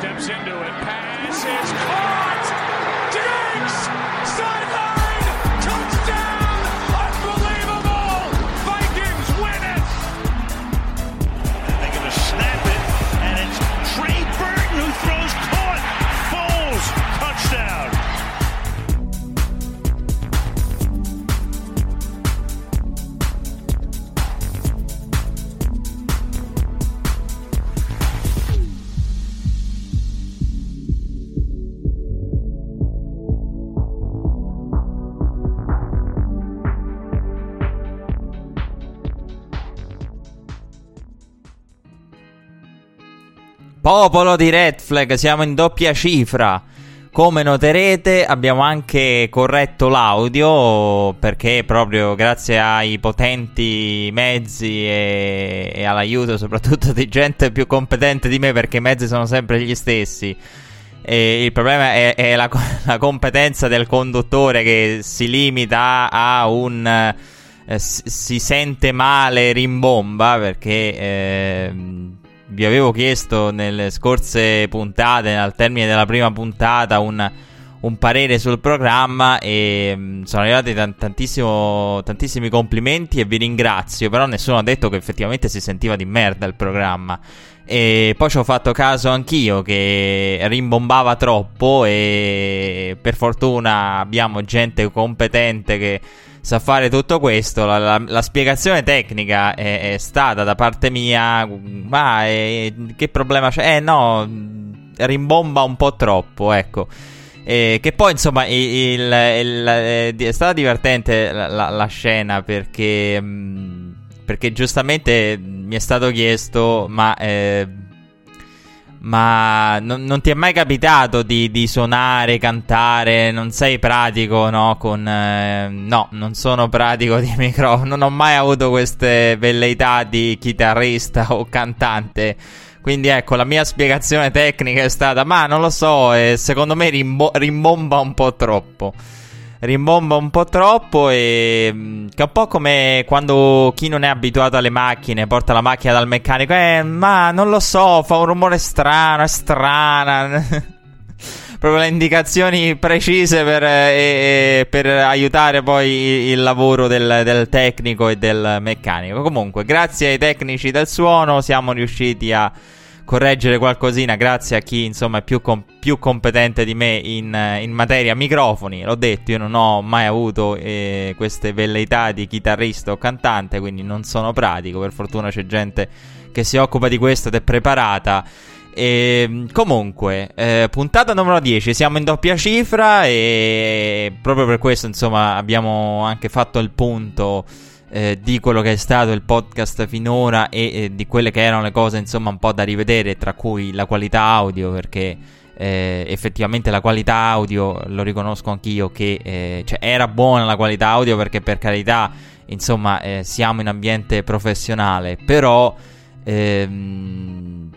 steps into it. Pass is caught. Diggs Popolo di Red Flag, siamo in doppia cifra. Come noterete abbiamo anche corretto l'audio perché proprio grazie ai potenti mezzi e, e all'aiuto soprattutto di gente più competente di me perché i mezzi sono sempre gli stessi. E il problema è, è la, la, competenza del conduttore che si limita a un... Eh, si sente male, rimbomba perché... Eh, vi avevo chiesto nelle scorse puntate, al termine della prima puntata, un, un parere sul programma e mm, sono arrivati tantissimi complimenti e vi ringrazio, però nessuno ha detto che effettivamente si sentiva di merda il programma. E poi ci ho fatto caso anch'io che rimbombava troppo e per fortuna abbiamo gente competente che sa fare tutto questo. La, la, la spiegazione tecnica è, è, stata da parte mia. Ma eh, che problema c'è? Eh no, rimbomba un po' troppo, ecco. Eh, che poi insomma il, il, il, eh, è stata divertente la, la scena perché, mh, perché giustamente mi è stato chiesto ma eh, ma non, non, ti è mai capitato di, di, suonare, cantare? Non sei pratico, no? Con, eh, no, non sono pratico di microfono. Non ho mai avuto queste velleità di chitarrista o cantante. Quindi ecco, la mia spiegazione tecnica è stata, ma non lo so, eh, secondo me rimbo- rimbomba un po' troppo rimbomba un po' troppo e mm, che è un po' come quando chi non è abituato alle macchine porta la macchina dal meccanico eh ma non lo so fa un rumore strano è strana. Proprio le indicazioni precise per, eh, per aiutare poi il lavoro del, del, tecnico e del meccanico. Comunque grazie ai tecnici del suono siamo riusciti a correggere qualcosina grazie a chi insomma è più, com- più competente di me in, in, materia microfoni. L'ho detto, io non ho mai avuto eh, queste velleità di chitarrista o cantante, quindi non sono pratico. Per fortuna c'è gente che si occupa di questo ed è preparata. E, ehm, comunque, eh, puntata numero 10, siamo in doppia cifra e proprio per questo insomma abbiamo anche fatto il punto eh, di quello che è stato il podcast finora e eh, di quelle che erano le cose insomma un po' da rivedere, tra cui la qualità audio perché eh, effettivamente la qualità audio lo riconosco anch'io che eh, cioè, era buona la qualità audio perché per carità insomma eh, siamo in ambiente professionale però ehm,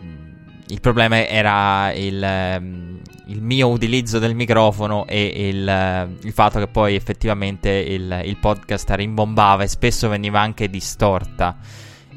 il problema era il ehm, il mio utilizzo del microfono e il, il fatto che poi effettivamente il, il, podcast rimbombava e spesso veniva anche distorta.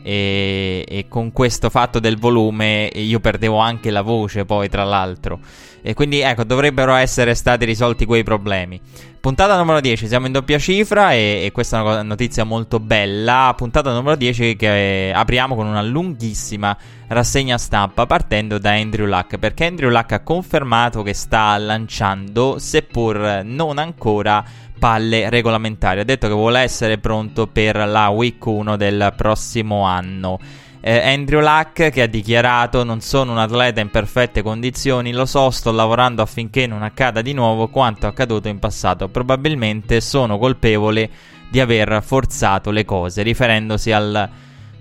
E, e, con questo fatto del volume io perdevo anche la voce poi tra l'altro. E quindi ecco dovrebbero essere stati risolti quei problemi. Puntata numero 10 siamo in doppia cifra e, e questa è una notizia molto bella. Puntata numero 10 che apriamo con una lunghissima rassegna stampa partendo da Andrew Luck perché Andrew Luck ha confermato che sta lanciando seppur non ancora palle regolamentari. Ha detto che vuole essere pronto per la week 1 del prossimo anno. Eh, Andrew Luck che ha dichiarato non sono un atleta in perfette condizioni, lo so, sto lavorando affinché non accada di nuovo quanto accaduto in passato, probabilmente sono colpevole di aver forzato le cose, riferendosi al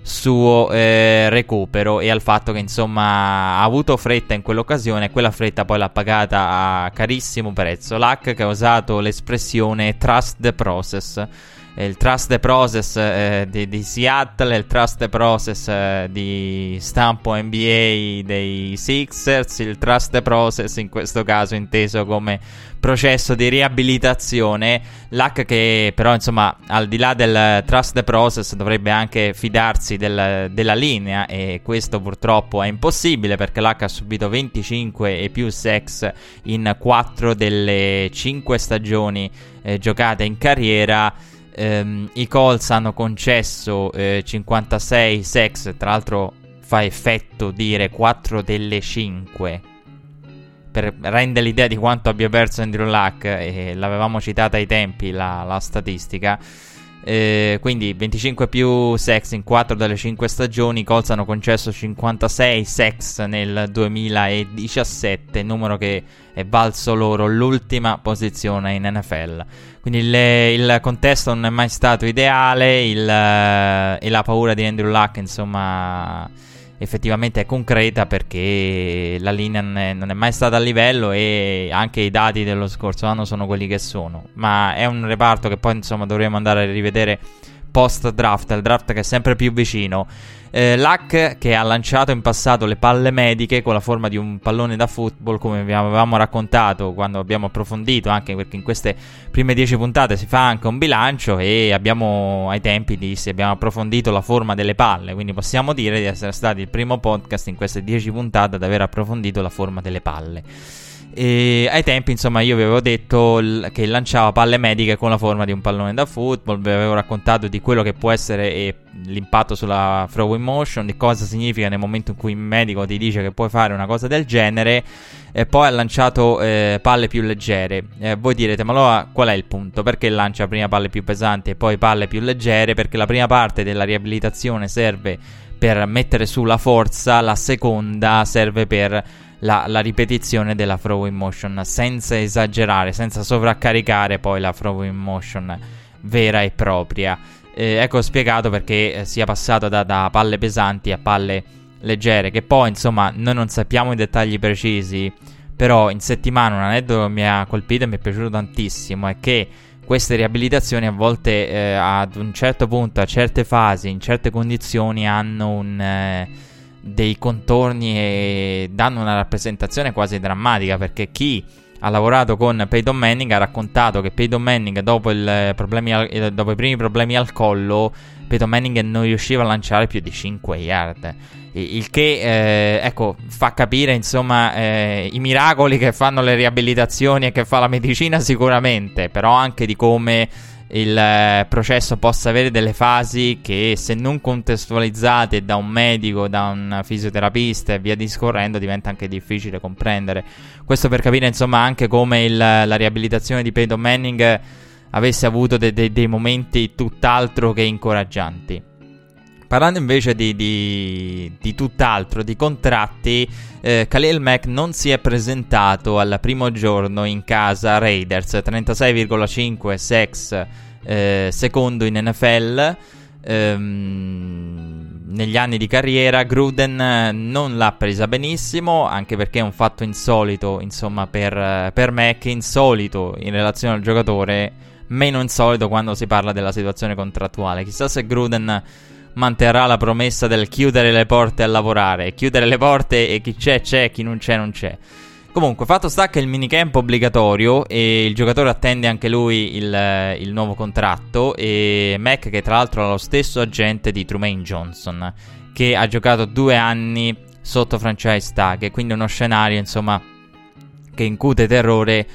suo eh, recupero e al fatto che insomma ha avuto fretta in quell'occasione e quella fretta poi l'ha pagata a carissimo prezzo. Luck che ha usato l'espressione trust the process il trust the process eh, di, di, Seattle il trust the process eh, di stampo NBA dei Sixers, il trust the process in questo caso inteso come processo di riabilitazione. L'hack che però insomma al di là del trust the process dovrebbe anche fidarsi del, della linea e questo purtroppo è impossibile perché l'hack ha subito 25 e più sex in 4 delle 5 stagioni eh, giocate in carriera ehm, i Colts hanno concesso eh, 56 sex, tra l'altro fa effetto dire 4 delle 5 per rendere l'idea di quanto abbia perso Andrew Luck e l'avevamo citata ai tempi la, la statistica eh, quindi 25 più sex in 4 delle 5 stagioni. I Colts hanno concesso 56 sex nel 2017, numero che è valso loro l'ultima posizione in NFL. Quindi il, il contesto non è mai stato ideale il, eh, e la paura di Andrew Luck, insomma effettivamente è concreta perché la linea non è, mai stata a livello e anche i dati dello scorso anno sono quelli che sono. Ma è un reparto che poi insomma dovremo andare a rivedere post draft, il draft che è sempre più vicino. Eh, Luck che ha lanciato in passato le palle mediche con la forma di un pallone da football, come vi avevamo raccontato quando abbiamo approfondito, anche perché in queste prime 10 puntate si fa anche un bilancio e abbiamo ai tempi dissi, abbiamo approfondito la forma delle palle, quindi possiamo dire di essere stati il primo podcast in queste 10 puntate ad aver approfondito la forma delle palle. E ai tempi, insomma, io vi avevo detto che lanciava palle mediche con la forma di un pallone da football. Vi avevo raccontato di quello che può essere eh, l'impatto sulla throwing motion, di cosa significa nel momento in cui il medico ti dice che puoi fare una cosa del genere. E poi ha lanciato eh, palle più leggere. Eh, voi direte, ma allora qual è il punto? Perché lancia prima palle più pesanti e poi palle più leggere? Perché la prima parte della riabilitazione serve per mettere su la forza, la seconda serve per la, la ripetizione della throwing motion senza esagerare, senza sovraccaricare poi la throwing motion vera e propria. Eh, ecco spiegato perché eh, sia passato da, da palle pesanti a palle leggere, che poi insomma noi non sappiamo i dettagli precisi, però in settimana un aneddoto mi ha colpito e mi è piaciuto tantissimo è che queste riabilitazioni a volte eh, ad un certo punto, a certe fasi, in certe condizioni hanno un... Eh, dei contorni e danno una rappresentazione quasi drammatica perché chi ha lavorato con Peyton Manning ha raccontato che Peyton Manning dopo, problemi al, eh, dopo i primi problemi al collo Peyton Manning non riusciva a lanciare più di 5 yard. Il che eh, ecco, fa capire insomma eh, i miracoli che fanno le riabilitazioni e che fa la medicina sicuramente però anche di come il eh, processo possa avere delle fasi che se non contestualizzate da un medico, da un fisioterapista e via discorrendo diventa anche difficile comprendere. Questo per capire insomma anche come il, la riabilitazione di Peyton Manning avesse avuto de, de, dei momenti tutt'altro che incoraggianti. Parlando invece di, di, di tutt'altro, di contratti, eh, Khalil Mack non si è presentato al primo giorno in casa Raiders, 36,5 sex eh, secondo in NFL. Ehm, negli anni di carriera Gruden non l'ha presa benissimo, anche perché è un fatto insolito, insomma, per, per Mac, insolito in relazione al giocatore, meno insolito quando si parla della situazione contrattuale. Chissà se Gruden manterrà la promessa del chiudere le porte a lavorare. Chiudere le porte e chi c'è c'è, chi non c'è non c'è. Comunque, fatto sta che il minicamp è obbligatorio e il giocatore attende anche lui il, il, nuovo contratto e Mac che tra l'altro ha lo stesso agente di Trumaine Johnson che ha giocato due anni sotto franchise tag quindi uno scenario insomma che incute terrore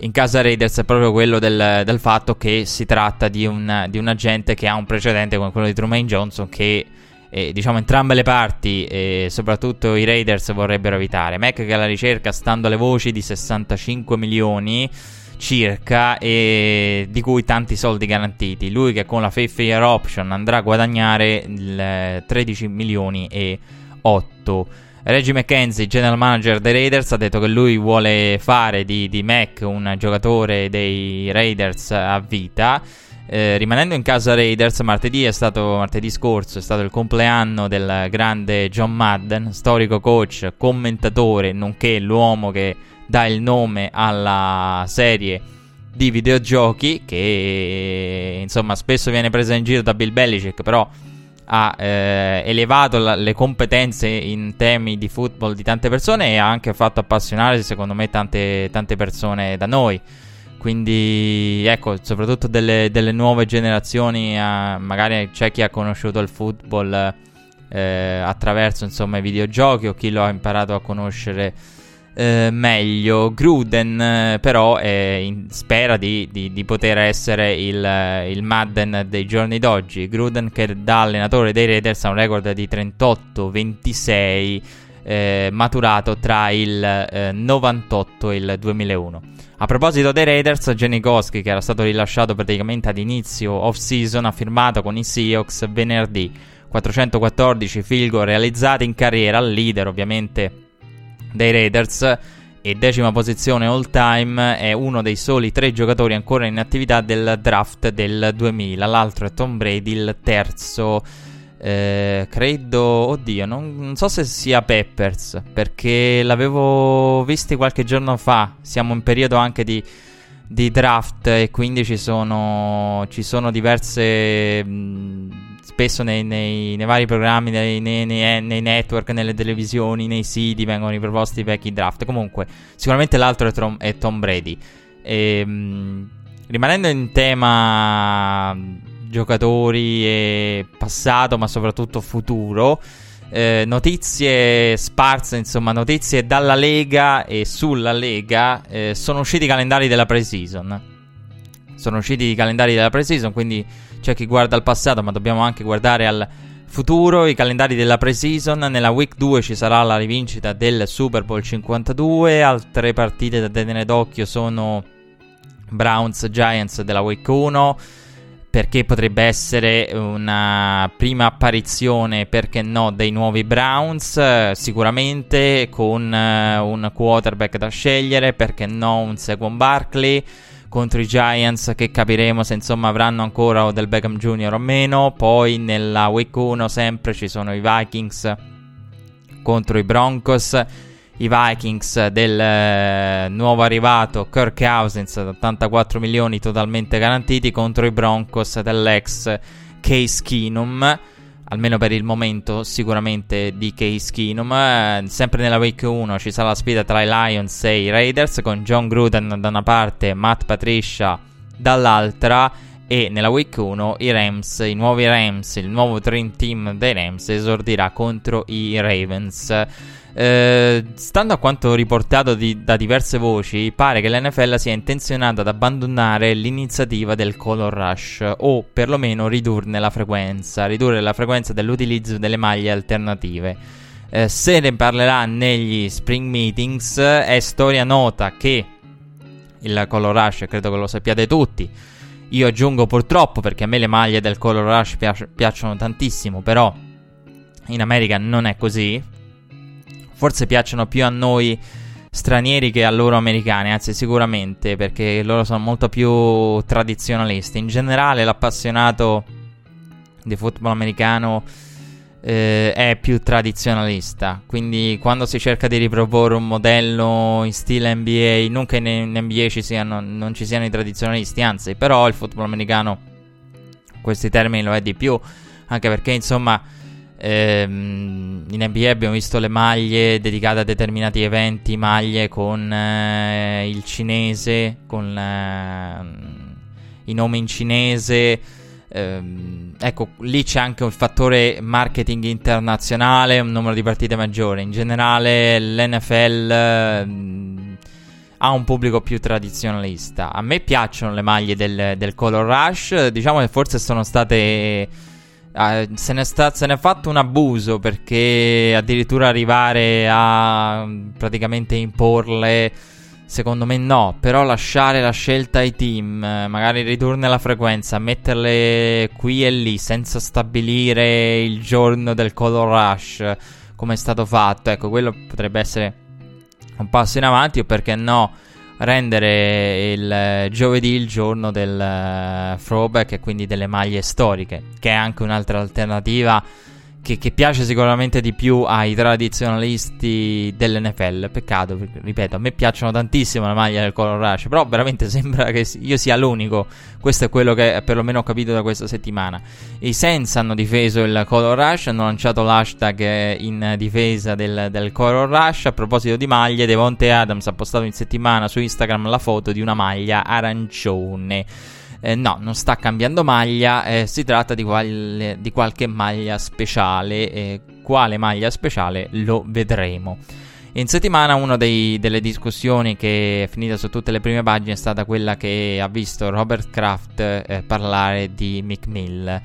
in casa Raiders è proprio quello del, del fatto che si tratta di un, di un, agente che ha un precedente come quello di Truman Johnson che eh, diciamo entrambe le parti e soprattutto i Raiders vorrebbero evitare. Mac che alla ricerca stando alle voci di 65 milioni circa e di cui tanti soldi garantiti. Lui che con la fifth year option andrà a guadagnare 13 milioni e 8 Reggie McKenzie, general manager dei Raiders, ha detto che lui vuole fare di, di Mac un giocatore dei Raiders a vita. Eh, rimanendo in casa Raiders, martedì, è stato, martedì scorso è stato il compleanno del grande John Madden, storico coach, commentatore, nonché l'uomo che dà il nome alla serie di videogiochi che insomma spesso viene presa in giro da Bill Belichick, però ha eh, elevato la, le competenze in temi di football di tante persone e ha anche fatto appassionare secondo me tante, tante persone da noi. Quindi ecco, soprattutto delle, delle nuove generazioni, eh, magari c'è chi ha conosciuto il football eh, attraverso insomma i videogiochi o chi lo ha imparato a conoscere eh, meglio. Gruden eh, però in, spera di, di, di, poter essere il, il, Madden dei giorni d'oggi. Gruden che da allenatore dei Raiders ha un record di 38-26 eh, maturato tra il 98 e il 2001. A proposito dei Raiders, Jenny Koski, che era stato rilasciato praticamente ad inizio off-season, ha firmato con i Seahawks venerdì 414 field realizzati in carriera, leader ovviamente dei Raiders e decima posizione all time è uno dei soli tre giocatori ancora in attività del draft del 2000 l'altro è Tom Brady il terzo. Eh, credo oddio non, non, so se sia Peppers perché l'avevo visto qualche giorno fa. Siamo in periodo anche di, di draft e quindi ci sono, ci sono diverse mh, spesso nei, nei, nei vari programmi, nei, nei, network, nelle televisioni, nei siti vengono riproposti i vecchi draft. Comunque, sicuramente l'altro è, Tom, è Tom Brady. E, ehm, rimanendo in tema giocatori e passato, ma soprattutto futuro. Eh, notizie sparse, insomma, notizie dalla Lega e sulla Lega. Eh, sono usciti i calendari della pre-season. Sono usciti i calendari della pre-season, quindi c'è chi guarda al passato, ma dobbiamo anche guardare al futuro. I calendari della pre-season. Nella week 2 ci sarà la rivincita del Super Bowl 52. Altre partite da tenere d'occhio sono Browns Giants della week 1 perché potrebbe essere una prima apparizione, perché no, dei nuovi Browns, sicuramente con uh, un quarterback da scegliere, perché no un Second Barkley contro i Giants che capiremo se insomma avranno ancora del Beckham Jr. o meno. Poi nella week 1 sempre ci sono i Vikings contro i Broncos. I Vikings del eh, nuovo arrivato Kirk Cousins 84 milioni totalmente garantiti contro i Broncos dell'ex Case Keenum almeno per il momento, sicuramente di Case Keenum. Eh, sempre nella Week 1 ci sarà la sfida tra i Lions e i Raiders con John Gruden da una parte, Matt Patricia dall'altra. E nella Week 1 i Rams, i nuovi Rams, il nuovo Dream Team dei Rams esordirà contro i Ravens. Eh, stando a quanto riportato di, da diverse voci, pare che l'NFL sia intenzionata ad abbandonare l'iniziativa del color rush o perlomeno ridurne la frequenza, ridurre la frequenza dell'utilizzo delle maglie alternative. Eh, se ne parlerà negli spring meetings, è storia nota che il color rush, credo che lo sappiate tutti. Io aggiungo purtroppo perché a me le maglie del color rush piac- piacciono tantissimo, però in America non è così forse piacciono più a noi stranieri che a loro americani, anzi sicuramente perché loro sono molto più tradizionalisti. In generale l'appassionato di football americano eh, è più tradizionalista, quindi quando si cerca di riproporre un modello in stile NBA, non che in NBA ci siano, non ci siano i tradizionalisti, anzi però il football americano questi termini lo è di più, anche perché insomma Ehm, in NBA abbiamo visto le maglie dedicate a determinati eventi, maglie con eh, il cinese, con eh, i nomi in cinese. Ehm, ecco, lì c'è anche un fattore marketing internazionale, un numero di partite maggiore. In generale, l'NFL ehm, ha un pubblico più tradizionalista. A me piacciono le maglie del, del Color Rush, diciamo che forse sono state Uh, se, ne sta, se ne è fatto un abuso perché addirittura arrivare a praticamente imporle, secondo me no, però lasciare la scelta ai team, magari ridurne la frequenza, metterle qui e lì senza stabilire il giorno del color rush come è stato fatto, ecco, quello potrebbe essere un passo in avanti o perché no rendere il eh, giovedì il giorno del uh, throwback e quindi delle maglie storiche, che è anche un'altra alternativa che, che, piace sicuramente di più ai tradizionalisti dell'NFL. Peccato, perché, ripeto, a me piacciono tantissimo la maglia del Color Rush, però veramente sembra che io sia l'unico. Questo è quello che perlomeno ho capito da questa settimana. I Saints hanno difeso il Color Rush, hanno lanciato l'hashtag in difesa del, del Color Rush. A proposito di maglie, Devonte Adams ha postato in settimana su Instagram la foto di una maglia arancione. Eh, no, non sta cambiando maglia, eh, si tratta di, qual- di, qualche maglia speciale. Eh, quale maglia speciale lo vedremo. In settimana una delle discussioni che è finita su tutte le prime pagine è stata quella che ha visto Robert Kraft eh, parlare di Mick Mill.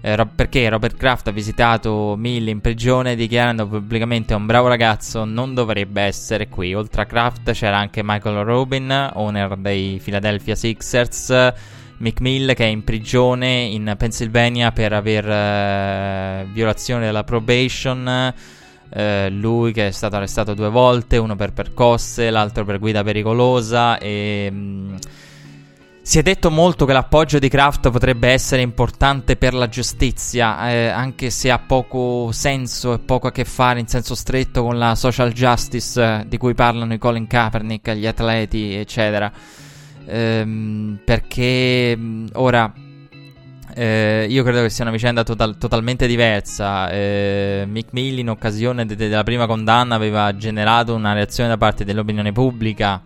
Eh, perché Robert Kraft ha visitato Mill in prigione dichiarando pubblicamente un bravo ragazzo non dovrebbe essere qui. Oltre a Kraft c'era anche Michael Robin, owner dei Philadelphia Sixers McMill che è in prigione in Pennsylvania per aver eh, violazione della probation. Eh, lui che è stato arrestato due volte, uno per percosse, l'altro per guida pericolosa e... Mh, mm, si è detto molto che l'appoggio di Kraft potrebbe essere importante per la giustizia, eh, anche se ha poco senso e poco a che fare in senso stretto con la social justice eh, di cui parlano i Colin Kaepernick, gli atleti, eccetera ehm, perché mm, ora eh, io credo che sia una vicenda total- totalmente diversa. Eh, Mick Mill in occasione de- della prima condanna aveva generato una reazione da parte dell'opinione pubblica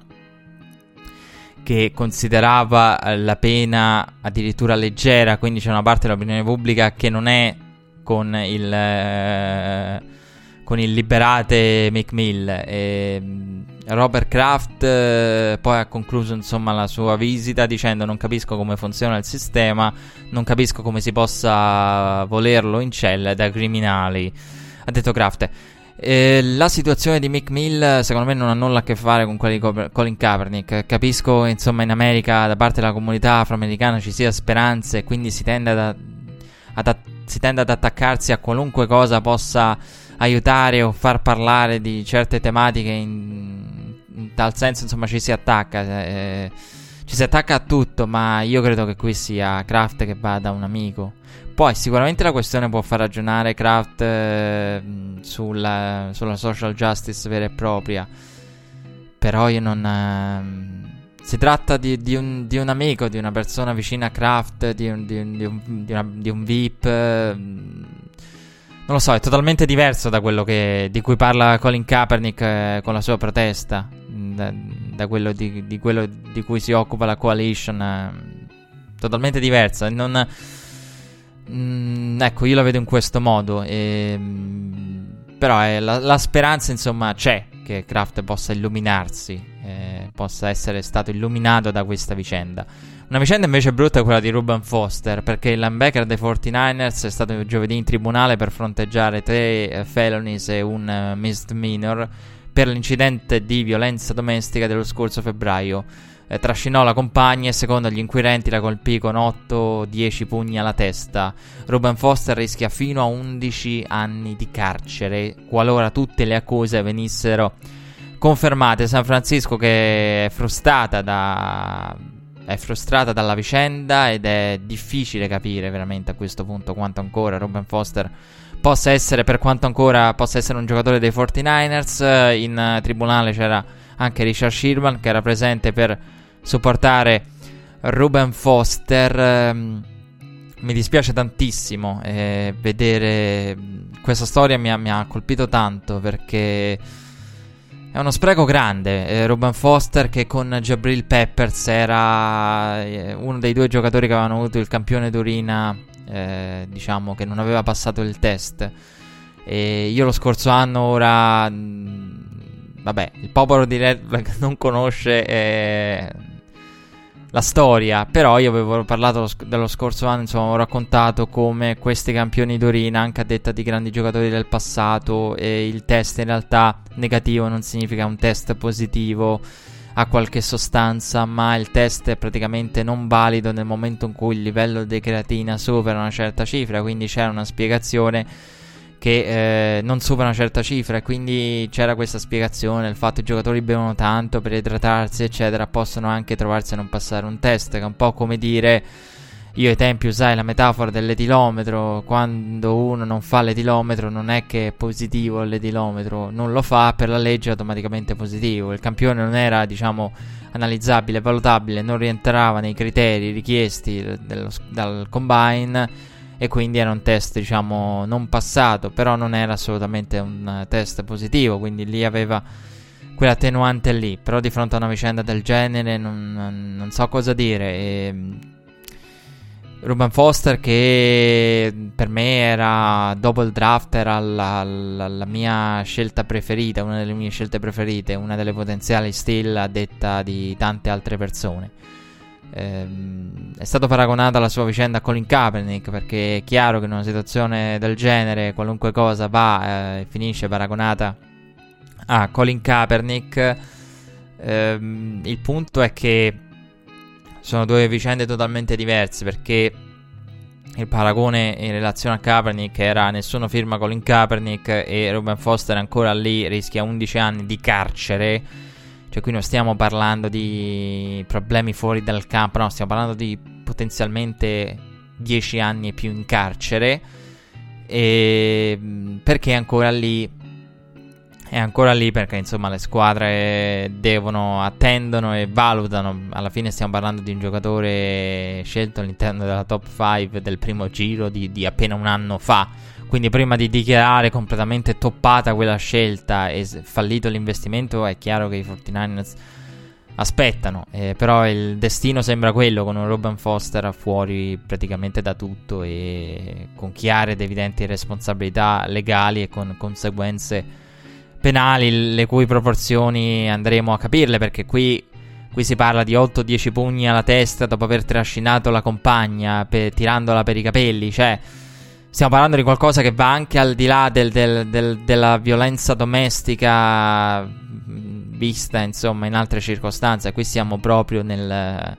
che considerava la pena addirittura leggera, quindi c'è una parte dell'opinione pubblica che non è con il, eh, con il liberate Mick Mill. E, mm, Robert Kraft eh, poi ha concluso insomma la sua visita dicendo non capisco come funziona il sistema, non capisco come si possa volerlo in cella da criminali. Ha detto Kraft. Eh, la situazione di Mick Mill secondo me non ha nulla a che fare con quelli di Colin Kaepernick. Capisco insomma in America da parte della comunità afroamericana ci sia speranze e quindi si tende ad, ad, si tende ad attaccarsi a qualunque cosa possa aiutare o far parlare di certe tematiche in, in tal senso insomma ci si attacca eh, ci si attacca a tutto ma io credo che qui sia Kraft che va da un amico poi sicuramente la questione può far ragionare Kraft eh, sulla, sulla, social justice vera e propria però io non eh, si tratta di, di, un, di, un, amico, di una persona vicina a Kraft, di un, di un, un VIP. Non lo so, è totalmente diverso da quello che, di cui parla Colin Kaepernick eh, con la sua protesta, da, da quello, di, di, quello, di, cui si occupa la coalition. Eh, totalmente diversa. Non, mm, ecco, io la vedo in questo modo. E, mm, però eh, la, la, speranza, insomma, c'è che Kraft possa illuminarsi, eh, possa essere stato illuminato da questa vicenda. Una vicenda invece brutta è quella di Ruben Foster, perché il linebacker dei 49ers è stato giovedì in tribunale per fronteggiare tre uh, felonies e un uh, misdemeanor per l'incidente di violenza domestica dello scorso febbraio. Eh, trascinò la compagna e secondo gli inquirenti la colpì con 8-10 pugni alla testa. Ruben Foster rischia fino a 11 anni di carcere qualora tutte le accuse venissero confermate. San Francisco che è frustrata da è frustrata dalla vicenda ed è difficile capire veramente a questo punto quanto ancora Ruben Foster possa essere, per quanto ancora possa essere un giocatore dei 49ers. In tribunale c'era anche Richard Sherman che era presente per supportare Ruben Foster. Ehm, mi dispiace tantissimo eh, vedere questa storia mi ha, mi ha colpito tanto perché è uno spreco grande. Eh, Ruben Foster, che con Jabril Peppers era eh, uno dei due giocatori che avevano avuto il campione d'urina, eh, diciamo che non aveva passato il test. E io lo scorso anno ora. Mh, mm, vabbè, il popolo di Red Flag non conosce. Eh, la storia. Però io avevo parlato dello scorso anno, insomma, ho raccontato come questi campioni d'urina, anche a detta di grandi giocatori del passato, e il test in realtà negativo non significa un test positivo a qualche sostanza, ma il test è praticamente non valido nel momento in cui il livello di creatina supera una certa cifra, quindi c'era una spiegazione che eh, non supera una certa cifra e quindi c'era questa spiegazione, il fatto che i giocatori bevono tanto per idratarsi eccetera possono anche trovarsi a non passare un test, che è un po' come dire io ai tempi usai la metafora dell'etilometro, quando uno non fa l'etilometro non è che è positivo l'etilometro, non lo fa per la legge automaticamente positivo. Il campione non era, diciamo, analizzabile, valutabile, non rientrava nei criteri richiesti dello, dal combine e quindi era un test, diciamo, non passato, però non era assolutamente un test positivo, quindi lì aveva quell'attenuante lì, però di fronte a una vicenda del genere non, non, so cosa dire e Ruben Foster che per me era dopo il draft era la, la, la, mia scelta preferita, una delle mie scelte preferite, una delle potenziali still a detta di tante altre persone. Ehm, è stato paragonato alla sua vicenda a Colin Kaepernick perché è chiaro che in una situazione del genere qualunque cosa va e eh, finisce paragonata a Colin Kaepernick. Ehm, il punto è che sono due vicende totalmente diverse perché il paragone in relazione a Kaepernick era nessuno firma Colin Kaepernick e Ruben Foster ancora lì rischia 11 anni di carcere. Cioè qui non stiamo parlando di problemi fuori dal campo, no, stiamo parlando di potenzialmente 10 anni e più in carcere. E perché ancora lì è ancora lì perché insomma le squadre devono, attendono e valutano. Alla fine stiamo parlando di un giocatore scelto all'interno della top 5 del primo giro di, di appena un anno fa. Quindi prima di dichiarare completamente toppata quella scelta e fallito l'investimento è chiaro che i 49ers aspettano. Eh, però il destino sembra quello con un Robin Foster fuori praticamente da tutto e con chiare ed evidenti responsabilità legali e con conseguenze penali le cui proporzioni andremo a capirle perché qui, qui si parla di 8-10 pugni alla testa dopo aver trascinato la compagna per, tirandola per i capelli, cioè stiamo parlando di qualcosa che va anche al di là del, del, del, della violenza domestica vista insomma in altre circostanze, qui siamo proprio nel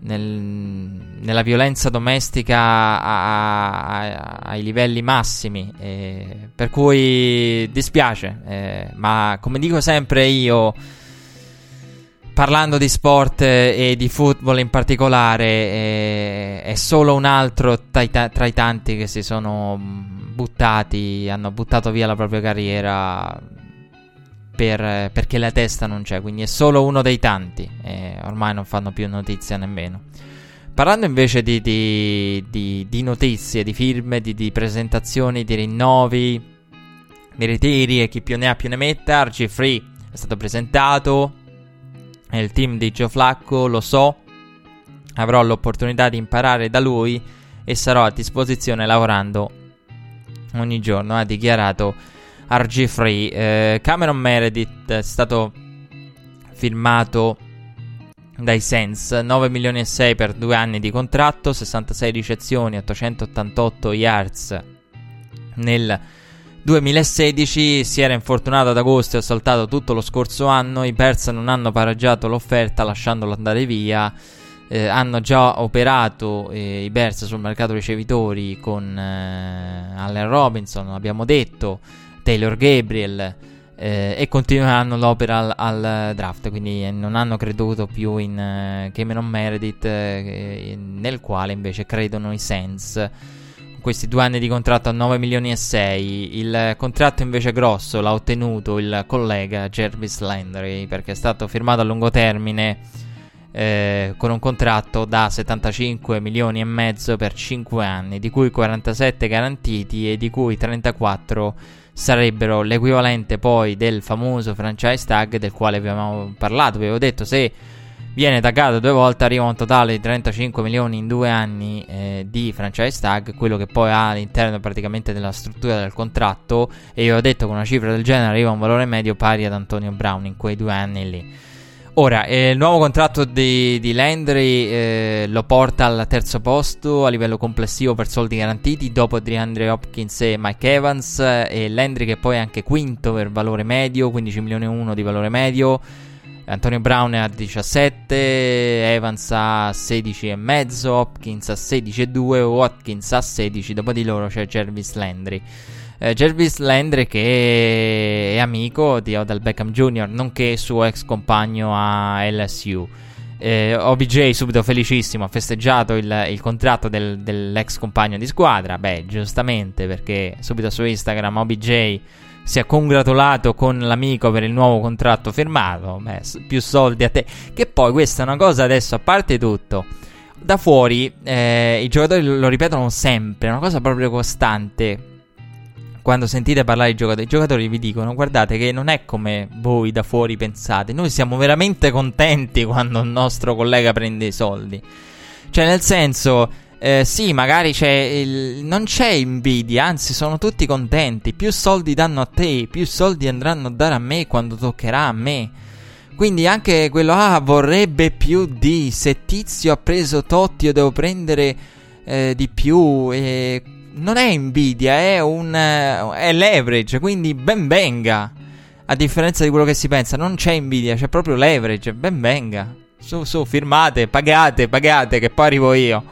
nel, nella violenza domestica a, a, ai livelli massimi. Eh, per cui dispiace, eh, ma come dico sempre io, parlando di sport e di football in particolare, eh, è solo un altro tra i, tra i tanti che si sono buttati, hanno buttato via la propria carriera per, perché la testa non c'è, quindi è solo uno dei tanti. E ormai non fanno più notizia nemmeno. Parlando invece di, di, di, di notizie, di firme, di, presentazioni, di rinnovi, di ritiri e chi più ne ha più ne metta, RG Free è stato presentato. È il team di Joe Flacco, lo so. Avrò l'opportunità di imparare da lui e sarò a disposizione lavorando ogni giorno, ha dichiarato RG Free. Eh, Cameron Meredith è stato firmato dai Sens 9 milioni e 6 per due anni di contratto, 66 ricezioni, 888 yards nel 2016 si era infortunato ad agosto e ha saltato tutto lo scorso anno. I Bears non hanno pareggiato l'offerta lasciandolo andare via. Eh, hanno già operato eh, i Bears sul mercato ricevitori con eh, Allen Robinson, abbiamo detto. Taylor Gabriel eh, e continueranno l'opera al, al, draft, quindi eh, non hanno creduto più in uh, Cameron Meredith, eh, nel quale invece credono i Sens. Questi due anni di contratto a 9 milioni e 6. Il contratto invece grosso l'ha ottenuto il collega Jervis Landry perché è stato firmato a lungo termine eh, con un contratto da 75 milioni e mezzo per 5 anni, di cui 47 garantiti e di cui 34 sarebbero l'equivalente poi del famoso franchise tag del quale abbiamo parlato. Vi avevo detto se viene taggato due volte arriva un totale di 35 milioni in due anni eh, di franchise tag, quello che poi ha all'interno praticamente della struttura del contratto. E io ho detto che una cifra del genere arriva a un valore medio pari ad Antonio Brown in quei due anni lì. Ora, eh, il nuovo contratto di, di Landry eh, lo porta al terzo posto a livello complessivo per soldi garantiti dopo DeAndre Hopkins e Mike Evans e Landry che poi è anche quinto per valore medio, 15 milioni e 1 di valore medio. Antonio Brown a 17, Evans a 16,5, Hopkins a 16,2, Watkins a 16, dopo di loro c'è Jervis Landry. Eh, Jervis Landry che è amico di Odell Beckham Jr., nonché suo ex compagno a LSU. Eh, OBJ subito felicissimo, ha festeggiato il, il contratto del, dell'ex compagno di squadra. Beh, giustamente, perché subito su Instagram OBJ si è congratulato con l'amico per il nuovo contratto firmato. Beh, più soldi a te. Che poi questa è una cosa adesso, a parte tutto. Da fuori eh, i giocatori lo ripetono sempre, è una cosa proprio costante. Quando sentite parlare di giocatori, i giocatori vi dicono: Guardate, che non è come voi da fuori pensate. Noi siamo veramente contenti quando un nostro collega prende i soldi. Cioè, nel senso, eh, sì, magari c'è il... non c'è invidia, anzi sono tutti contenti. Più soldi danno a te, più soldi andranno a dare a me quando toccherà a me. Quindi anche quello, ah, vorrebbe più di, se Tizio ha preso Totti io devo prendere eh, di più. E... Non è invidia, è un uh, è leverage, quindi ben venga. A differenza di quello che si pensa, non c'è invidia, c'è proprio leverage, ben venga. Su, su, firmate, pagate, pagate, che poi arrivo io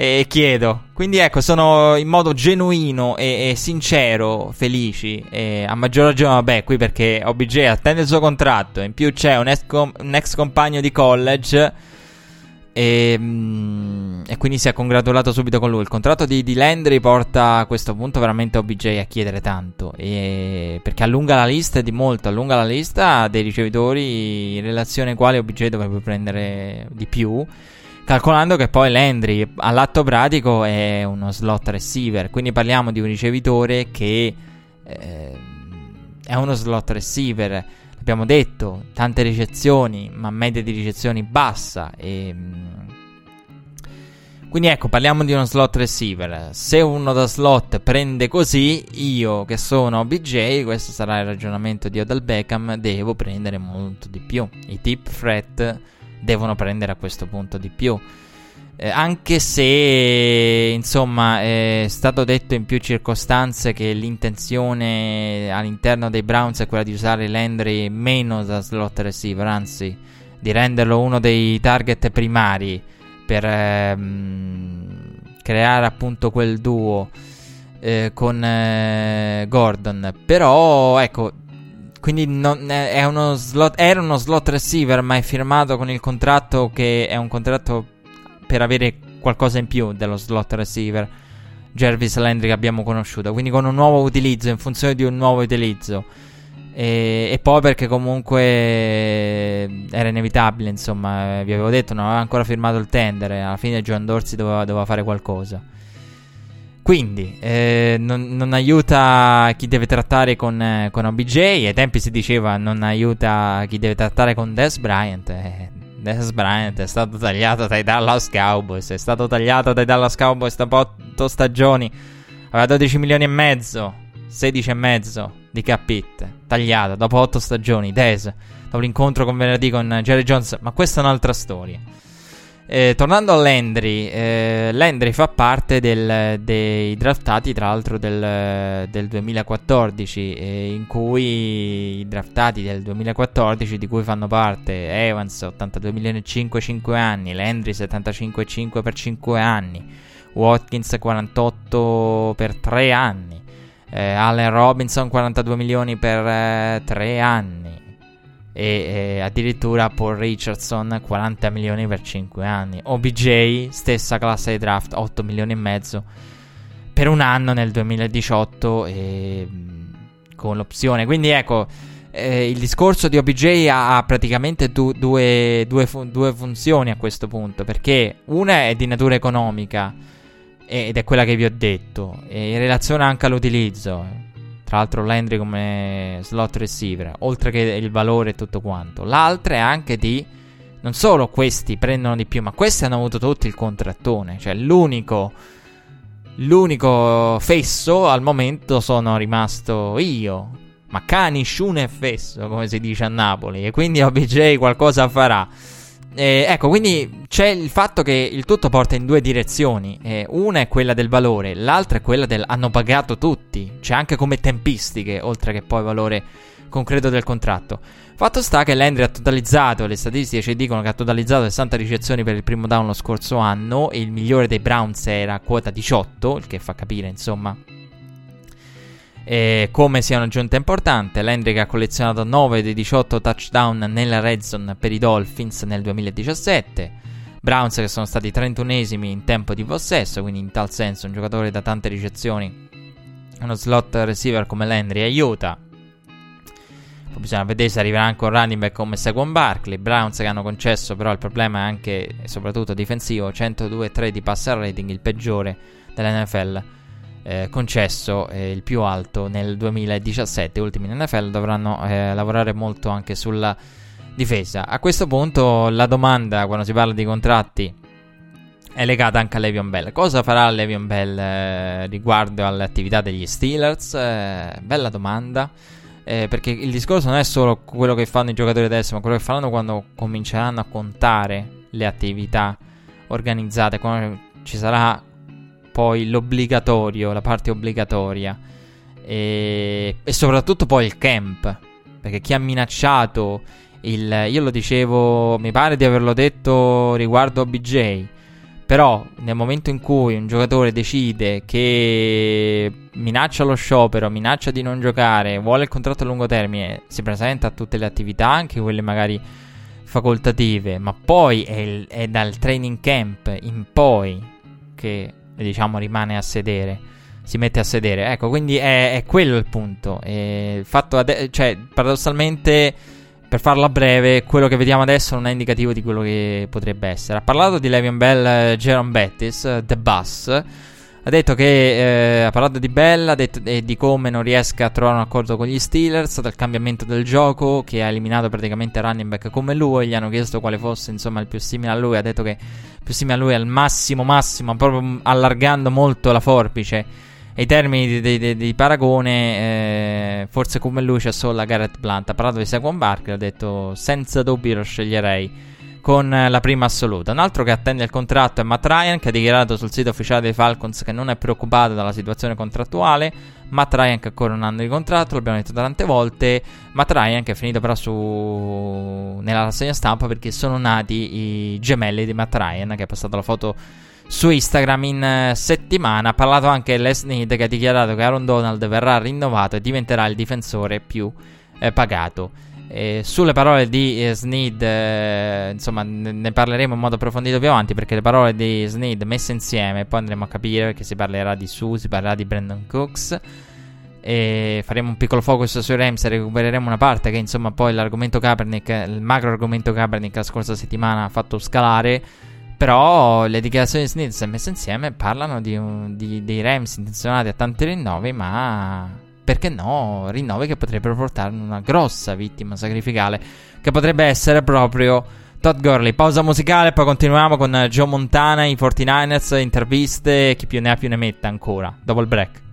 e chiedo. Quindi ecco, sono in modo genuino e, e sincero felici. E a maggior ragione, vabbè, qui perché OBJ attende il suo contratto. In più c'è un ex, com- un ex compagno di college. E, mm, e, quindi si è congratulato subito con lui. Il contratto di, di Landry porta a questo punto veramente OBJ a chiedere tanto. E, perché allunga la lista di molto. Allunga la lista dei ricevitori in relazione ai quali OBJ dovrebbe prendere di più. Calcolando che poi Landry all'atto pratico è uno slot receiver, quindi parliamo di un ricevitore che eh, è uno slot receiver. Abbiamo detto, tante ricezioni, ma media di ricezioni bassa. E, mm, quindi ecco, parliamo di uno slot receiver. Se uno da slot prende così, io che sono BJ, questo sarà il ragionamento di Odell Beckham, devo prendere molto di più. I tip threat devono prendere a questo punto di più. Eh, anche se, insomma, è stato detto in più circostanze che l'intenzione all'interno dei Browns è quella di usare Landry meno da slot receiver, anzi, di renderlo uno dei target primari per ehm, creare appunto quel duo eh, con eh, Gordon. Però, ecco, quindi non, è uno slot, era uno slot receiver, ma è firmato con il contratto che è un contratto per avere qualcosa in più dello slot receiver. Jervis Landry che abbiamo conosciuto. Quindi con un nuovo utilizzo, in funzione di un nuovo utilizzo. E, e, poi perché comunque era inevitabile, insomma, vi avevo detto, non aveva ancora firmato il tender. Alla fine John Dorsey doveva, doveva fare qualcosa. Quindi eh, non, non, aiuta chi deve trattare con, eh, con, OBJ. Ai tempi si diceva non aiuta chi deve trattare con Des Bryant. Eh, Des Bryant è stato tagliato dai Dallas Cowboys. È stato tagliato dai Dallas Cowboys da 8 stagioni. Aveva 12 milioni e mezzo, 16 e mezzo di cap hit. Tagliato dopo 8 stagioni. Des, dopo l'incontro con venerdì con Jerry Jones. Ma questa è un'altra storia. Eh, tornando a Landry, eh, Landry fa parte del, dei draftati, tra l'altro, del, del 2014, eh, in cui i draftati del 2014, di cui fanno parte Evans 82 milioni e 5, 5 anni, Landry 75,5 per 5 anni, Watkins 48 per 3 anni, eh, Allen Robinson 42 milioni per 3 eh, anni e, e, addirittura Paul Richardson 40 milioni per 5 anni. OBJ, stessa classe di draft, 8 milioni e mezzo per un anno nel 2018 e, con l'opzione. Quindi ecco, eh, il discorso di OBJ ha, ha praticamente du, due, due, fu- due funzioni a questo punto, perché una è di natura economica ed è quella che vi ho detto, e in relazione anche all'utilizzo. Tra l'altro Landry come slot receiver, oltre che il valore e tutto quanto. L'altra è anche di... Non solo questi prendono di più, ma questi hanno avuto tutti il contrattone. Cioè l'unico... L'unico fesso al momento sono rimasto io. Ma cani, sciune e fesso, come si dice a Napoli. E quindi OBJ qualcosa farà. Eh, ecco, quindi c'è il fatto che il tutto porta in due direzioni. Eh, una è quella del valore, l'altra è quella del hanno pagato tutti. C'è anche come tempistiche, oltre che poi valore concreto del contratto. Fatto sta che Landry ha totalizzato, le statistiche ci dicono che ha totalizzato 60 ricezioni per il primo down lo scorso anno e il migliore dei Browns era a quota 18, il che fa capire insomma E come sia un'aggiunta importante, Landry che ha collezionato 9 dei 18 touchdown nella red zone per i Dolphins nel 2017. Browns che sono stati 31esimi in tempo di possesso, quindi in tal senso un giocatore da tante ricezioni. Uno slot receiver come Landry aiuta. Poi bisogna vedere se arriverà anche un running back come Saquon Barkley. Browns che hanno concesso, però il problema è anche e soprattutto difensivo: 102-3 di passer rating, il peggiore dell'NFL eh, concesso eh, il più alto nel 2017. Ultimi in NFL dovranno eh, lavorare molto anche sulla difesa. A questo punto la domanda quando si parla di contratti è legata anche a Levion Bell. Cosa farà Levion Bell eh, riguardo alle attività degli Steelers? Eh, bella domanda. Eh, perché il discorso non è solo quello che fanno i giocatori adesso, ma quello che faranno quando cominceranno a contare le attività organizzate, quando ci sarà poi l'obbligatorio, la parte obbligatoria. E, e soprattutto poi il camp, perché chi ha minacciato il... Io lo dicevo, mi pare di averlo detto riguardo OBJ, però nel momento in cui un giocatore decide che minaccia lo sciopero, minaccia di non giocare, vuole il contratto a lungo termine, si presenta a tutte le attività, anche quelle magari facoltative, ma poi è, il, è dal training camp in poi che diciamo rimane a sedere. Si mette a sedere. Ecco, quindi è, è quello il punto. il fatto ade- cioè, paradossalmente, per farla breve, quello che vediamo adesso non è indicativo di quello che potrebbe essere. Ha parlato di Levion Bell, eh, Jerome Bettis, uh, The Bus. Ha detto che eh, ha parlato di Bell ha detto, e di come non riesca a trovare un accordo con gli Steelers, del cambiamento del gioco, che ha eliminato praticamente running back come lui. Gli hanno chiesto quale fosse insomma il più simile a lui. Ha detto che più simile a lui al massimo, massimo, proprio allargando molto la forbice. E i termini di, di, di paragone, eh, forse come lui c'è solo la Garrett Blunt. Ha parlato di Saquon Barker, ha detto senza dubbio lo sceglierei con eh, la prima assoluta. Un altro che attende il contratto è Matt Ryan, che ha dichiarato sul sito ufficiale dei Falcons che non è preoccupato dalla situazione contrattuale. Matt Ryan che ancora un anno di contratto, l'abbiamo detto tante volte. Matt Ryan che è finito però su... nella rassegna stampa perché sono nati i gemelli di Matt Ryan, che ha passato la foto su Instagram in uh, settimana. Ha parlato anche Les Need che ha dichiarato che Aaron Donald verrà rinnovato e diventerà il difensore più eh, pagato. Eh, sulle parole di eh, Sneed, eh, insomma, ne, ne, parleremo in modo approfondito più avanti perché le parole di Sneed messe insieme, poi andremo a capire che si parlerà di Su, si parlerà di Brandon Cooks. E faremo un piccolo focus sui Rams e recupereremo una parte che, insomma, poi l'argomento Kaepernick, il macro argomento Kaepernick la scorsa settimana ha fatto scalare. Però le dichiarazioni di Sneed, se messe insieme, parlano di, un, di, dei Rams intenzionati a tanti rinnovi, ma perché no, rinnovi che potrebbero portare una grossa vittima sacrificale, che potrebbe essere proprio Todd Gurley. Pausa musicale, poi continuiamo con Joe Montana, i 49ers, interviste, chi più ne ha più ne metta ancora, dopo il break.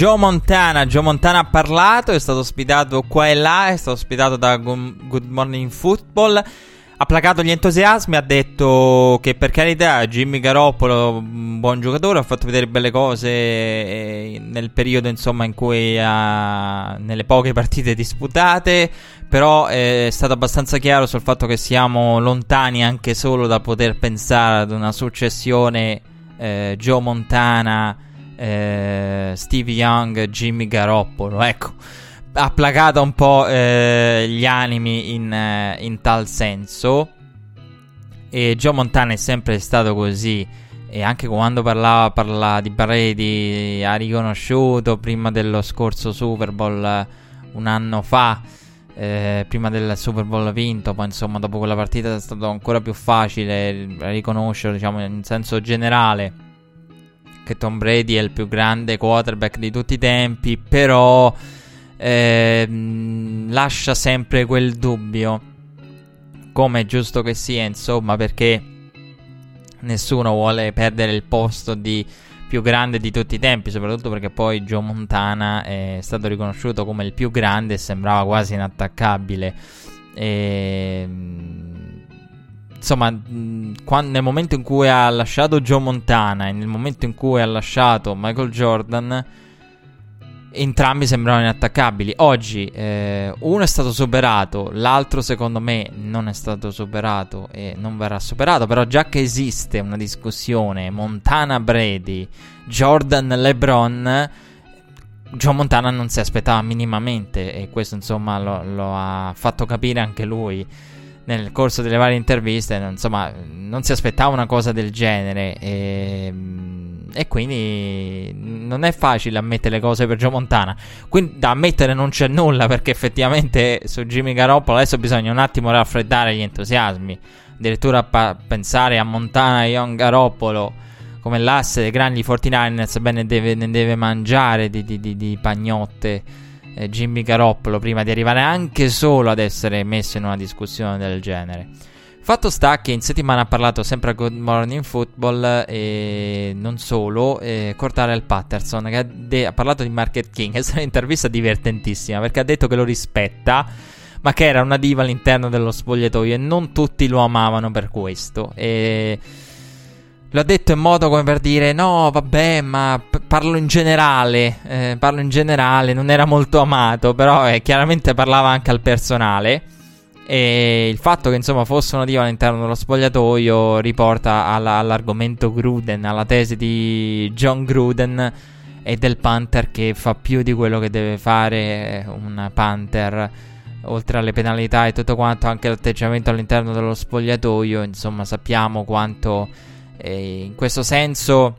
Joe Montana. Joe Montana ha parlato, è stato ospitato qua e là, è stato ospitato da Good Morning Football. Ha placato gli entusiasmi, ha detto che per carità Jimmy Garoppolo, buon giocatore, ha fatto vedere belle cose eh, nel periodo insomma in cui ha nelle poche partite disputate, però è stato abbastanza chiaro sul fatto che siamo lontani anche solo da poter pensare ad una successione eh, Joe Montana, eh, Steve Young, Jimmy Garoppolo, ecco ha placato un po' eh, gli animi in, eh, in, tal senso. E Joe Montana è sempre stato così. E anche quando parlava, parlava di Brady, ha riconosciuto prima dello scorso Super Bowl un anno fa. Eh, prima del Super Bowl vinto, poi insomma dopo quella partita è stato ancora più facile riconoscere, diciamo in senso generale, che Tom Brady è il più grande quarterback di tutti i tempi, però eh, lascia sempre quel dubbio, come è giusto che sia, insomma, perché nessuno vuole perdere il posto di più grande di tutti i tempi, soprattutto perché poi Joe Montana è stato riconosciuto come il più grande e sembrava quasi inattaccabile. E, insomma, quando, nel momento in cui ha lasciato Joe Montana e nel momento in cui ha lasciato Michael Jordan, entrambi sembravano inattaccabili. Oggi eh, uno è stato superato, l'altro secondo me non è stato superato e non verrà superato, però già che esiste una discussione Montana Brady, Jordan LeBron, John Montana non si aspettava minimamente e questo insomma lo, lo ha fatto capire anche lui nel corso delle varie interviste, insomma, non si aspettava una cosa del genere e e quindi non è facile ammettere le cose per Joe Montana. Quindi da ammettere non c'è nulla perché effettivamente su Jimmy Garoppolo adesso bisogna un attimo raffreddare gli entusiasmi. Addirittura pa- pensare a Montana e Young Garoppolo come l'asse dei grandi 49ers, beh, ne deve, ne deve mangiare di, di, di, di pagnotte eh, Jimmy Garoppolo prima di arrivare anche solo ad essere messo in una discussione del genere. Fatto sta che in settimana ha parlato sempre a Good Morning Football e non solo, eh, Cordarel Patterson che ha, de- ha, parlato di Market King. È stata un'intervista divertentissima perché ha detto che lo rispetta, ma che era una diva all'interno dello spogliatoio e non tutti lo amavano per questo. E lo ha detto in modo come per dire: No, vabbè, ma p- parlo in generale. Eh, parlo in generale, non era molto amato, però eh, chiaramente parlava anche al personale. E il fatto che insomma fosse una diva all'interno dello spogliatoio riporta alla, all'argomento Gruden, alla tesi di John Gruden e del Panther che fa più di quello che deve fare un Panther. Oltre alle penalità e tutto quanto, anche l'atteggiamento all'interno dello spogliatoio. Insomma, sappiamo quanto eh, in questo senso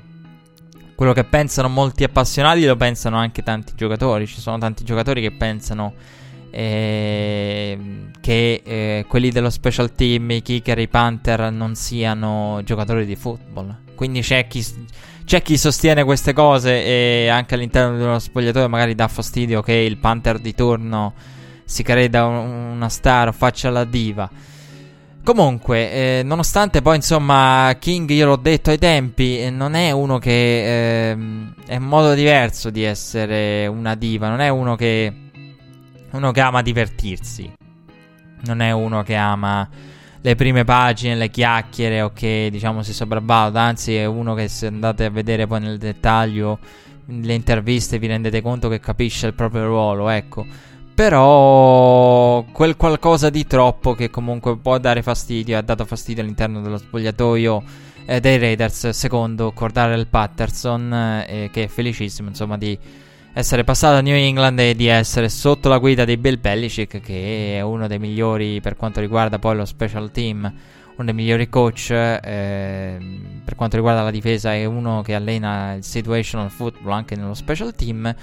quello che pensano molti appassionati lo pensano anche tanti giocatori. Ci sono tanti giocatori che pensano eh, che eh, quelli dello special team, i kicker, i panther non siano giocatori di football. Quindi c'è chi, c'è chi sostiene queste cose e anche all'interno dello spogliatoio magari dà fastidio che il panther di turno si creda una star o faccia la diva. Comunque, eh, nonostante poi insomma King, io l'ho detto ai tempi, eh, non è uno che eh, è un modo diverso di essere una diva, non è uno che uno che ama divertirsi. Non è uno che ama le prime pagine, le chiacchiere o che diciamo si sopravvaluta, anzi è uno che se andate a vedere poi nel dettaglio le interviste vi rendete conto che capisce il proprio ruolo, ecco. Però quel qualcosa di troppo che comunque può dare fastidio, ha dato fastidio all'interno dello spogliatoio eh, dei Raiders, secondo Cordare Patterson, eh, che è felicissimo insomma di essere passato a New England e di essere sotto la guida di Bill Belichick, che è uno dei migliori per quanto riguarda poi lo special team, uno dei migliori coach eh, per quanto riguarda la difesa, è uno che allena il situational football anche nello special team.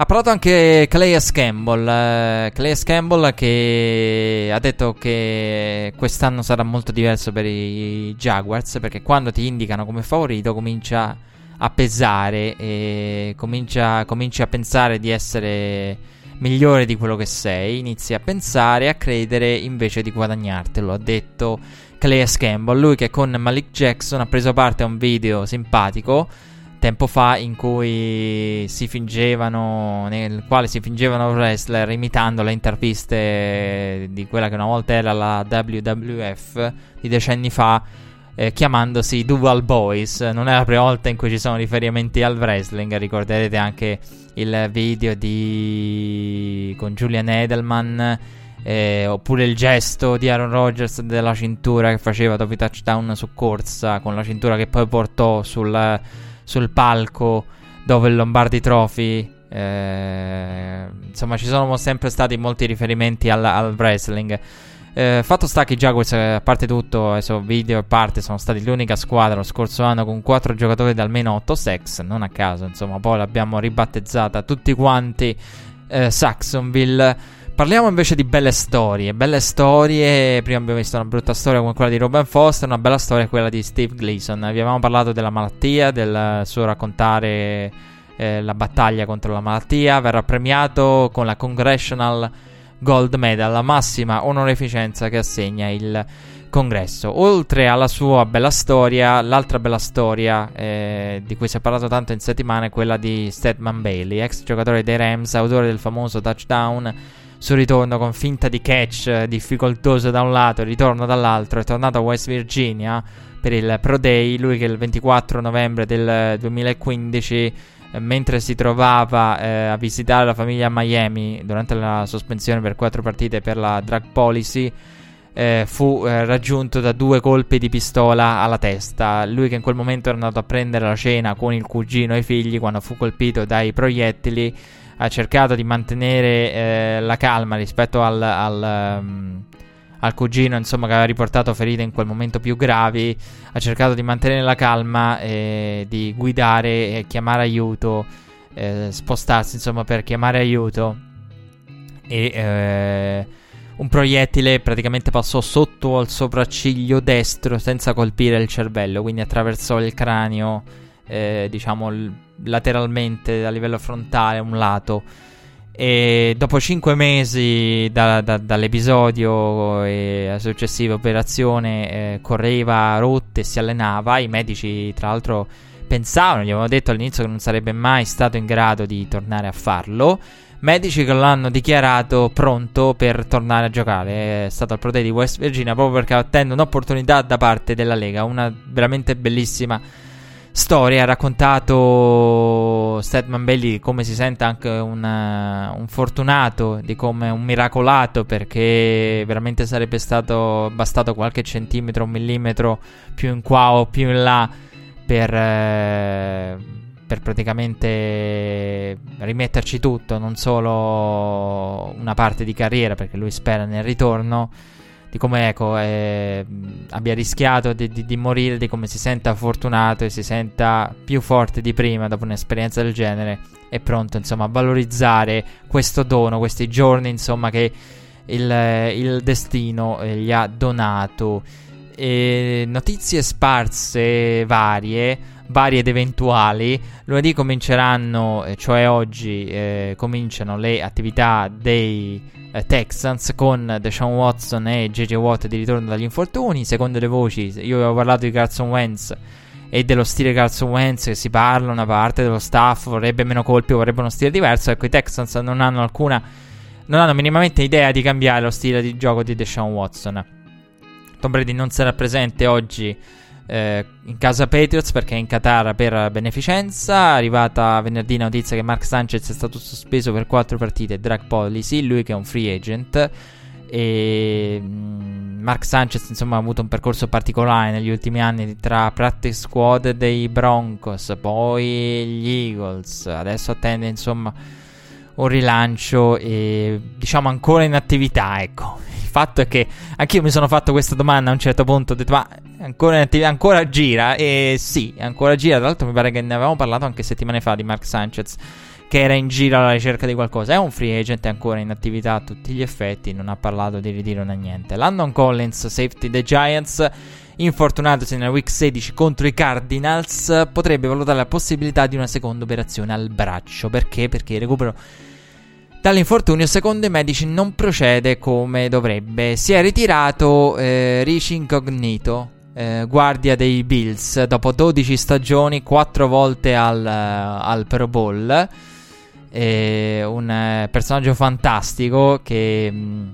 Ha parlato anche Clayas Campbell, eh, Clayas Campbell che ha detto che quest'anno sarà molto diverso per i Jaguars perché quando ti indicano come favorito comincia a pesare e comincia, cominci a pensare di essere migliore di quello che sei, inizi a pensare e a credere invece di guadagnartelo, ha detto Clay Campbell, lui che con Malik Jackson ha preso parte a un video simpatico tempo fa in cui si fingevano, nel quale si fingevano wrestler imitando le interviste di quella che una volta era la WWF di decenni fa, eh, chiamandosi Duval Boys. Non è la prima volta in cui ci sono riferimenti al wrestling, ricorderete anche il video di con Julian Edelman. Eh, oppure il gesto di Aaron Rodgers della cintura che faceva dopo i touchdown su corsa con la cintura che poi portò sul, sul palco dove il Lombardi Trophy. Eh, insomma, ci sono sempre stati molti riferimenti al, al wrestling. Eh, fatto sta che i Jaguars, a parte tutto, adesso video a parte, sono stati l'unica squadra lo scorso anno con 4 giocatori da almeno 8 sex. Non a caso, insomma, poi l'abbiamo ribattezzata tutti quanti eh, Saxonville. Parliamo invece di belle storie. Belle storie. Prima abbiamo visto una brutta storia come quella di Robin Foster. Una bella storia è quella di Steve Gleason. Vi avevamo parlato della malattia, del suo raccontare eh, la battaglia contro la malattia. Verrà premiato con la Congressional Gold Medal, la massima onorificenza che assegna il congresso. Oltre alla sua bella storia, l'altra bella storia eh, di cui si è parlato tanto in settimana è quella di Stedman Bailey, ex giocatore dei Rams, autore del famoso touchdown sul ritorno con finta di catch eh, difficoltoso da un lato e ritorno dall'altro, è tornato a West Virginia per il Pro Day, lui che il 24 novembre del 2015 eh, mentre si trovava eh, a visitare la famiglia a Miami durante la sospensione per quattro partite per la drug policy eh, fu eh, raggiunto da due colpi di pistola alla testa. Lui che in quel momento era andato a prendere la cena con il cugino e i figli quando fu colpito dai proiettili ha cercato di mantenere eh, la calma rispetto al, al, um, al, cugino, insomma, che aveva riportato ferite in quel momento più gravi. Ha cercato di mantenere la calma e di guidare e chiamare aiuto, eh, spostarsi, insomma, per chiamare aiuto. E eh, un proiettile praticamente passò sotto al sopracciglio destro senza colpire il cervello, quindi attraversò il cranio, eh, diciamo. Il, lateralmente a livello frontale un lato. E dopo 5 mesi da, da, dall'episodio e la successiva operazione eh, correva rotte si allenava. I medici, tra l'altro, pensavano, gli avevano detto all'inizio che non sarebbe mai stato in grado di tornare a farlo. Medici che lo hanno dichiarato pronto per tornare a giocare. È stato al Pro Day di West Virginia proprio perché attende un'opportunità da parte della Lega. Una veramente bellissima storia ha raccontato Stedman Belli come si sente anche un, uh, un, fortunato, di come un miracolato perché veramente sarebbe stato bastato qualche centimetro, un millimetro più in qua o più in là per, uh, per praticamente rimetterci tutto, non solo una parte di carriera perché lui spera nel ritorno di come ecco, eh, abbia rischiato di, di, di, morire, di come si senta fortunato e si senta più forte di prima dopo un'esperienza del genere. È pronto insomma a valorizzare questo dono, questi giorni insomma che il, il destino eh, gli ha donato. E notizie sparse varie varie ed eventuali. Lunedì cominceranno, eh, cioè oggi, eh, cominciano le attività dei eh, Texans con Deshaun Watson e JJ Watt di ritorno dagli infortuni. Secondo le voci, io avevo parlato di Carson Wentz e dello stile Carson Wentz che si parla, una parte dello staff vorrebbe meno colpi, vorrebbe uno stile diverso. Ecco, i Texans non hanno alcuna, non hanno minimamente idea di cambiare lo stile di gioco di Deshaun Watson. Tom Brady non sarà presente oggi eh, in casa Patriots perché è in Qatar per beneficenza. Arrivata venerdì la notizia che Mark Sanchez è stato sospeso per quattro partite drug policy, lui che è un free agent. E mm, Mark Sanchez insomma ha avuto un percorso particolare negli ultimi anni tra practice squad dei Broncos, poi gli Eagles, adesso attende insomma un rilancio e diciamo ancora in attività, ecco. Fatto è che anch'io mi sono fatto questa domanda a un certo punto, ho detto ma ancora, ancora gira e sì, ancora gira. Tra l'altro mi pare che ne avevamo parlato anche settimane fa di Mark Sanchez che era in giro alla ricerca di qualcosa. È un free agent, ancora in attività a tutti gli effetti, non ha parlato di ritiro né niente. Landon Collins, safety dei Giants, infortunatosi nella week 16 contro i Cardinals, potrebbe valutare la possibilità di una seconda operazione al braccio. Perché? Perché il recupero dall'infortunio, secondo i medici, non procede come dovrebbe. Si è ritirato eh, Ricci Incognito eh, guardia dei Bills, dopo 12 stagioni, 4 volte al, al Pro Bowl. Eh, un personaggio fantastico che... Mh, mm,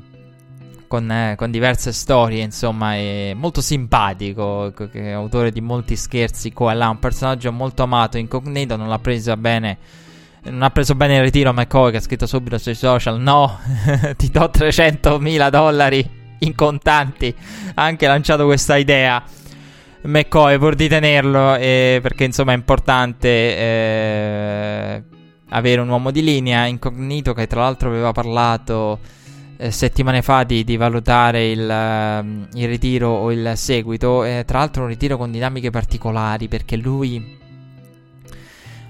con, eh, con, diverse storie, insomma, è molto simpatico, è autore di molti scherzi qua e là, un personaggio molto amato, incognito, non l'ha presa bene, non ha preso bene il ritiro McCoy che ha scritto subito sui social, no, ti do 300 mila dollari in contanti, ha anche lanciato questa idea. McCoy pur di tenerlo eh, perché insomma è importante eh, avere un uomo di linea incognito che tra l'altro aveva parlato eh, settimane fa di, di valutare il, uh, il, ritiro o il seguito. Tra l'altro un ritiro con dinamiche particolari perché lui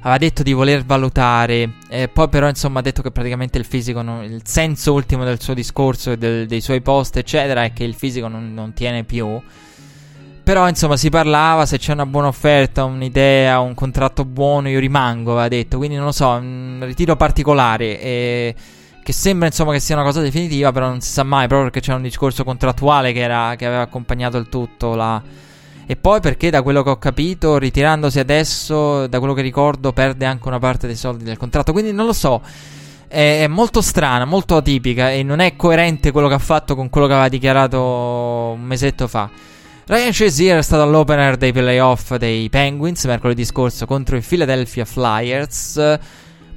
aveva detto di voler valutare, eh, poi però insomma ha detto che praticamente il fisico, non, il senso ultimo del suo discorso e dei suoi post eccetera è che il fisico non, non, tiene più. Però insomma si parlava, se c'è una buona offerta, un'idea, un contratto buono io rimango, aveva detto, quindi non lo so, un ritiro particolare. E che sembra insomma che sia una cosa definitiva, però non si sa mai, proprio perché c'era un discorso contrattuale che, era, che aveva accompagnato il tutto. La... E poi perché da quello che ho capito, ritirandosi adesso, da quello che ricordo, perde anche una parte dei soldi del contratto. Quindi non lo so. È, molto strana, molto atipica e non è coerente quello che ha fatto con quello che aveva dichiarato un mesetto fa. Ryan Shazier è stato all'opener dei playoff dei Penguins mercoledì scorso contro i Philadelphia Flyers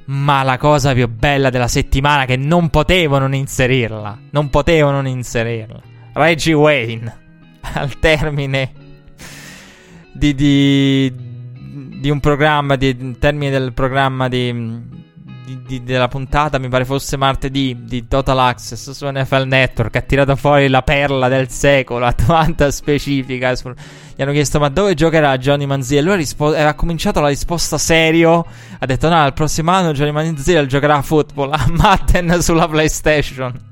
ma la cosa più bella della settimana che non potevo non inserirla. Non potevo non inserirla. Reggie Wayne. Al termine di, di, di un programma, di, termine del programma di, di, della puntata, mi pare fosse martedì, di Total Access su NFL Network, ha tirato fuori la perla del secolo, Atlanta specifica. Gli hanno chiesto ma dove giocherà Johnny Manziel? Lui ha, rispo- ha cominciato la risposta serio, ha detto no, il prossimo anno Johnny Manziel giocherà a football, a Madden sulla PlayStation.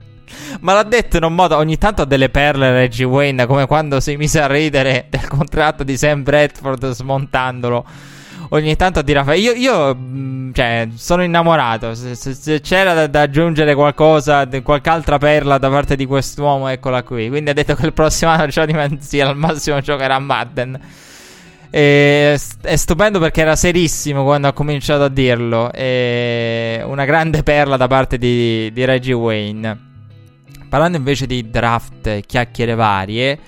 Ma l'ha detto in un modo. Ogni tanto ha delle perle Reggie Wayne. Come quando si mise a ridere del contratto di Sam Bradford smontandolo ogni tanto a dire io, io mm, cioè, sono innamorato. Se, se, se c'era da, da, aggiungere qualcosa, qualche altra perla da parte di quest'uomo, eccola qui. Quindi ha detto che il prossimo anno Johnny Manziel al massimo giocherà a Madden. E, è stupendo perché era serissimo quando ha cominciato a dirlo. E una grande perla da parte di, di Reggie Wayne. Parlando invece di draft, chiacchiere varie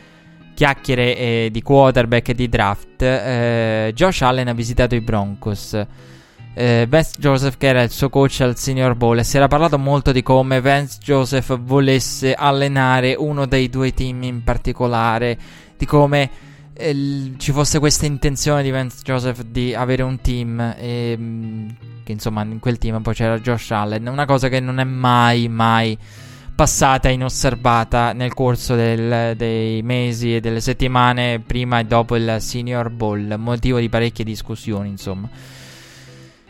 chiacchiere eh, di quarterback e di draft, eh, Josh Allen ha visitato i Broncos. Eh, Vance Joseph, che era il suo coach al Senior Bowl, si era parlato molto di come Vance Joseph volesse allenare uno dei due team in particolare, di come eh, ci fosse questa intenzione di Vance Joseph di avere un team, e, mm, che insomma in quel team poi c'era Josh Allen, una cosa che non è mai, mai passata inosservata nel corso del, dei mesi e delle settimane prima e dopo il Senior Bowl, motivo di parecchie discussioni, insomma.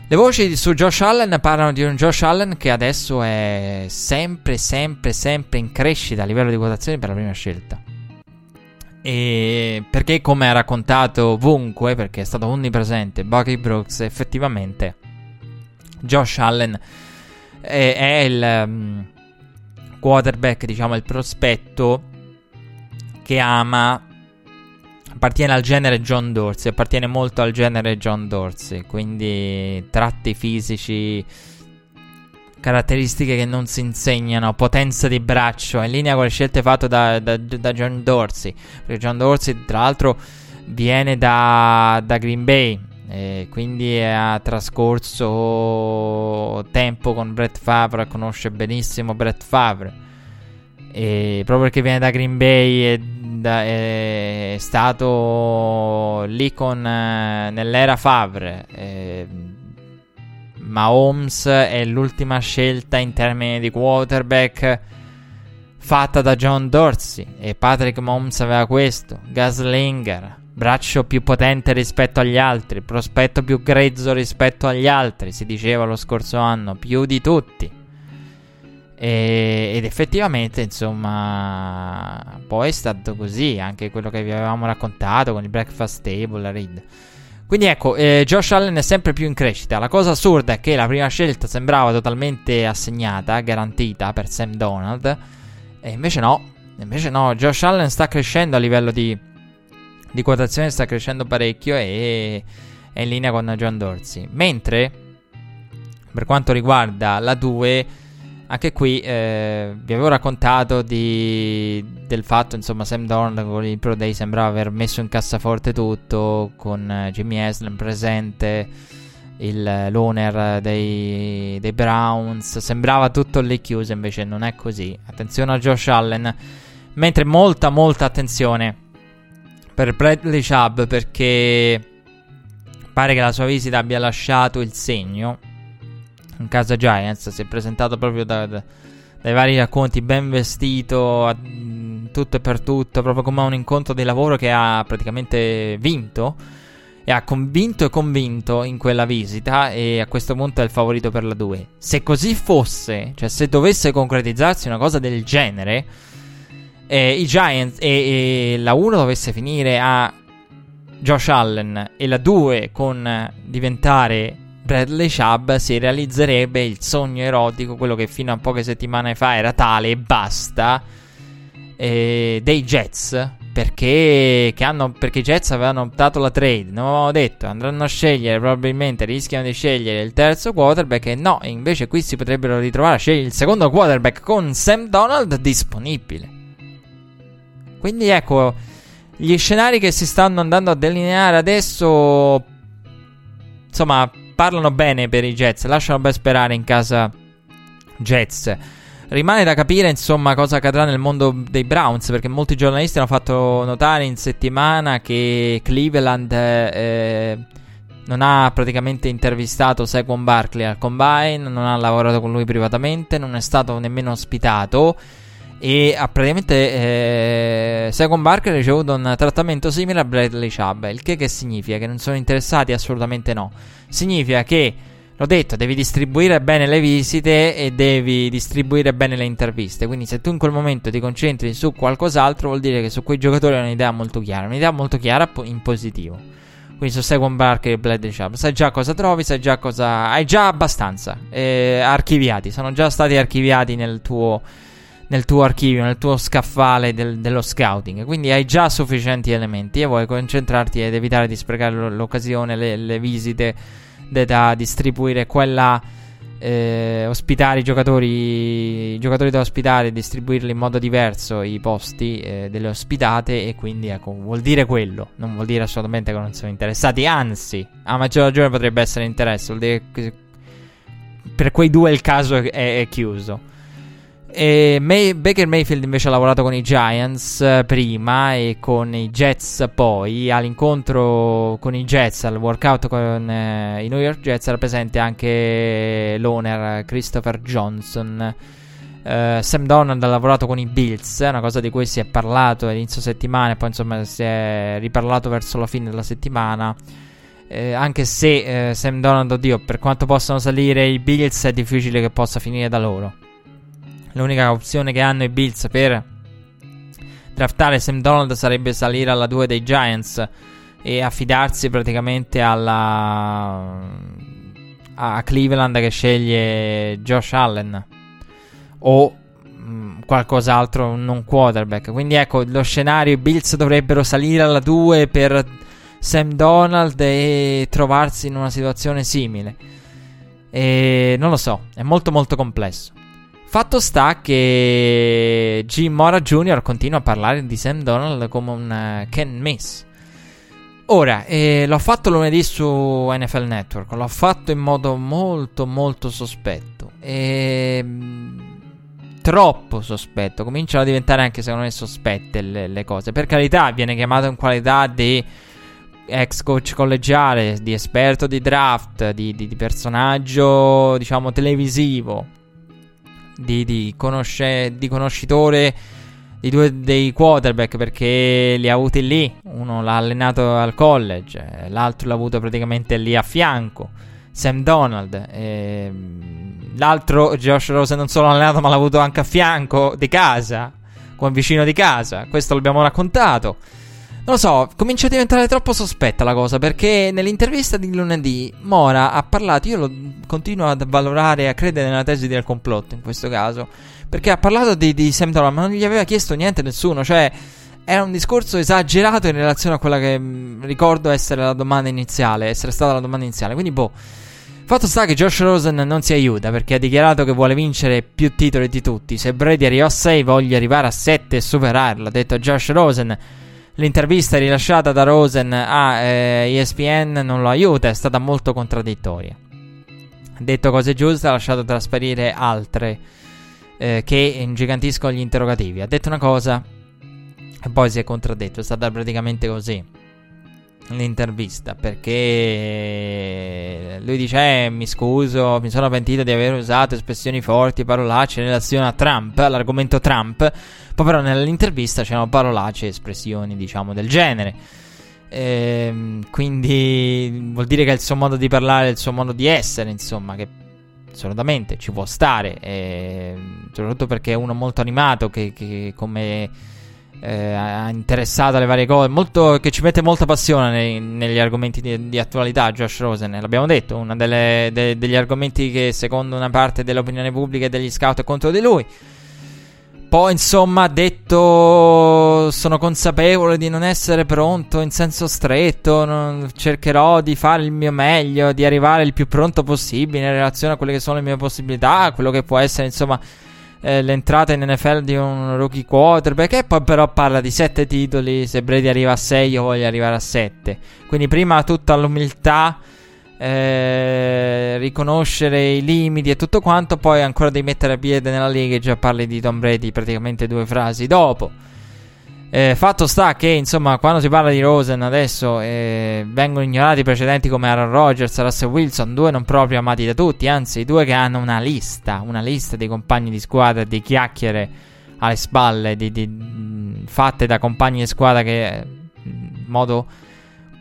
Le voci su Josh Allen parlano di un Josh Allen che adesso è sempre, sempre, sempre in crescita a livello di quotazioni per la prima scelta. E perché, come ha raccontato ovunque, perché è stato onnipresente Bucky Brooks, effettivamente Josh Allen è, è il. Quarterback, diciamo, il prospetto che ama appartiene al genere John Dorsey, appartiene molto al genere John Dorsey, quindi tratti fisici, caratteristiche che non si insegnano, potenza di braccio, in linea con le scelte fatte da, da, da John Dorsey, perché John Dorsey tra l'altro viene da, da Green Bay, e quindi ha trascorso tempo con Brett Favre, conosce benissimo Brett Favre. E proprio perché viene da Green Bay è, da, è stato lì con, eh, nell'era Favre. E, Mahomes è l'ultima scelta in termini di quarterback fatta da John Dorsey e Patrick Mahomes aveva questo, Gaslinger, braccio più potente rispetto agli altri, prospetto più grezzo rispetto agli altri, si diceva lo scorso anno, più di tutti. E, ed effettivamente, insomma, poi è stato così, anche quello che vi avevamo raccontato con il breakfast table, la read. Quindi ecco, eh, Josh Allen è sempre più in crescita. La cosa assurda è che la prima scelta sembrava totalmente assegnata, garantita per Sam Donald. E invece no, invece no, Josh Allen sta crescendo a livello di di quotazione sta crescendo parecchio e è in linea con John Dorsey. Mentre per quanto riguarda la 2, anche qui eh, vi avevo raccontato di, del fatto, insomma, Sam Donald con il Pro Day sembrava aver messo in cassaforte tutto, con eh, Jimmy Haslam presente, il, l'owner dei, dei, Browns, sembrava tutto lì chiuso, invece non è così. Attenzione a Josh Allen, mentre molta, molta attenzione per Bradley Chubb perché pare che la sua visita abbia lasciato il segno in casa Giants. Si è presentato proprio da, da, dai vari racconti, ben vestito, a, tutto e per tutto, proprio come un incontro di lavoro che ha praticamente vinto. E ha convinto e convinto in quella visita. E a questo punto è il favorito per la 2. Se così fosse, cioè se dovesse concretizzarsi una cosa del genere, eh, i Giants e, e la 1 dovesse finire a Josh Allen e la 2 con diventare Bradley Chubb si realizzerebbe il sogno erotico, quello che fino a poche settimane fa era tale e basta, eh, dei Jets. Perché, hanno, perché i Jets avevano optato la trade, non avevamo detto, andranno a scegliere, probabilmente rischiano di scegliere il terzo quarterback e no, invece qui si potrebbero ritrovare a scegliere il secondo quarterback con Sam Donald disponibile. Quindi ecco, gli scenari che si stanno andando a delineare adesso, insomma, parlano bene per i Jets, lasciano ben sperare in casa Jets. Rimane da capire, insomma, cosa accadrà nel mondo dei Browns, perché molti giornalisti hanno fatto notare in settimana che Cleveland eh, non ha praticamente intervistato Saquon Barkley al combine, non ha lavorato con lui privatamente, non è stato nemmeno ospitato e ha praticamente eh, Second Barker ha ricevuto un trattamento simile a Bradley Chubb il che, che significa? che non sono interessati? assolutamente no. Significa che l'ho detto devi distribuire bene le visite e devi distribuire bene le interviste. Quindi se tu in quel momento ti concentri su qualcos'altro vuol dire che su quei giocatori hai un'idea molto chiara. Un'idea molto chiara in positivo. Quindi su Second Barker e Bradley Chubb. Sai già cosa trovi sai già cosa hai già abbastanza eh, archiviati. Sono già stati archiviati nel tuo nel tuo archivio, nel tuo scaffale del, dello scouting. Quindi hai già sufficienti elementi e vuoi concentrarti ed evitare di sprecare l'occasione, le, le visite da distribuire quella. Eh, ospitare i giocatori, i giocatori da ospitare, distribuirli in modo diverso i posti eh, delle ospitate. E quindi ecco, vuol dire quello. Non vuol dire assolutamente che non sono interessati. Anzi, a maggior ragione potrebbe essere interesse. Vuol dire che per quei due il caso è, è chiuso. May- Baker Mayfield invece ha lavorato con i Giants eh, prima e con i Jets poi. All'incontro con i Jets, al workout con eh, i New York Jets, era presente anche l'owner Christopher Johnson. Uh, Sam Donald ha lavorato con i Bills, una cosa di cui si è parlato all'inizio settimana e poi insomma si è riparlato verso la fine della settimana. Eh, anche se eh, Sam Donald, oddio, per quanto possano salire i Bills, è difficile che possa finire da loro. L'unica opzione che hanno i Bills per draftare Sam Donald sarebbe salire alla 2 dei Giants e affidarsi praticamente alla a Cleveland che sceglie Josh Allen o mm, qualcos'altro non quarterback. Quindi ecco, lo scenario i Bills dovrebbero salire alla 2 per Sam Donald e trovarsi in una situazione simile. E non lo so, è molto molto complesso. Fatto sta che Jim Mora Jr. continua a parlare di Sam Donald come un uh, Ken Miss. Ora, eh, l'ho fatto lunedì su NFL Network, l'ho fatto in modo molto molto sospetto. E, mm, troppo sospetto, cominciano a diventare anche secondo me sospette le, le cose. Per carità, viene chiamato in qualità di ex coach collegiale, di esperto di draft, di, di, di personaggio diciamo televisivo di, di, conosce, di conoscitore di due dei quarterback perché li ha avuti lì. Uno l'ha allenato al college, l'altro l'ha avuto praticamente lì a fianco. Sam Donald, eh, l'altro Josh Rose non solo allenato ma l'ha avuto anche a fianco di casa, con vicino di casa. Questo l'abbiamo raccontato. Non lo so, comincia a diventare troppo sospetta la cosa perché nell'intervista di lunedì Mora ha parlato, io lo continuo a valorare e a credere nella tesi del complotto in questo caso, perché ha parlato di, di Sam Donald ma non gli aveva chiesto niente nessuno, cioè era un discorso esagerato in relazione a quella che mh, mm, ricordo essere la domanda iniziale, essere stata la domanda iniziale. Quindi, boh. Fatto sta che Josh Rosen non si aiuta perché ha dichiarato che vuole vincere più titoli di tutti. Se Brady arriva a 6, voglio arrivare a 7 e superarlo. Ha detto Josh Rosen. L'intervista rilasciata da Rosen a eh, ESPN non lo aiuta, è stata molto contraddittoria. Ha detto cose giuste, ha lasciato trasparire altre eh, che ingigantiscono gli interrogativi. Ha detto una cosa e poi si è contraddetto, è stata praticamente così l'intervista perché lui dice eh, mi scuso mi sono pentito di aver usato espressioni forti parolacce in relazione a Trump all'argomento Trump. Poi però nell'intervista c'erano parolacce e espressioni diciamo del genere. Ehm, quindi vuol dire che il suo modo di parlare il suo modo di essere insomma che assolutamente ci può stare e, soprattutto perché è uno molto animato che, che come eh, interessato alle varie cose, molto, che ci mette molta passione nei, negli argomenti di, di, attualità. Josh Rosen, l'abbiamo detto, uno de, degli argomenti che secondo una parte dell'opinione pubblica e degli scout è contro di lui. Poi, insomma, detto, sono consapevole di non essere pronto in senso stretto. Non, cercherò di fare il mio meglio, di arrivare il più pronto possibile in relazione a quelle che sono le mie possibilità, quello che può essere, insomma, eh, l'entrata in NFL di un rookie quarterback e poi però parla di 7 titoli, se Brady arriva a 6 io voglio arrivare a 7. Quindi prima tutta l'umiltà, eh, riconoscere i limiti e tutto quanto, poi ancora di mettere a piede nella Lega e già parli di Tom Brady praticamente due frasi dopo. Eh, fatto sta che, insomma, quando si parla di Rosen adesso eh, vengono ignorati precedenti come Aaron Rodgers, Russell Wilson, due non proprio amati da tutti, anzi, due che hanno una lista, una lista di compagni di squadra, di chiacchiere alle spalle, di, di, fatte da compagni di squadra che in modo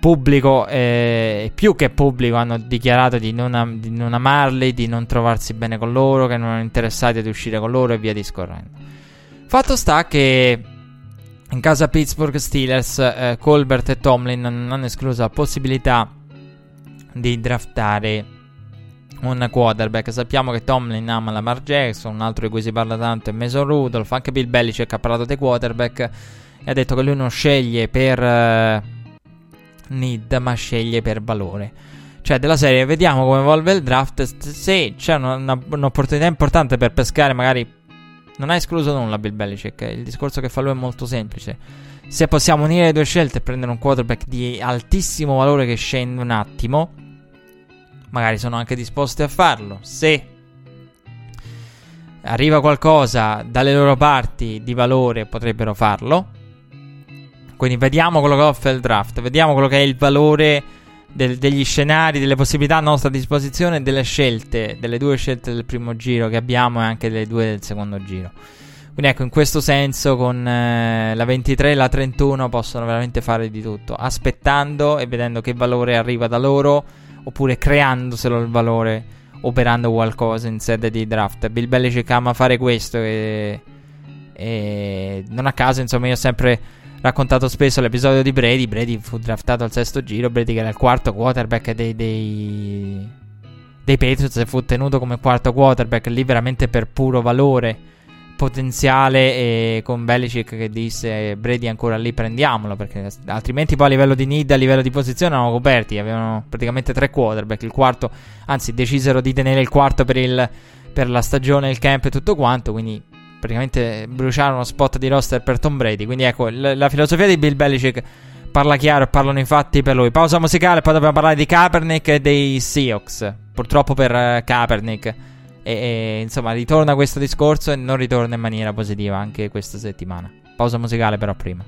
pubblico e eh, più che pubblico hanno dichiarato di non, am- di non amarli, di non trovarsi bene con loro, che non erano interessati ad uscire con loro e via discorrendo. Fatto sta che in casa Pittsburgh Steelers, eh, Colbert e Tomlin non hanno escluso la possibilità di draftare un quarterback. Sappiamo che Tomlin ama Lamar Jackson, un altro di cui si parla tanto è Mason Rudolph, anche Bill Belichick ha parlato dei quarterback e ha detto che lui non sceglie per uh, need, ma sceglie per valore. Cioè, della serie, vediamo come evolve il draft. Se c'è una, una, un'opportunità importante per pescare magari non ha escluso nulla Bill Belichick. Il discorso che fa lui è molto semplice. Se possiamo unire le due scelte e prendere un quarterback di altissimo valore che scende un attimo, magari sono anche disposti a farlo. Se arriva qualcosa dalle loro parti di valore, potrebbero farlo. Quindi vediamo quello che offre il draft, vediamo quello che è il valore del, degli scenari, delle possibilità a nostra disposizione, delle scelte, delle due scelte del primo giro che abbiamo e anche delle due del secondo giro. Quindi ecco, in questo senso con eh, la 23 e la 31 possono veramente fare di tutto, aspettando e vedendo che valore arriva da loro, oppure creandoselo il valore, operando qualcosa in sede di draft. Bill Belichick ama fare questo e, e non a caso, insomma, io ho sempre raccontato spesso l'episodio di Brady. Brady fu draftato al sesto giro. Brady, che era il quarto quarterback dei, dei, dei Patriots, fu tenuto come quarto quarterback lì veramente per puro valore potenziale. E con Belichick che disse: Brady ancora lì, prendiamolo. Perché altrimenti, poi a livello di need, a livello di posizione, erano coperti. Avevano praticamente tre quarterback. Il quarto, anzi, decisero di tenere il quarto per, il, per la stagione, il camp e tutto quanto. Quindi praticamente bruciare uno spot di roster per Tom Brady. Quindi ecco, l- la filosofia di Bill Belichick parla chiaro e parlano i fatti per lui. Pausa musicale, poi dobbiamo parlare di Kaepernick e dei Seahawks. Purtroppo per uh, Kaepernick. E, e, insomma, ritorna questo discorso e non ritorna in maniera positiva anche questa settimana. Pausa musicale però prima.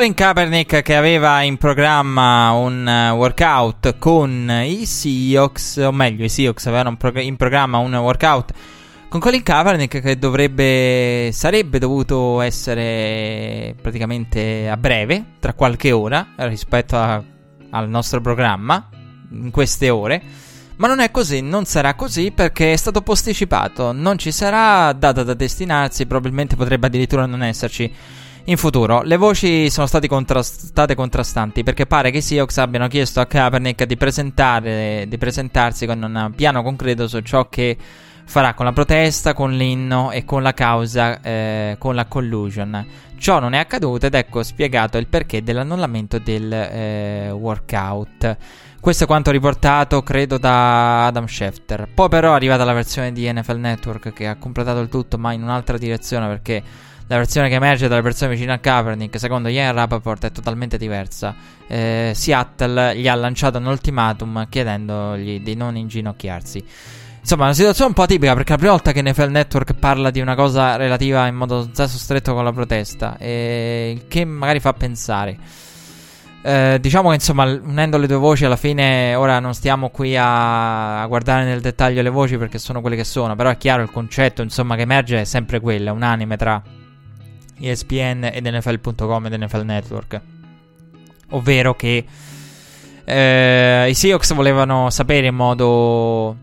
Colin Kaepernick che aveva in programma un uh, workout con i Seahawks, o meglio i Seahawks avevano in programma un workout con Colin Kaepernick che dovrebbe, sarebbe dovuto essere praticamente a breve, tra qualche ora rispetto a, al nostro programma, in queste ore. Ma non è così, non sarà così perché è stato posticipato, non ci sarà data da destinarsi, probabilmente potrebbe addirittura non esserci in futuro. Le voci sono state contrastate contrastanti perché pare che i Seahawks abbiano chiesto a Kaepernick di, di presentarsi con un piano concreto su ciò che farà con la protesta, con l'inno e con la causa, eh, con la collusion. Ciò non è accaduto ed ecco spiegato il perché dell'annullamento del eh, workout. Questo è quanto riportato, credo, da Adam Schefter. Poi però è arrivata la versione di NFL Network che ha completato il tutto, ma in un'altra direzione perché la versione che emerge dalle persone vicine a Kaepernick, secondo Ian Rappaport, è totalmente diversa. Eh, Seattle gli ha lanciato un ultimatum chiedendogli di non inginocchiarsi. Insomma, è una situazione un po' atipica perché è la prima volta che NFL Network parla di una cosa relativa in modo senso stretto con la protesta, e che magari fa pensare. Eh, diciamo che insomma, unendo le due voci, alla fine ora non stiamo qui a, a, guardare nel dettaglio le voci perché sono quelle che sono. Però è chiaro il concetto insomma, che emerge è sempre quello: unanime tra ESPN ed NFL.com ed NFL Network. Ovvero che eh, i Seahawks volevano sapere in modo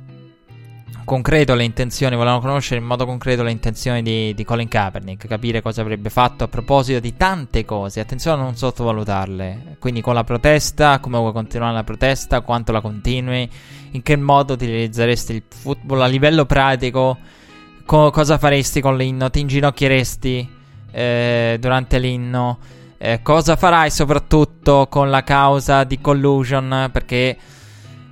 concreto le intenzioni, volevano conoscere in modo concreto le intenzioni di, di, Colin Kaepernick, capire cosa avrebbe fatto a proposito di tante cose. Attenzione a non sottovalutarle. Quindi con la protesta, come vuoi continuare la protesta, quanto la continui, in che modo utilizzeresti il football a livello pratico, co- cosa faresti con l'inno, ti inginocchieresti eh, durante l'inno. Eh, cosa farai soprattutto con la causa di collusion? Perché,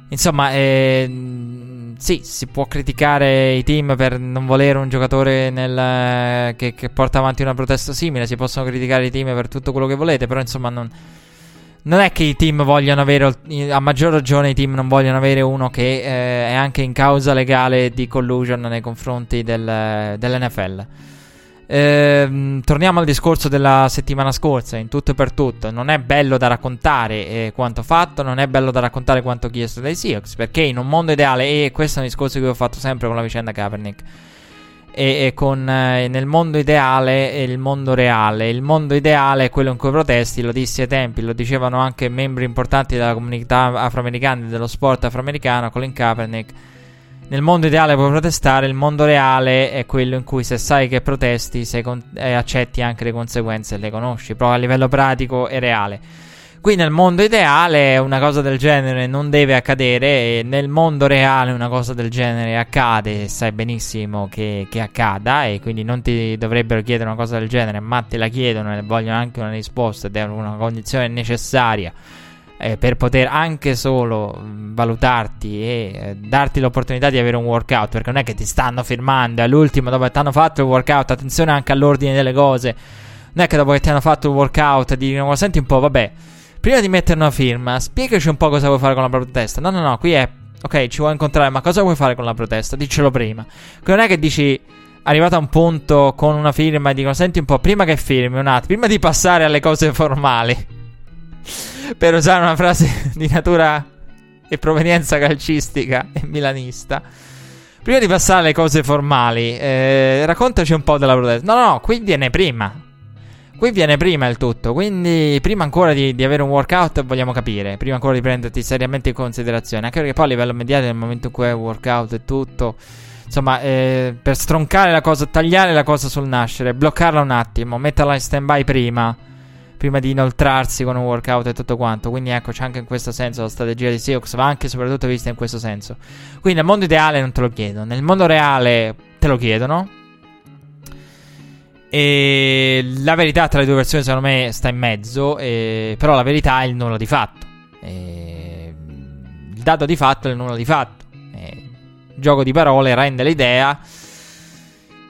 insomma, eh, sì, si può criticare i team per non volere un giocatore nel, che, che, porta avanti una protesta simile. Si possono criticare i team per tutto quello che volete, però, insomma, non. Non è che i team vogliono avere, a maggior ragione i team non vogliono avere uno che eh, è anche in causa legale di collusion nei confronti del, dell'NFL. Ehm, torniamo al discorso della settimana scorsa, in tutto e per tutto. Non è bello da raccontare eh, quanto fatto, non è bello da raccontare quanto chiesto dai Seahawks, perché in un mondo ideale, e questo è un discorso che ho fatto sempre con la vicenda Kaepernick, e, e con eh, nel mondo ideale e il mondo reale. Il mondo ideale è quello in cui protesti, lo dissi ai tempi, lo dicevano anche membri importanti della comunità afroamericana e dello sport afroamericano, Colin Kaepernick nel mondo ideale puoi protestare, il mondo reale è quello in cui se sai che protesti con- e accetti anche le conseguenze e le conosci, proprio a livello pratico e reale. Qui nel mondo ideale una cosa del genere non deve accadere e nel mondo reale una cosa del genere accade e sai benissimo che, che accada e quindi non ti dovrebbero chiedere una cosa del genere ma te la chiedono e vogliono anche una risposta ed è una condizione necessaria eh, per poter anche solo mm, valutarti e eh, darti l'opportunità di avere un workout, perché non è che ti stanno firmando, è l'ultimo dopo che ti hanno fatto il workout, attenzione anche all'ordine delle cose, non è che dopo che ti hanno fatto il workout ti dicono senti un po', vabbè, prima di mettere una firma, spiegaci un po' cosa vuoi fare con la protesta. No, no, no, qui è ok, ci vuoi incontrare, ma cosa vuoi fare con la protesta? Diccelo prima. Qui non è che dici arrivato a un punto con una firma e dicono senti un po', prima che firmi un attimo, prima di passare alle cose formali per usare una frase di natura e provenienza calcistica e milanista. Prima di passare alle cose formali, eh, raccontaci un po' della protesta. No, no, no, qui viene prima. Qui viene prima il tutto, quindi prima ancora di, di, avere un workout vogliamo capire, prima ancora di prenderti seriamente in considerazione, anche perché poi a livello mediatico nel momento in cui è workout e tutto, insomma, eh, per stroncare la cosa, tagliare la cosa sul nascere, bloccarla un attimo, metterla in stand by prima, prima di inoltrarsi con un workout e tutto quanto. Quindi ecco, c'è anche in questo senso la strategia di Seahawks va anche e soprattutto vista in questo senso. Quindi nel mondo ideale non te lo chiedono, nel mondo reale te lo chiedono. E la verità tra le due versioni secondo me sta in mezzo, e... però la verità è il nulla di fatto. E... Il dato di fatto è il nulla di fatto. E... Gioco di parole rende l'idea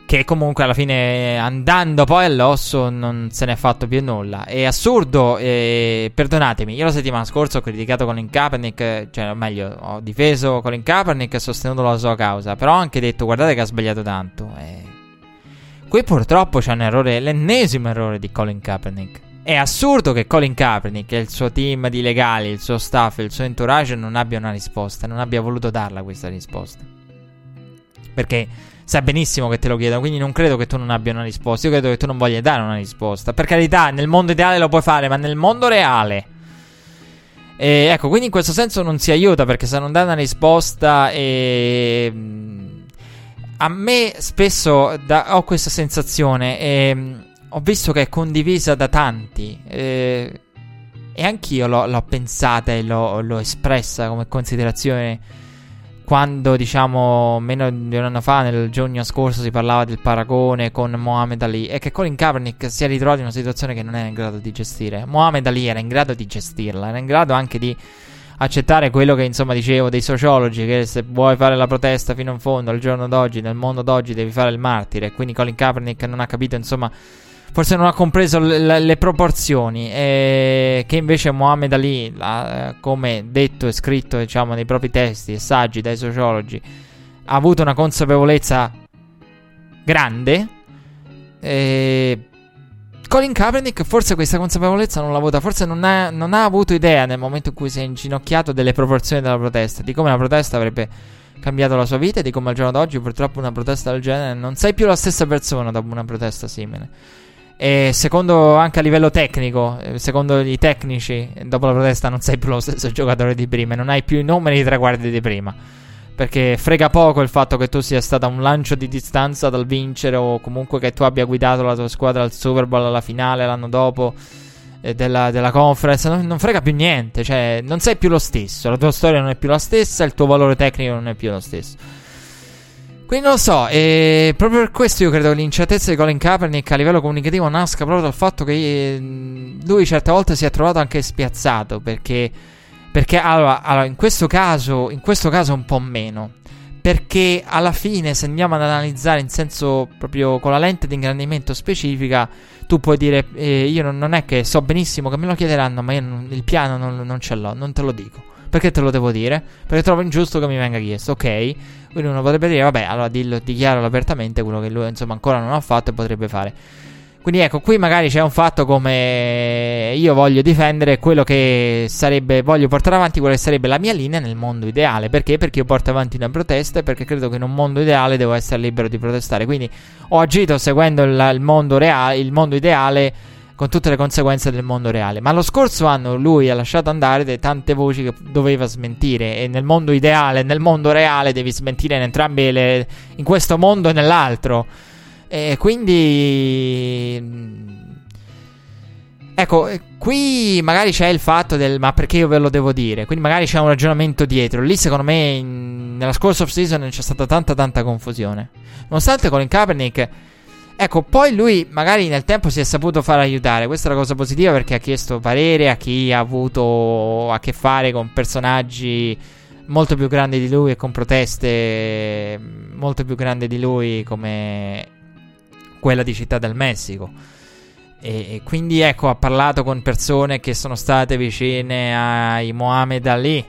che comunque alla fine andando poi all'osso non se ne è fatto più nulla. È assurdo, e perdonatemi, io la settimana scorsa ho criticato Colin Kaepernick, cioè o meglio, ho difeso Colin Kaepernick e sostenuto la sua causa, però ho anche detto guardate che ha sbagliato tanto. E... Qui purtroppo c'è un errore, l'ennesimo errore di Colin Kaepernick. È assurdo che Colin Kaepernick e il suo team di legali, il suo staff, il suo entourage non abbia una risposta, non abbia voluto darla questa risposta. Perché sai benissimo che te lo chiedono, quindi non credo che tu non abbia una risposta, io credo che tu non voglia dare una risposta. Per carità, nel mondo ideale lo puoi fare, ma nel mondo reale... E ecco, quindi in questo senso non si aiuta perché se non dai una risposta e... A me spesso da, ho questa sensazione e ho visto che è condivisa da tanti. Eh, e anch'io l'ho, l'ho pensata e l'ho, l'ho, espressa come considerazione quando, diciamo, meno di un anno fa, nel giugno scorso, si parlava del paragone con Mohamed Ali e che Colin Kaepernick si è ritrovato in una situazione che non era in grado di gestire. Mohamed Ali era in grado di gestirla, era in grado anche di accettare quello che insomma dicevo dei sociologi che se vuoi fare la protesta fino in fondo al giorno d'oggi nel mondo d'oggi devi fare il martire quindi Colin Kaepernick non ha capito insomma forse non ha compreso le, le proporzioni. Eh, che invece Mohammed Ali, la, come detto e scritto diciamo, nei propri testi e saggi dai sociologi, ha avuto una consapevolezza grande. Eh, Colin Kaepernick forse questa consapevolezza non l'ha avuta, forse non ha, non ha, avuto idea nel momento in cui si è inginocchiato delle proporzioni della protesta, di come la protesta avrebbe cambiato la sua vita e di come al giorno d'oggi purtroppo una protesta del genere non sei più la stessa persona dopo una protesta simile. E secondo anche a livello tecnico, eh, secondo i tecnici, dopo la protesta non sei più lo stesso giocatore di prima, non hai più i numeri di tre guardie di prima. Perché frega poco il fatto che tu sia stata un lancio di distanza dal vincere o comunque che tu abbia guidato la tua squadra al Super Bowl alla finale l'anno dopo eh, della, della, conference. Non, non, frega più niente, cioè non sei più lo stesso, la tua storia non è più la stessa, il tuo valore tecnico non è più lo stesso. Quindi non lo so, e proprio per questo io credo che l'incertezza di Colin Kaepernick a livello comunicativo nasca proprio dal fatto che mm, lui certe volte si è trovato anche spiazzato, perché, perché allora, allora in, questo caso, in questo caso un po' meno, perché alla fine se andiamo ad analizzare in senso proprio con la lente di ingrandimento specifica, tu puoi dire, eh, io non, non, è che so benissimo che me lo chiederanno, ma io non, il piano non, non ce l'ho, non te lo dico. Perché te lo devo dire? Perché trovo ingiusto che mi venga chiesto, ok? Quindi uno potrebbe dire, vabbè, allora dillo, dichiaralo apertamente quello che lui insomma ancora non ha fatto e potrebbe fare. Quindi ecco, qui magari c'è un fatto come io voglio difendere quello che sarebbe, voglio portare avanti quello che sarebbe la mia linea nel mondo ideale. Perché? Perché io porto avanti una protesta e perché credo che in un mondo ideale devo essere libero di protestare. Quindi ho agito seguendo il, il mondo reale, il mondo ideale con tutte le conseguenze del mondo reale. Ma lo scorso anno lui ha lasciato andare tante voci che doveva smentire e nel mondo ideale nel mondo reale devi smentire in entrambi le, in questo mondo e nell'altro. E quindi mm, Ecco, qui magari c'è il fatto del ma perché io ve lo devo dire? Quindi magari c'è un ragionamento dietro. Lì secondo me in, nella scorsa off season c'è stata tanta tanta confusione. Nonostante Colin Kaepernick Ecco, poi lui magari nel tempo si è saputo far aiutare. Questa è la cosa positiva perché ha chiesto parere a chi ha avuto a che fare con personaggi molto più grandi di lui e con proteste molto più grandi di lui come quella di Città del Messico. E, e quindi ecco, ha parlato con persone che sono state vicine ai Mohammed Ali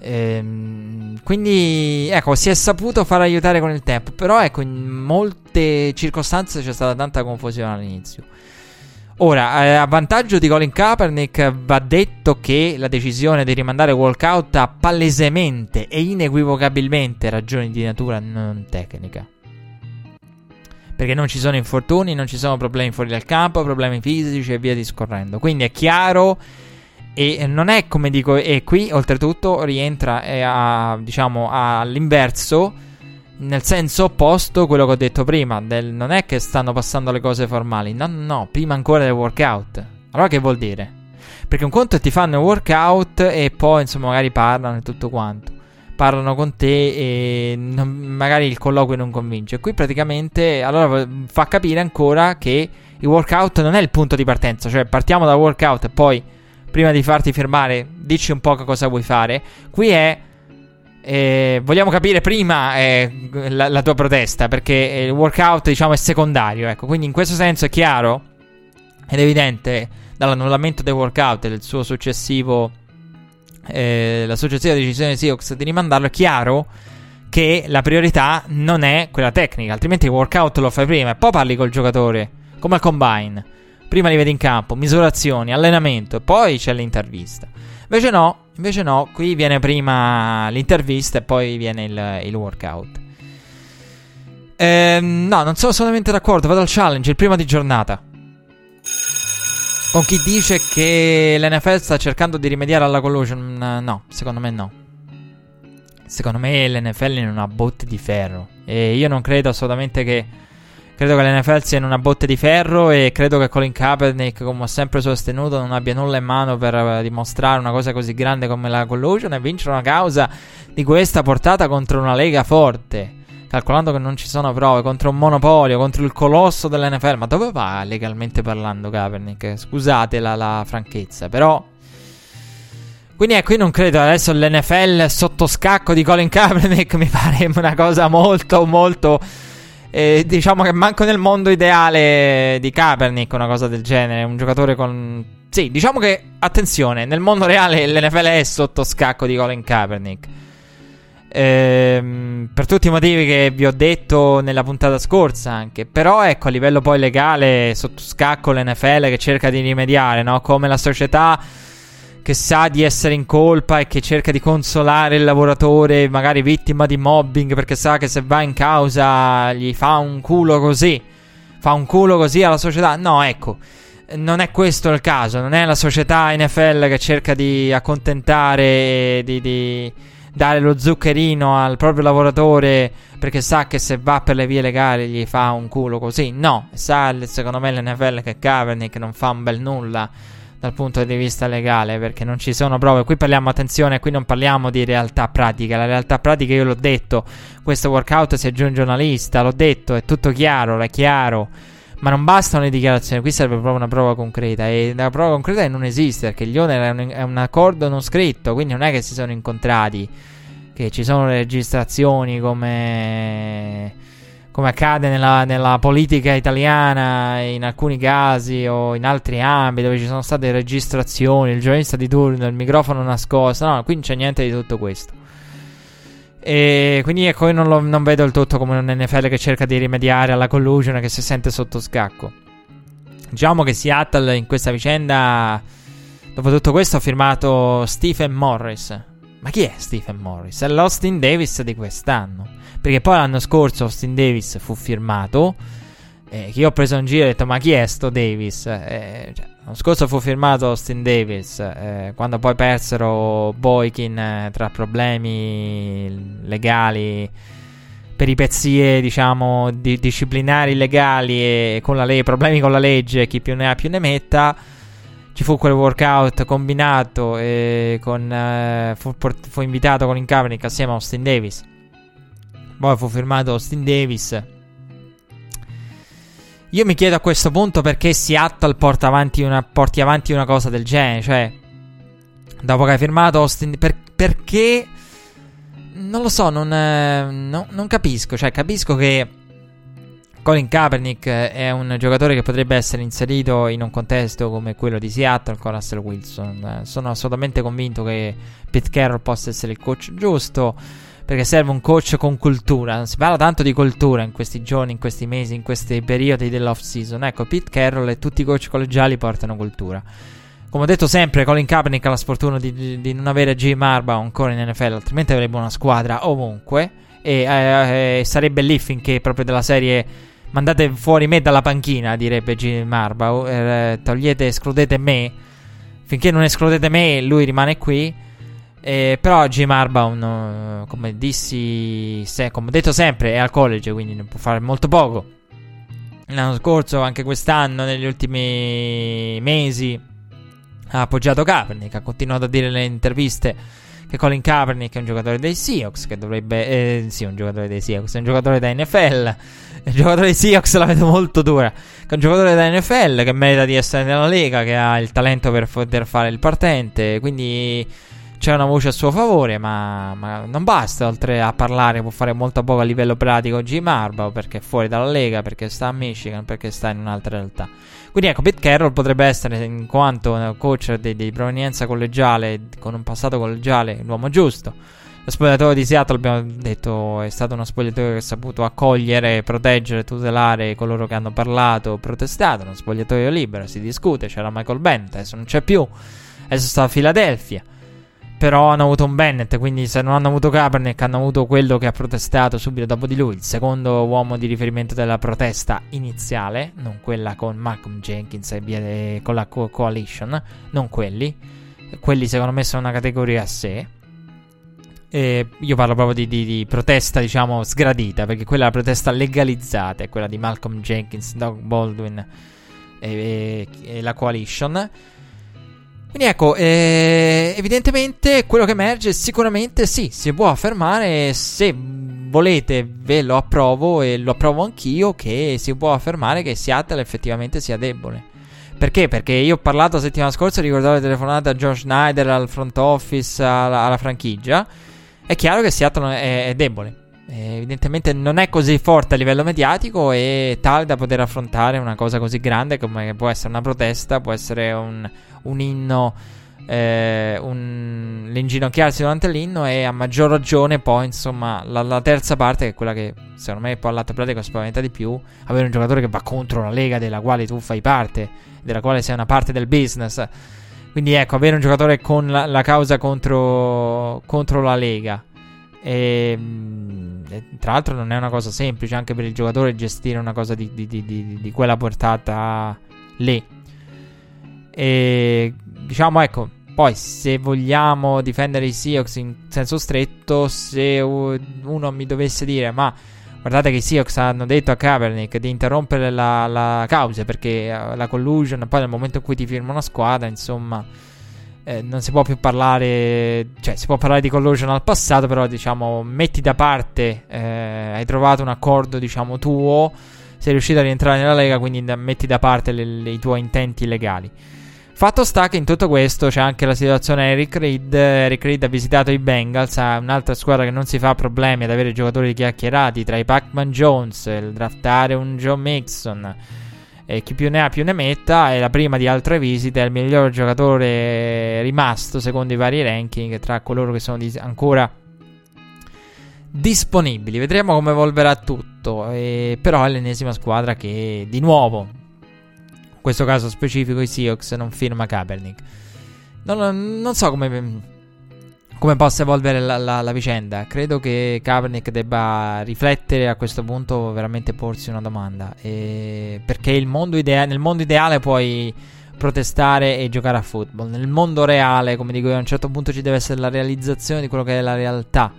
Ehm, quindi ecco, si è saputo far aiutare con il tempo. Però ecco, in molte circostanze c'è stata tanta confusione all'inizio. Ora, a vantaggio di Colin Kaepernick va detto che la decisione di rimandare walkout ha palesemente e inequivocabilmente ragioni di natura non tecnica. Perché non ci sono infortuni, non ci sono problemi fuori dal campo, problemi fisici e via discorrendo. Quindi è chiaro e non è come dico, e qui oltretutto rientra eh, a, diciamo, all'inverso, nel senso opposto quello che ho detto prima. Del, non è che stanno passando le cose formali, no, no, prima ancora del workout. Allora che vuol dire? Perché un conto è ti fanno il workout e poi insomma magari parlano e tutto quanto. Parlano con te e non, magari il colloquio non convince. Qui praticamente allora fa capire ancora che il workout non è il punto di partenza. Cioè partiamo dal workout e poi prima di farti fermare, dici un po' cosa vuoi fare. Qui è. Eh, vogliamo capire prima eh, la, la, tua protesta perché il workout diciamo è secondario ecco quindi in questo senso è chiaro ed evidente dall'annullamento del workout e del suo successivo eh, la successiva decisione di Seahawks di rimandarlo è chiaro che la priorità non è quella tecnica altrimenti il workout lo fai prima e poi parli col giocatore come al combine Prima li vedi in campo, misurazioni, allenamento e poi c'è l'intervista. Invece no, invece no, qui viene prima l'intervista e poi viene il, il workout. Ehm, no, non sono assolutamente d'accordo, vado al challenge, il primo di giornata. Con chi dice che l'NFL sta cercando di rimediare alla collusion, no, secondo me no. Secondo me l'NFL è in una botte di ferro. E io non credo assolutamente che Credo che l'NFL sia in una botte di ferro e credo che Colin Kaepernick, come ho sempre sostenuto, non abbia nulla in mano per uh, dimostrare una cosa così grande come la collusion e vincere una causa di questa portata contro una lega forte. Calcolando che non ci sono prove contro un monopolio, contro il colosso dell'NFL. Ma dove va legalmente parlando Kaepernick? Scusate la, la franchezza, però quindi ecco, io non credo adesso l'NFL sotto scacco di Colin Kaepernick mi pare una cosa molto, molto eh, diciamo che manco nel mondo ideale di Kaepernick una cosa del genere. Un giocatore con. Sì, diciamo che, attenzione, nel mondo reale l'NFL è sotto scacco di Colin Kaepernick. Ehm, per tutti i motivi che vi ho detto nella puntata scorsa anche. Però ecco, a livello poi legale, sotto scacco l'NFL che cerca di rimediare, no? Come la società che sa di essere in colpa e che cerca di consolare il lavoratore, magari vittima di mobbing, perché sa che se va in causa gli fa un culo così. Fa un culo così alla società. No, ecco. Non è questo il caso. Non è la società NFL che cerca di accontentare, di, di dare lo zuccherino al proprio lavoratore perché sa che se va per le vie legali gli fa un culo così. No, sa secondo me l'NFL che Kaepernick non fa un bel nulla dal punto di vista legale perché non ci sono prove. Qui parliamo, attenzione, qui non parliamo di realtà pratica. La realtà pratica, io l'ho detto, questo workout si aggiunge una lista, l'ho detto, è tutto chiaro, è chiaro. Ma non bastano le dichiarazioni, qui serve proprio una prova concreta. E la prova concreta non esiste perché gli un, è un accordo non scritto, quindi non è che si sono incontrati, che ci sono le registrazioni come come accade nella, nella, politica italiana in alcuni casi o in altri ambiti dove ci sono state registrazioni, il giornalista di turno, il microfono nascosto. No, qui non c'è niente di tutto questo. E quindi ecco, io non, lo, non vedo il tutto come un NFL che cerca di rimediare alla collusion che si sente sotto scacco. Diciamo che Seattle in questa vicenda, dopo tutto questo, ha firmato Stephen Morris. Ma chi è Stephen Morris? È l'Austin Davis di quest'anno. Perché poi l'anno scorso Austin Davis fu firmato. Eh, che io ho preso in giro e ho detto: Ma chi è sto Davis? Eh, cioè, l'anno scorso fu firmato Austin Davis. Eh, quando poi persero Boykin eh, tra problemi legali, peripezie, diciamo, di- disciplinari legali e con le- problemi con la legge, chi più ne ha più ne metta ci fu quel workout combinato e con, eh, fu, fu, invitato con Kaepernick assieme a Austin Davis poi fu firmato Austin Davis. Io mi chiedo a questo punto perché Seattle porta avanti una, porti avanti una cosa del genere. Cioè, dopo che hai firmato Austin. Per, perché. Non lo so, non, eh, no, non capisco. Cioè, capisco che. Colin Kaepernick è un giocatore che potrebbe essere inserito in un contesto come quello di Seattle con Russell Wilson. Sono assolutamente convinto che Pete Carroll possa essere il coach giusto perché serve un coach con cultura. Si parla tanto di cultura in questi giorni, in questi mesi, in questi periodi dell'off season. Ecco, Pete Carroll e tutti i coach collegiali portano cultura. Come ho detto sempre, Colin Kaepernick ha la sfortuna di, di, non avere Jim Harbaugh ancora in NFL, altrimenti avrebbe una squadra ovunque. E eh, eh, sarebbe lì finché proprio della serie mandate fuori me dalla panchina, direbbe Jim Harbaugh. Eh, togliete, escludete me. Finché non escludete me, lui rimane qui. Eh, però Jim Harbaugh, come dissi, se, come detto sempre, è al college, quindi non può fare molto poco. L'anno scorso, anche quest'anno, negli ultimi mesi, ha appoggiato Kaepernick, ha continuato a dire nelle interviste che Colin Kaepernick è un giocatore dei Seahawks, che dovrebbe... Eh, sì, un giocatore dei Seahawks, è un giocatore da NFL. Il giocatore dei Seahawks la vedo molto dura. Che è un giocatore da NFL che merita di essere nella Lega, che ha il talento per poter fare il partente, quindi c'è una voce a suo favore, ma, ma, non basta. Oltre a parlare, può fare molto poco a livello pratico. Jim Harbaugh perché è fuori dalla Lega, perché sta a Michigan, perché sta in un'altra realtà. Quindi ecco, Pete Carroll potrebbe essere, in quanto coach di, di provenienza collegiale, con un passato collegiale, l'uomo giusto. Lo spogliatoio di Seattle, abbiamo detto, è stato uno spogliatoio che ha saputo accogliere, proteggere, tutelare coloro che hanno parlato, protestato. Uno spogliatoio libero, si discute. C'era Michael Bennett, adesso non c'è più. Adesso sta a Filadelfia. Però hanno avuto un Bennett, quindi se non hanno avuto Kaepernick, hanno avuto quello che ha protestato subito dopo di lui, il secondo uomo di riferimento della protesta iniziale, non quella con Malcolm Jenkins e con la co- coalition, non quelli. Quelli secondo me sono una categoria a sé. E io parlo proprio di, di, di, protesta, diciamo, sgradita, perché quella è la protesta legalizzata, è quella di Malcolm Jenkins, Doug Baldwin e, e, e la coalition. Quindi ecco, eh, evidentemente quello che emerge sicuramente sì, si può affermare, se volete ve lo approvo e lo approvo anch'io, che si può affermare che Seattle effettivamente sia debole. Perché? Perché io ho parlato la settimana scorsa, ricordavo le telefonate a John Schneider, al front office, alla, alla franchigia è chiaro che Seattle è, è debole. Eh, evidentemente non è così forte a livello mediatico e tale da poter affrontare una cosa così grande come può essere una protesta, può essere un, un inno, eh, un, l'inginocchiarsi durante l'inno e a maggior ragione poi insomma la, la, terza parte che è quella che secondo me poi all'atto pratico spaventa di più, avere un giocatore che va contro la lega della quale tu fai parte, della quale sei una parte del business quindi ecco, avere un giocatore con la, la causa contro, contro, la Lega. Ehm, e, tra l'altro non è una cosa semplice anche per il giocatore gestire una cosa di, di, di, di quella portata lì. E diciamo ecco, poi se vogliamo difendere i Seahawks in senso stretto, se uno mi dovesse dire ma Guardate che i Seahawks hanno detto a Kaepernick di interrompere la, la causa perché uh, la collusion, poi nel momento in cui ti firma una squadra, insomma, eh, non si può più parlare, cioè si può parlare di collusion al passato, però diciamo, metti da parte, eh, hai trovato un accordo, diciamo, tuo, sei riuscito a rientrare nella Lega, quindi metti da parte le, le, i tuoi intenti legali. Fatto sta che in tutto questo c'è anche la situazione Eric Reed. Eric Reed ha visitato i Bengals, un'altra squadra che non si fa problemi ad avere giocatori chiacchierati tra i Pac-Man Jones, il draftare un Joe Mixon e chi più ne ha più ne metta. È la prima di altre visite, è il miglior giocatore rimasto secondo i vari ranking tra coloro che sono ancora disponibili. Vedremo come evolverà tutto. E, però è l'ennesima squadra che di nuovo in questo caso specifico i Seahawks non firma Kaepernick. Non, non so come, come, possa evolvere la, la, la, vicenda. Credo che Kaepernick debba riflettere a questo punto, veramente porsi una domanda. E perché mondo idea- nel mondo ideale puoi protestare e giocare a football. Nel mondo reale, come dico io, a un certo punto ci deve essere la realizzazione di quello che è la realtà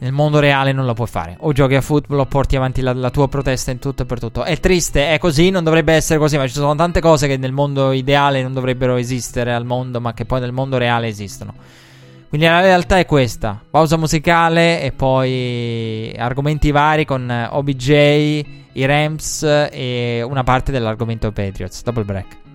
nel mondo reale non lo puoi fare. O giochi a football o porti avanti la, la, tua protesta in tutto e per tutto. È triste, è così, non dovrebbe essere così, ma ci sono tante cose che nel mondo ideale non dovrebbero esistere al mondo, ma che poi nel mondo reale esistono. Quindi la realtà è questa. Pausa musicale e poi argomenti vari con OBJ, i Rams e una parte dell'argomento Patriots. Il break.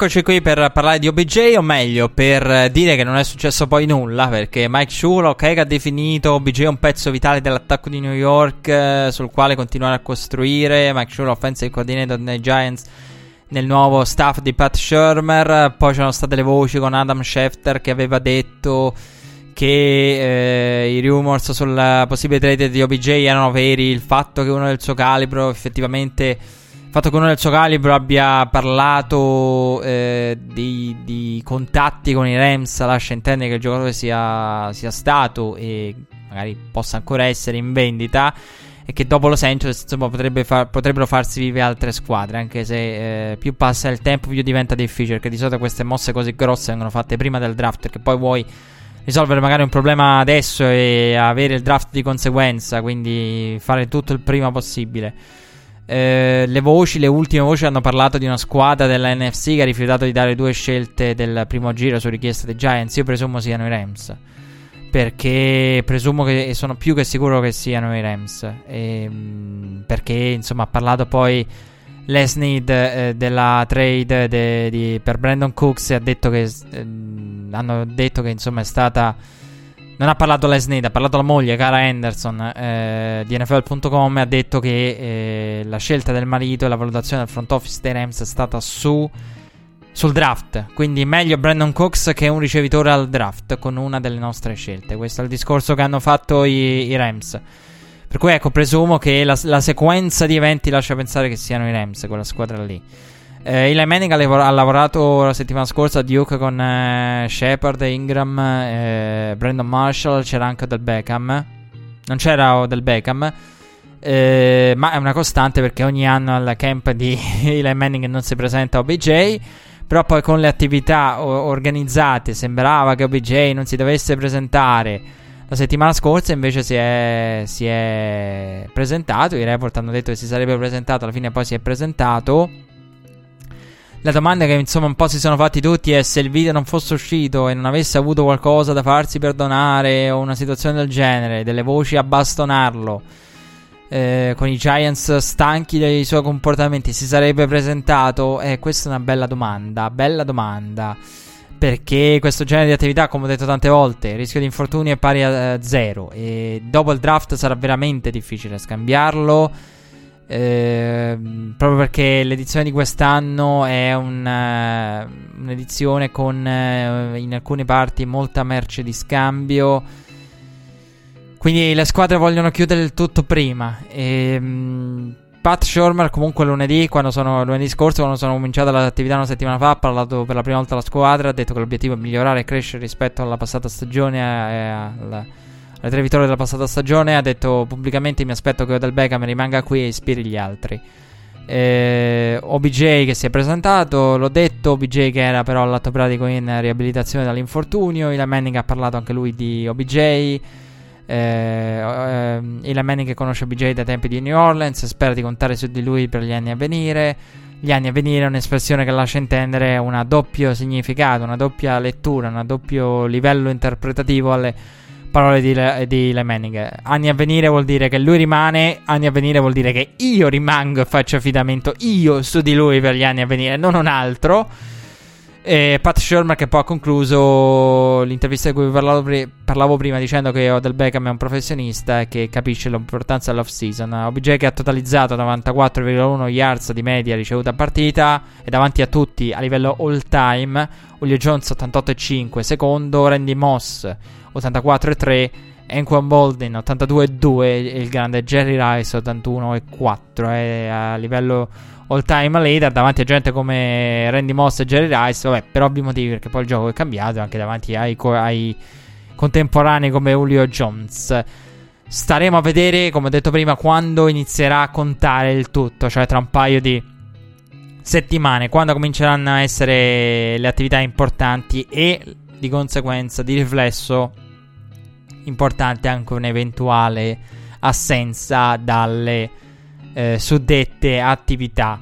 Eccoci qui per parlare di OBJ, o meglio, per dire che non è successo poi nulla, perché Mike che ha definito OBJ un pezzo vitale dell'attacco di New York, eh, sul quale continuare a costruire. Mike Shula, offensive coordinator nei Giants, nel nuovo staff di Pat Shermer. Poi c'erano state le voci con Adam Schefter che aveva detto che eh, i rumors sulla possibile trade di OBJ erano veri, il fatto che uno del suo calibro effettivamente il fatto che uno del suo calibro abbia parlato eh, di, di, contatti con i Rams lascia intendere che il giocatore sia, sia, stato e magari possa ancora essere in vendita e che dopo Los Angeles insomma, potrebbe far, potrebbero farsi vivere altre squadre anche se eh, più passa il tempo più diventa difficile perché di solito queste mosse così grosse vengono fatte prima del draft che poi vuoi risolvere magari un problema adesso e avere il draft di conseguenza quindi fare tutto il prima possibile eh, le voci, le ultime voci hanno parlato di una squadra della NFC che ha rifiutato di dare due scelte del primo giro su richiesta dei Giants. Io presumo siano i Rams. Perché presumo che sono più che sicuro che siano i Rams. E, ehm, perché insomma ha parlato poi Les Need eh, della trade de, di, per Brandon Cooks e ha detto che eh, hanno detto che insomma è stata non ha parlato Lesnade, ha parlato la moglie, Cara Henderson, eh, di NFL.com ha detto che eh, la scelta del marito e la valutazione del front office dei Rams è stata su, sul draft. Quindi meglio Brandon Cooks che un ricevitore al draft con una delle nostre scelte. Questo è il discorso che hanno fatto i, i Rams. Per cui ecco, presumo che la, la sequenza di eventi lascia pensare che siano i Rams, quella squadra lì. Eh, Eli Manning ha, lavorato la settimana scorsa a Duke con eh, Shepard, Ingram, eh, Brandon Marshall, c'era anche del Beckham. Non c'era del Beckham. Eh, ma è una costante perché ogni anno al camp di Eli Manning non si presenta OBJ. Però poi con le attività organizzate sembrava che OBJ non si dovesse presentare. La settimana scorsa invece si è, si è presentato. I report hanno detto che si sarebbe presentato, alla fine poi si è presentato. La domanda che insomma un po' si sono fatti tutti è se il video non fosse uscito e non avesse avuto qualcosa da farsi perdonare o una situazione del genere, delle voci a bastonarlo, eh, con i Giants stanchi dei suoi comportamenti, si sarebbe presentato? Eh, questa è una bella domanda, bella domanda. Perché questo genere di attività, come ho detto tante volte, il rischio di infortunio è pari a zero. E dopo il draft sarà veramente difficile scambiarlo eh, proprio perché l'edizione di quest'anno è un, uh, un'edizione con uh, in alcune parti molta merce di scambio. Quindi le squadre vogliono chiudere il tutto prima. E, um, Pat Shormer comunque lunedì, sono, lunedì scorso, quando sono cominciata l'attività una settimana fa, ha parlato per la prima volta alla squadra, ha detto che l'obiettivo è migliorare e crescere rispetto alla passata stagione e alla alle tre vittorie della passata stagione, ha detto pubblicamente mi aspetto che Odell Beckham rimanga qui e ispiri gli altri. Eh, OBJ che si è presentato, l'ho detto, OBJ che era però all'atto pratico in riabilitazione dall'infortunio, Eli Manning ha parlato anche lui di OBJ, eh, eh, Eli Manning che conosce OBJ dai tempi di New Orleans, spera di contare su di lui per gli anni a venire. Gli anni a venire è un'espressione che lascia intendere un doppio significato, una doppia lettura, un doppio livello interpretativo alle Parole di, Le- di Le Manning. Anni a venire vuol dire che lui rimane, anni a venire vuol dire che io rimango e faccio affidamento io su di lui per gli anni a venire, non un altro. E Pat Shermer che poi ha concluso l'intervista di cui parlavo, pre- parlavo, prima dicendo che Odell Beckham è un professionista e che capisce l'importanza dell'off season. OBJ che ha totalizzato 94,1 yards di media ricevuta a partita e davanti a tutti a livello all time. Julio Jones 88,5 secondo, Randy Moss 84,3 Enquan Bolden 82,2 e il grande Jerry Rice 81,4 è a livello all time leader davanti a gente come Randy Moss e Jerry Rice vabbè per ovvi motivi perché poi il gioco è cambiato anche davanti ai, ai contemporanei come Julio Jones. Staremo a vedere come ho detto prima quando inizierà a contare il tutto cioè tra un paio di settimane quando cominceranno a essere le attività importanti e di conseguenza di riflesso importante anche un'eventuale assenza dalle eh, suddette attività.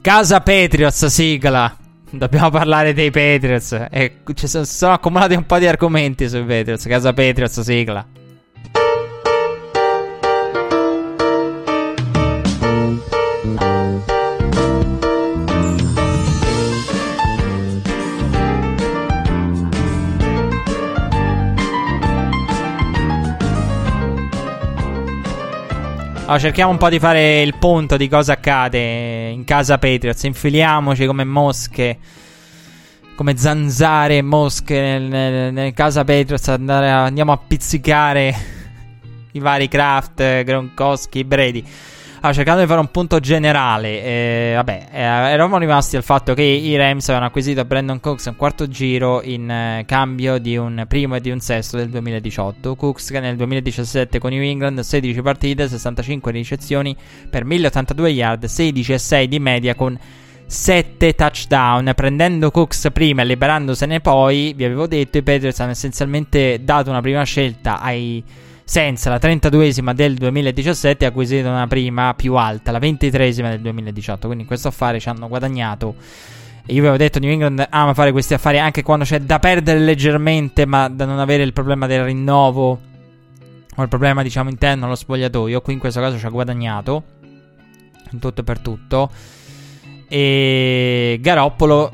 Casa Patriots, sigla. Dobbiamo parlare dei Patriots. Eh, ci sono accumulati un po' di argomenti sui Patriots. Casa Patriots, sigla. Allora, cerchiamo un po' di fare il punto di cosa accade in casa Patriots. Infiliamoci come mosche, come zanzare mosche nel, nel, nel casa Patriots. Andare andiamo a pizzicare i vari Kraft, Gronkowski, Brady. Allora, cercando di fare un punto generale, eh, vabbè, eh, eravamo rimasti al fatto che i Rams avevano acquisito Brandon Cooks un quarto giro in eh, cambio di un primo e di un sesto del 2018. Cooks che nel 2017 con New England 16 partite, 65 ricezioni per 1082 yard, 16 e 6 di media con 7 touchdown. Prendendo Cooks prima e liberandosene poi, vi avevo detto, i Patriots hanno essenzialmente dato una prima scelta ai senza la 32esima del 2017 ha acquisito una prima più alta, la 23esima del 2018. Quindi in questo affare ci hanno guadagnato. Io avevo detto, New England ama fare questi affari anche quando c'è da perdere leggermente, ma da non avere il problema del rinnovo o il problema, diciamo, interno allo spogliatoio. Qui in questo caso ci ha guadagnato in tutto e per tutto. E Garoppolo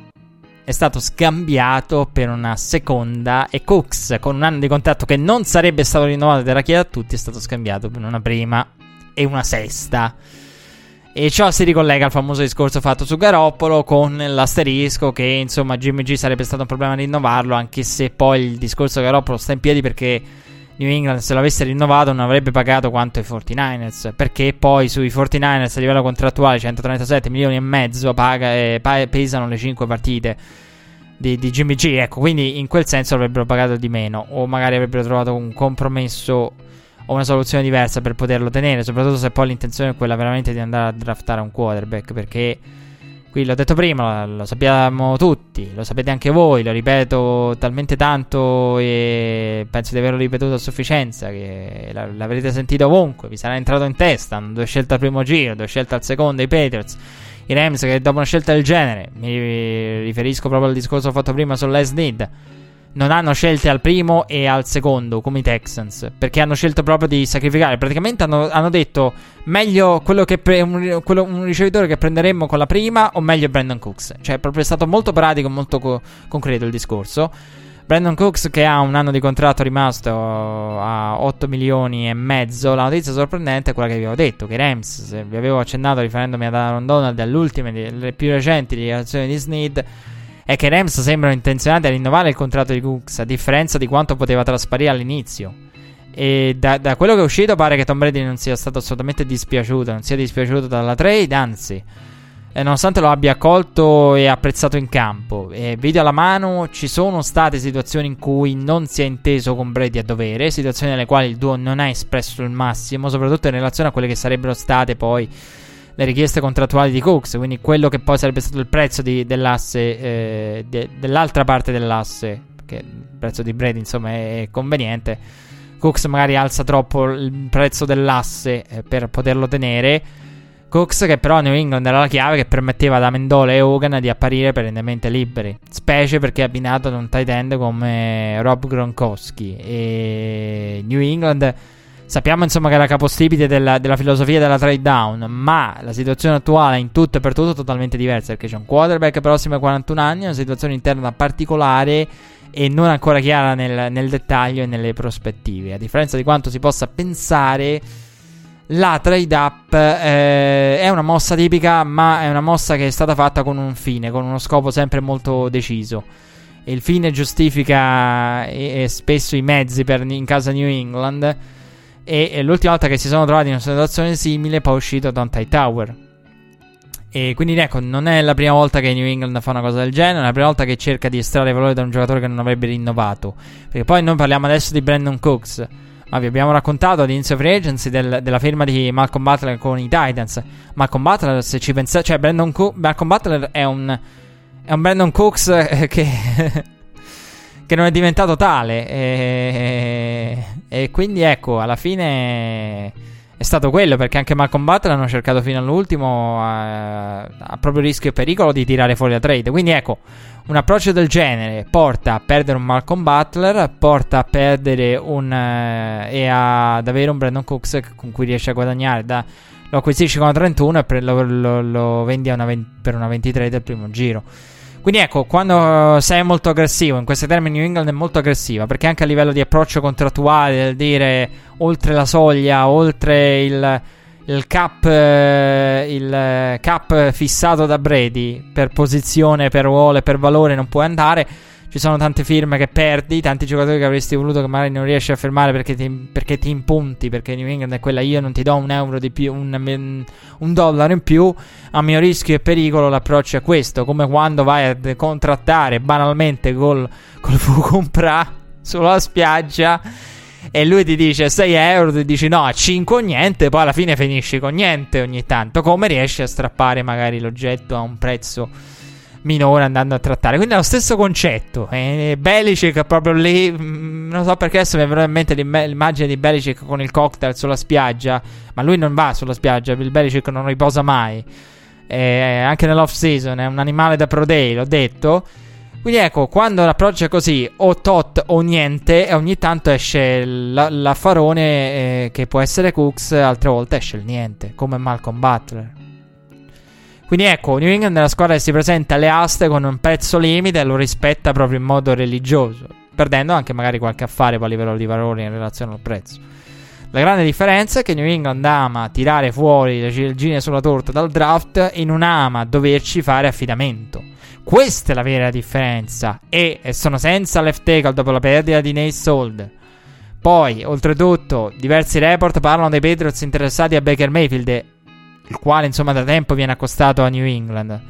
è stato scambiato per una seconda e Cooks con un anno di contratto che non sarebbe stato rinnovato ed era chiaro a tutti è stato scambiato per una prima e una sesta. E ciò si ricollega al famoso discorso fatto su Garoppolo con l'asterisco che insomma Jimmy G sarebbe stato un problema rinnovarlo anche se poi il discorso Garoppolo sta in piedi perché New England se l'avesse rinnovato non avrebbe pagato quanto i 49ers perché poi sui 49ers a livello contrattuale 137 milioni e mezzo paga, eh, pesano le 5 partite di, di Jimmy G. Ecco quindi in quel senso avrebbero pagato di meno o magari avrebbero trovato un compromesso o una soluzione diversa per poterlo tenere soprattutto se poi l'intenzione è quella veramente di andare a draftare un quarterback perché Qui l'ho detto prima, lo, sappiamo tutti, lo sapete anche voi, lo ripeto talmente tanto e penso di averlo ripetuto a sufficienza che l'avrete sentito ovunque, vi sarà entrato in testa, due scelte al primo giro, due scelte al secondo, i Patriots, i Rams che dopo una scelta del genere, mi riferisco proprio al discorso fatto prima sull'S Need, non hanno scelte al primo e al secondo, come i Texans, perché hanno scelto proprio di sacrificare. Praticamente hanno, hanno detto meglio quello che pre- un, quello, un, ricevitore che prenderemmo con la prima o meglio Brandon Cooks. Cioè, è proprio stato molto pratico, molto co- concreto il discorso. Brandon Cooks che ha un anno di contratto rimasto a 8 milioni e mezzo. La notizia sorprendente è quella che vi avevo detto, che Rams, vi avevo accennato riferendomi ad Aaron Donald alle ultime, le più recenti dichiarazioni di Snead è che i Rams sembrano intenzionati a rinnovare il contratto di Cooks, a differenza di quanto poteva trasparire all'inizio. E da, da, quello che è uscito pare che Tom Brady non sia stato assolutamente dispiaciuto, non sia dispiaciuto dalla trade, anzi, eh, nonostante lo abbia accolto e apprezzato in campo. E video alla mano, ci sono state situazioni in cui non si è inteso con Brady a dovere, situazioni nelle quali il duo non ha espresso il massimo, soprattutto in relazione a quelle che sarebbero state poi le richieste contrattuali di Cooks, quindi quello che poi sarebbe stato il prezzo di, dell'asse, eh, de, dell'altra parte dell'asse, perché il prezzo di Brady insomma è conveniente. Cooks magari alza troppo il prezzo dell'asse eh, per poterlo tenere. Cooks che però a New England era la chiave che permetteva ad Amendola e Hogan di apparire perennemente liberi, specie perché abbinato ad un tight end come Rob Gronkowski e New England Sappiamo insomma che è la capostipite della, della, filosofia della trade down, ma la situazione attuale in tutto e per tutto è totalmente diversa perché c'è un quarterback prossimo ai 41 anni, una situazione interna particolare e non ancora chiara nel, nel dettaglio e nelle prospettive. A differenza di quanto si possa pensare, la trade up eh, è una mossa tipica, ma è una mossa che è stata fatta con un fine, con uno scopo sempre molto deciso. E il fine giustifica e, e spesso i mezzi per, in casa New England. E, e l'ultima volta che si sono trovati in una situazione simile, poi è uscito Dante Tower. E quindi ecco, non è la prima volta che New England fa una cosa del genere, è la prima volta che cerca di estrarre valore da un giocatore che non avrebbe rinnovato. Perché poi noi parliamo adesso di Brandon Cooks, ma vi abbiamo raccontato all'inizio free agency del, della firma di Malcolm Butler con i Titans. Malcolm Butler, se ci pensate, cioè Brandon Co- Malcolm Butler è un, è un Brandon Cooks che che non è diventato tale. E, e, quindi ecco, alla fine è stato quello perché anche Malcolm Butler hanno cercato fino all'ultimo a, a proprio rischio e pericolo di tirare fuori la trade. Quindi ecco, un approccio del genere porta a perdere un Malcolm Butler, porta a perdere un uh, e ad avere un Brandon Cooks con cui riesce a guadagnare da lo acquisisci con una 31 e lo, lo, lo, vendi una 20, per una 23 del primo giro. Quindi ecco, quando sei molto aggressivo, in questi termini New England è molto aggressiva, perché anche a livello di approccio contrattuale, del dire oltre la soglia, oltre il, il cap, eh, il cap fissato da Brady per posizione, per ruolo e per valore non puoi andare. Ci sono tante firme che perdi, tanti giocatori che avresti voluto che magari non riesci a fermare perché ti, perché ti impunti, perché New England è quella io non ti do un euro di più, un, un dollaro in più, a mio rischio e pericolo l'approccio è questo, come quando vai a contrattare banalmente col, col Fucumpra sulla spiaggia e lui ti dice 6 euro, ti dici no, a 5 o niente, poi alla fine finisci con niente ogni tanto, come riesci a strappare magari l'oggetto a un prezzo minore andando a trattare. Quindi è lo stesso concetto. E Belicic proprio lì. Mm, non so perché adesso mi è venuta in mente l'immagine di Belicic con il cocktail sulla spiaggia. Ma lui non va sulla spiaggia. Il Belicic non riposa mai. E anche nell'off season è un animale da pro day, l'ho detto. Quindi ecco, quando l'approccio è così, o tot o niente, e ogni tanto esce l'affarone eh, che può essere Cooks, altre volte esce il niente, come Malcolm Butler. Quindi ecco, New England è la squadra che si presenta alle aste con un prezzo limite e lo rispetta proprio in modo religioso, perdendo anche magari qualche affare a livello di valore in relazione al prezzo. La grande differenza è che New England ama tirare fuori le ciliegine sulla torta dal draft e non ama doverci fare affidamento. Questa è la vera differenza. E, sono senza left tackle dopo la perdita di Nate Solder. Poi, oltretutto, diversi report parlano dei Patriots interessati a Baker Mayfield il quale insomma da tempo viene accostato a New England.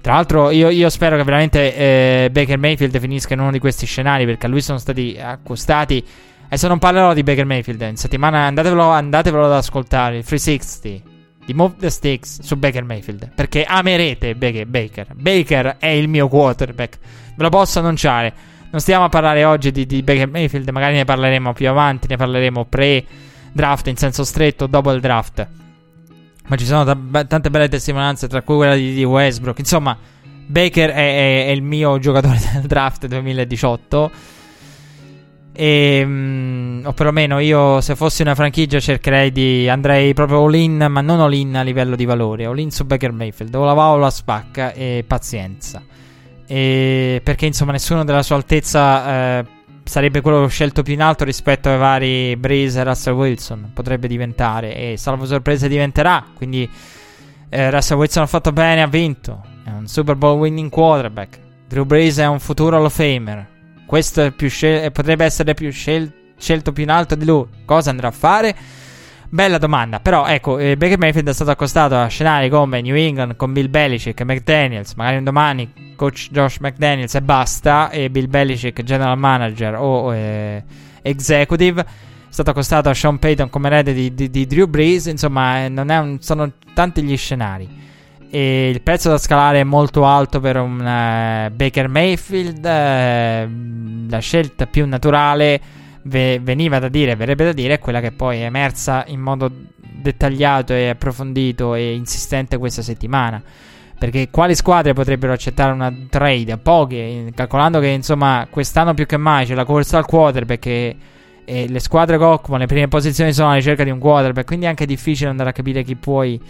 Tra l'altro io, io spero che veramente eh, Baker Mayfield finisca in uno di questi scenari perché a lui sono stati accostati. Adesso non parlerò di Baker Mayfield, in settimana andatevelo, andatevelo ad ascoltare, il 360 di Move the Sticks su Baker Mayfield. Perché amerete Baker. Baker, Baker è il mio quarterback, ve lo posso annunciare. Non stiamo a parlare oggi di, di Baker Mayfield, magari ne parleremo più avanti, ne parleremo pre-draft in senso stretto, dopo il draft. Ma ci sono t- tante belle testimonianze, tra cui quella di, di Westbrook. Insomma, Baker è, è, è, il mio giocatore del draft 2018. E, mm, o perlomeno io, se fossi una franchigia, cercherei di. andrei proprio all-in, ma non all-in a livello di valore. All-in su Baker Mayfield. O la va o la spacca. E pazienza. E perché insomma, nessuno della sua altezza. Eh, sarebbe quello scelto più in alto rispetto ai vari Breeze e Russell Wilson. Potrebbe diventare, e salvo sorpresa diventerà. Quindi eh, Russell Wilson ha fatto bene, ha vinto. È un Super Bowl winning quarterback. Drew Breeze è un futuro Hall of Famer. Questo scel- potrebbe essere più scel- scelto più in alto di lui. Cosa andrà a fare? Bella domanda, però ecco, eh, Baker Mayfield è stato accostato a scenari come New England con Bill Belichick e McDaniels, magari un domani coach Josh McDaniels e basta, e Bill Belichick general manager o eh, executive. È stato accostato a Sean Payton come erede di, di, di Drew Brees, insomma, eh, un, sono tanti gli scenari. E il prezzo da scalare è molto alto per un uh, Baker Mayfield, uh, la scelta più naturale ve- veniva da dire, verrebbe da dire, è quella che poi è emersa in modo dettagliato e approfondito e insistente questa settimana. Perché quali squadre potrebbero accettare una trade? Poche, calcolando che insomma quest'anno più che mai c'è la corsa al quarterback e, e le squadre che occupano le prime posizioni sono alla ricerca di un quarterback, quindi è anche difficile andare a capire chi puoi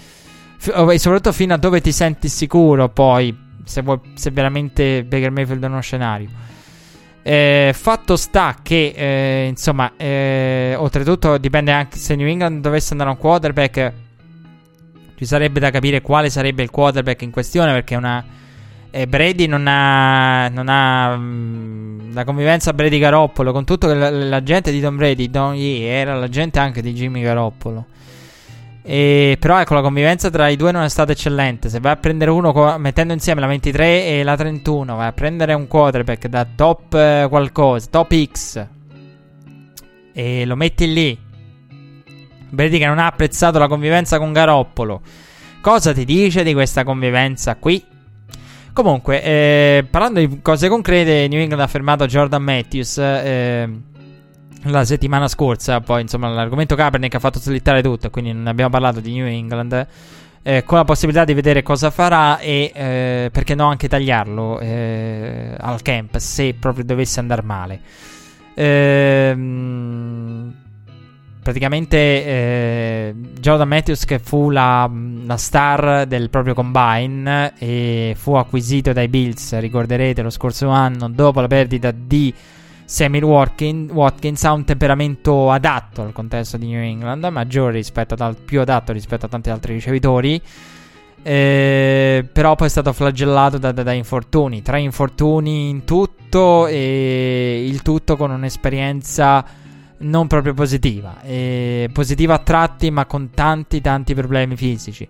e soprattutto fino a dove ti senti sicuro poi se, vuoi, se veramente Baker Mayfield è uno scenario. Eh, fatto sta che, eh, insomma, eh, oltretutto dipende anche se New England dovesse andare a un quarterback. Ci sarebbe da capire quale sarebbe il quarterback in questione perché una. Eh, Brady non ha, non ha mh, mm, la convivenza Brady Garoppolo. Con tutto che la, la gente di Tom Brady, Don Yee, era la gente anche di Jimmy Garoppolo. E, però ecco, la convivenza tra i due non è stata eccellente. Se vai a prendere uno co- mettendo insieme la 23 e la 31, vai a prendere un quarterback da top eh, qualcosa, top X, e lo metti lì. Vedi che non ha apprezzato la convivenza con Garoppolo. Cosa ti dice di questa convivenza qui? Comunque, eh, parlando di cose concrete, New England ha fermato Jordan Matthews. Eh, la settimana scorsa. Poi, insomma, l'argomento Kaepernick ha fatto slittare tutto. Quindi non abbiamo parlato di New England. Eh, con la possibilità di vedere cosa farà e eh, perché no anche tagliarlo eh, al camp se proprio dovesse andare male. Ehm, praticamente eh, Jordan Matthews che fu la, la, star del proprio combine e fu acquisito dai Bills, ricorderete lo scorso anno dopo la perdita di Watkins, Watkins ha un temperamento adatto al contesto di New England, maggiore rispetto ad, più adatto rispetto a tanti altri ricevitori. Eh, però poi è stato flagellato da, da, da, infortuni, tre infortuni in tutto e il tutto con un'esperienza non proprio positiva, eh, positiva a tratti ma con tanti tanti problemi fisici.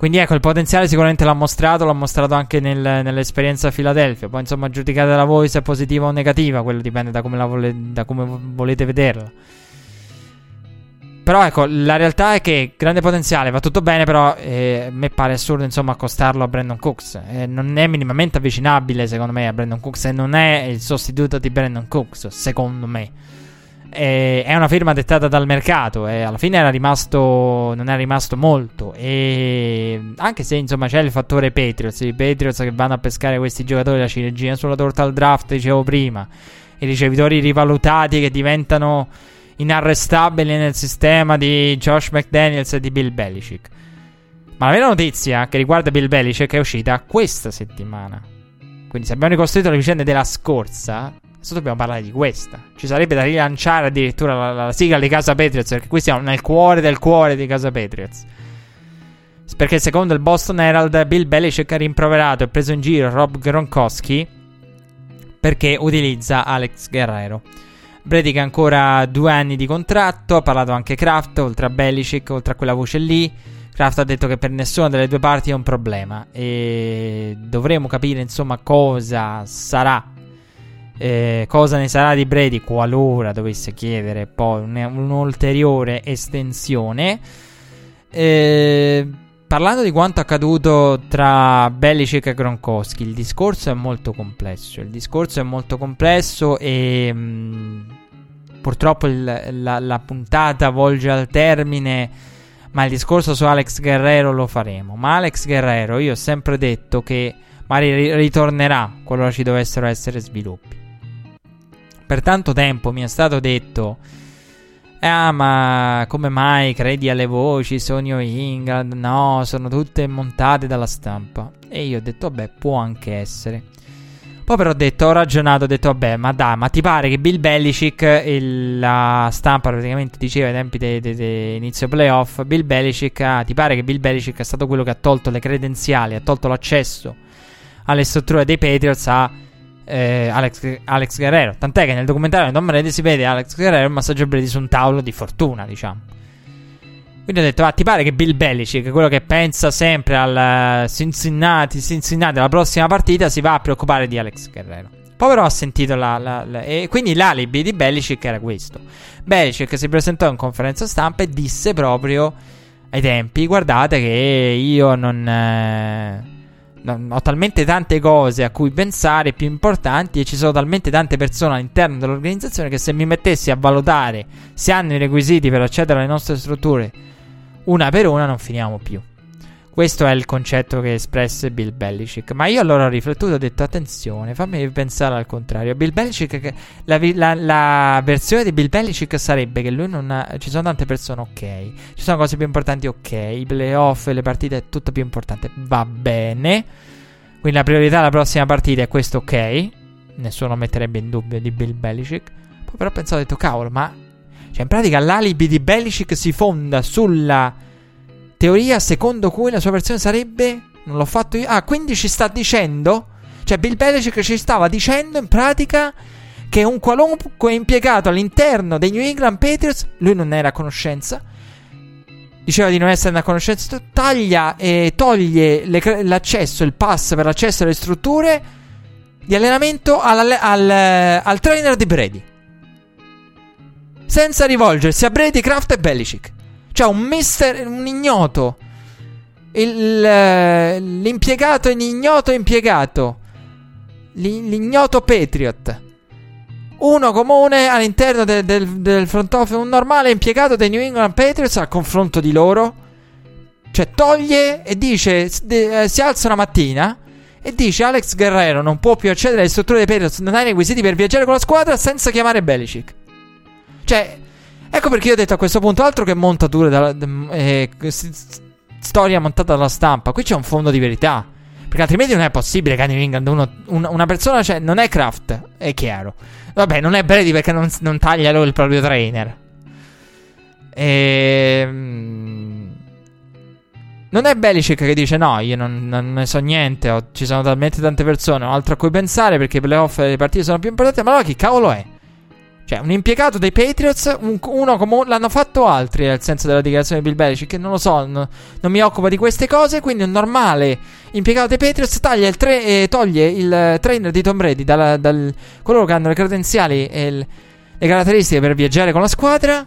Quindi ecco, il potenziale sicuramente l'ha mostrato, l'ha mostrato anche nel, nell'esperienza a Filadelfia. Poi insomma giudicate da voi se è positiva o negativa, quello dipende da come, vole, da come volete vederla. Però ecco, la realtà è che grande potenziale, va tutto bene, però eh, a me pare assurdo insomma accostarlo a Brandon Cooks. Eh, non è minimamente avvicinabile secondo me a Brandon Cooks e non è il sostituto di Brandon Cooks, secondo me. Eh, è una firma dettata dal mercato e alla fine era rimasto, non è rimasto molto. E anche se insomma c'è il fattore Patriots, i Patriots che vanno a pescare questi giocatori, la ciliegina sulla torta al draft, dicevo prima, i ricevitori rivalutati che diventano inarrestabili nel sistema di Josh McDaniels e di Bill Belichick. Ma la vera notizia che riguarda Bill Belichick è uscita questa settimana. Quindi se abbiamo ricostruito le vicende della scorsa, Adesso dobbiamo parlare di questa. Ci sarebbe da rilanciare addirittura la, la, la sigla di Casa Patriots. Perché qui siamo nel cuore del cuore di Casa Patriots. Perché secondo il Boston Herald, Bill Belichick ha rimproverato e preso in giro Rob Gronkowski perché utilizza Alex Guerrero. Brady che ha ancora due anni di contratto. Ha parlato anche Kraft, oltre a Belichick, oltre a quella voce lì. Kraft ha detto che per nessuna delle due parti è un problema. E dovremo capire insomma cosa sarà eh, cosa ne sarà di Brady qualora dovesse chiedere poi un, un'ulteriore estensione? Eh, parlando di quanto accaduto tra Belichick e Gronkowski, il discorso è molto complesso. Il discorso è molto complesso e mh, mm, purtroppo il, la, la puntata volge al termine. Ma il discorso su Alex Guerrero lo faremo. Ma Alex Guerrero, io ho sempre detto che magari ritornerà qualora ci dovessero essere sviluppi per tanto tempo mi è stato detto Ah, ma come mai credi alle voci Sonio England? No, sono tutte montate dalla stampa. E io ho detto, vabbè, può anche essere. Poi però ho detto, ho ragionato, ho detto, vabbè, ma dai, ma ti pare che Bill Belichick, la stampa praticamente diceva ai tempi dell'inizio playoff, Bill Belichick, ah, ti pare che Bill Belichick è stato quello che ha tolto le credenziali, ha tolto l'accesso alle strutture dei Patriots a eh, Alex, Alex, Guerrero. Tant'è che nel documentario di Tom Brady si vede Alex Guerrero il massaggio Brady su un tavolo di fortuna, diciamo. Quindi ho detto, ah, ti pare che Bill Belichick, quello che pensa sempre al Cincinnati, Cincinnati, alla prossima partita, si va a preoccupare di Alex Guerrero. Poi però ha sentito la, la, la, E quindi l'alibi di Belichick era questo. Belichick si presentò in conferenza stampa e disse proprio ai tempi, guardate che io non... Eh, ho talmente tante cose a cui pensare più importanti e ci sono talmente tante persone all'interno dell'organizzazione che se mi mettessi a valutare se hanno i requisiti per accedere alle nostre strutture una per una non finiamo più. Questo è il concetto che espresse Bill Belichick. Ma io allora ho riflettuto e ho detto: attenzione, fammi pensare al contrario. Bill Belichick, la, la, la, versione di Bill Belichick sarebbe che lui non ha. Ci sono tante persone, ok. Ci sono cose più importanti, ok. I playoff, le partite è tutto più importante, va bene. Quindi la priorità della prossima partita è questo, ok. Nessuno metterebbe in dubbio di Bill Belichick. Poi però ho pensato, ho detto, cavolo, ma. Cioè, in pratica l'alibi di Belichick si fonda sulla teoria secondo cui la sua versione sarebbe. Non l'ho fatto io. Ah, quindi ci sta dicendo. Cioè, Bill Belichick ci stava dicendo in pratica che un qualunque impiegato all'interno dei New England Patriots, lui non era a conoscenza. Diceva di non essere a conoscenza. Taglia e toglie le, l'accesso, il pass per l'accesso alle strutture di allenamento al, al, al trainer di Brady. Senza rivolgersi a Brady, Kraft e Belichick. Cioè un mister, un ignoto. Il, l'impiegato in ignoto impiegato. L'ignoto Patriot. Uno comune all'interno del, del, del front office, un normale impiegato dei New England Patriots al confronto di loro. Cioè toglie e dice, eh, si alza una mattina e dice Alex Guerrero non può più accedere alle strutture dei Patriots, non ha i requisiti per viaggiare con la squadra senza chiamare Belichick. Cioè, Ecco perché io ho detto a questo punto altro che montature, da, eh, storia montata dalla stampa. Qui c'è un fondo di verità. Perché altrimenti non è possibile che New un, una persona, cioè, non è Kraft, è chiaro. Vabbè, non è Brady perché non, non taglia lui il proprio trainer. Ehm. Non è Belichick che dice no, io non, non ne so niente, ho, ci sono talmente tante persone, ho altro a cui pensare perché i playoff e le partite sono più importanti, ma allora chi cavolo è? Cioè, un impiegato dei Patriots, un, uno come l'hanno fatto altri, nel senso della dichiarazione di Bill Belichick, non lo so, no, non mi occupa di queste cose, quindi un normale impiegato dei Patriots il tre, eh, toglie il trainer di Tom Brady dal coloro che hanno le credenziali e il, le caratteristiche per viaggiare con la squadra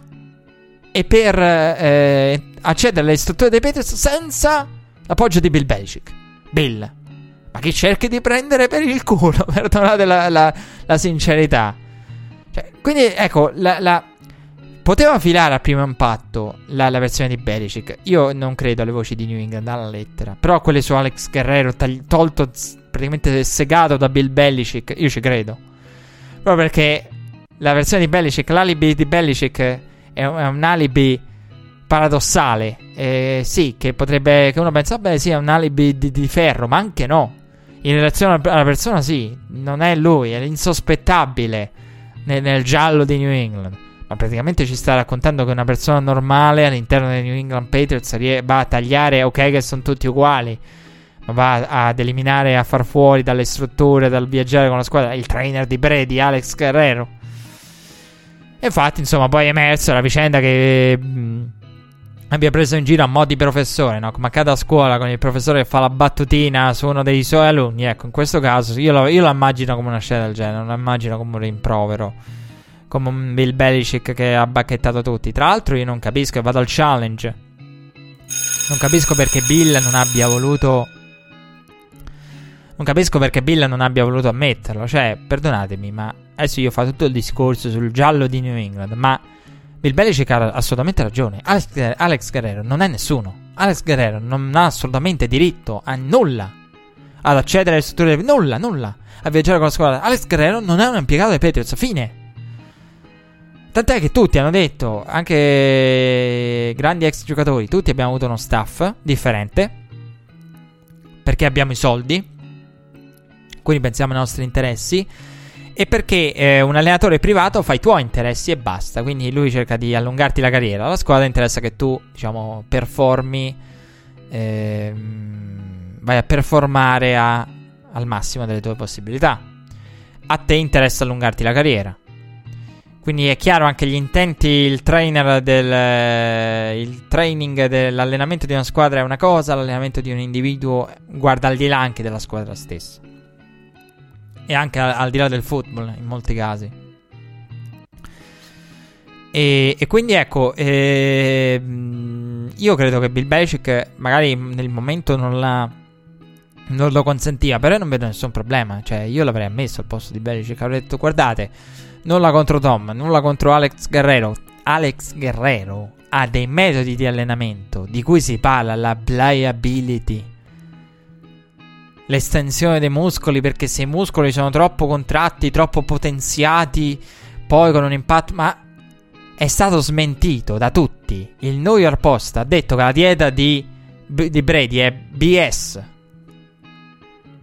e per eh, accedere alle strutture dei Patriots senza l'appoggio di Bill Belichick. Bill, ma chi cerchi di prendere per il culo? Perdonate la, la, la sincerità. Cioè, quindi, ecco, la, la, poteva filare al primo impatto la, la, versione di Belichick. Io non credo alle voci di New England alla lettera. Però quelle su Alex Guerrero, tagli, tolto praticamente segato da Bill Belichick, io ci credo. Proprio perché la versione di Belichick, l'alibi di Belichick è un, è un alibi paradossale. Eh, sì, che potrebbe. Che uno pensa, beh, sì, è un alibi di, di ferro, ma anche no. In relazione alla persona, sì, non è lui, è insospettabile nel, nel, giallo di New England. Ma praticamente ci sta raccontando che una persona normale all'interno dei New England Patriots va a tagliare, ok, che sono tutti uguali. Ma va ad eliminare, a far fuori dalle strutture, dal viaggiare con la squadra, il trainer di Brady, Alex Guerrero. E infatti, insomma, poi è emerso la vicenda che. Mh, abbia preso in giro a mo' di professore, no? Come accade a scuola con il professore che fa la battutina su uno dei suoi alunni. Ecco, in questo caso io la, io la immagino come una scena del genere, non la immagino come un rimprovero. Come un Bill Belichick che ha bacchettato tutti. Tra l'altro io non capisco, e vado al challenge. Non capisco perché Bill non abbia voluto... Non capisco perché Bill non abbia voluto ammetterlo. Cioè, perdonatemi, ma adesso io faccio tutto il discorso sul giallo di New England, ma Bill Belichick ha assolutamente ragione. Alex, Alex Guerrero non è nessuno. Alex Guerrero non ha assolutamente diritto a nulla. Ad accedere alle strutture. Nulla, nulla. A viaggiare con la squadra. Alex Guerrero non è un impiegato dei Patriots. Fine. Tant'è che tutti hanno detto, anche grandi ex giocatori, tutti abbiamo avuto uno staff differente. Perché abbiamo i soldi. Quindi pensiamo ai nostri interessi e perché eh, un allenatore privato fa i tuoi interessi e basta. Quindi lui cerca di allungarti la carriera. La squadra interessa che tu, diciamo, performi, ehm, vai a performare a, al massimo delle tue possibilità. A te interessa allungarti la carriera. Quindi è chiaro anche gli intenti, il trainer del il training dell'allenamento di una squadra è una cosa, l'allenamento di un individuo guarda al di là anche della squadra stessa e anche al, di là del football in molti casi. E, e quindi ecco, eh, io credo che Bill Belichick magari nel momento non, l'ha, non lo consentiva, però non vedo nessun problema. Cioè, io l'avrei ammesso al posto di Belichick, avrei detto guardate, nulla contro Tom, nulla contro Alex Guerrero. Alex Guerrero ha dei metodi di allenamento di cui si parla, la pliability l'estensione dei muscoli perché se i muscoli sono troppo contratti, troppo potenziati, poi con un impatto... Ma è stato smentito da tutti. Il New York Post ha detto che la dieta di, di Brady è BS.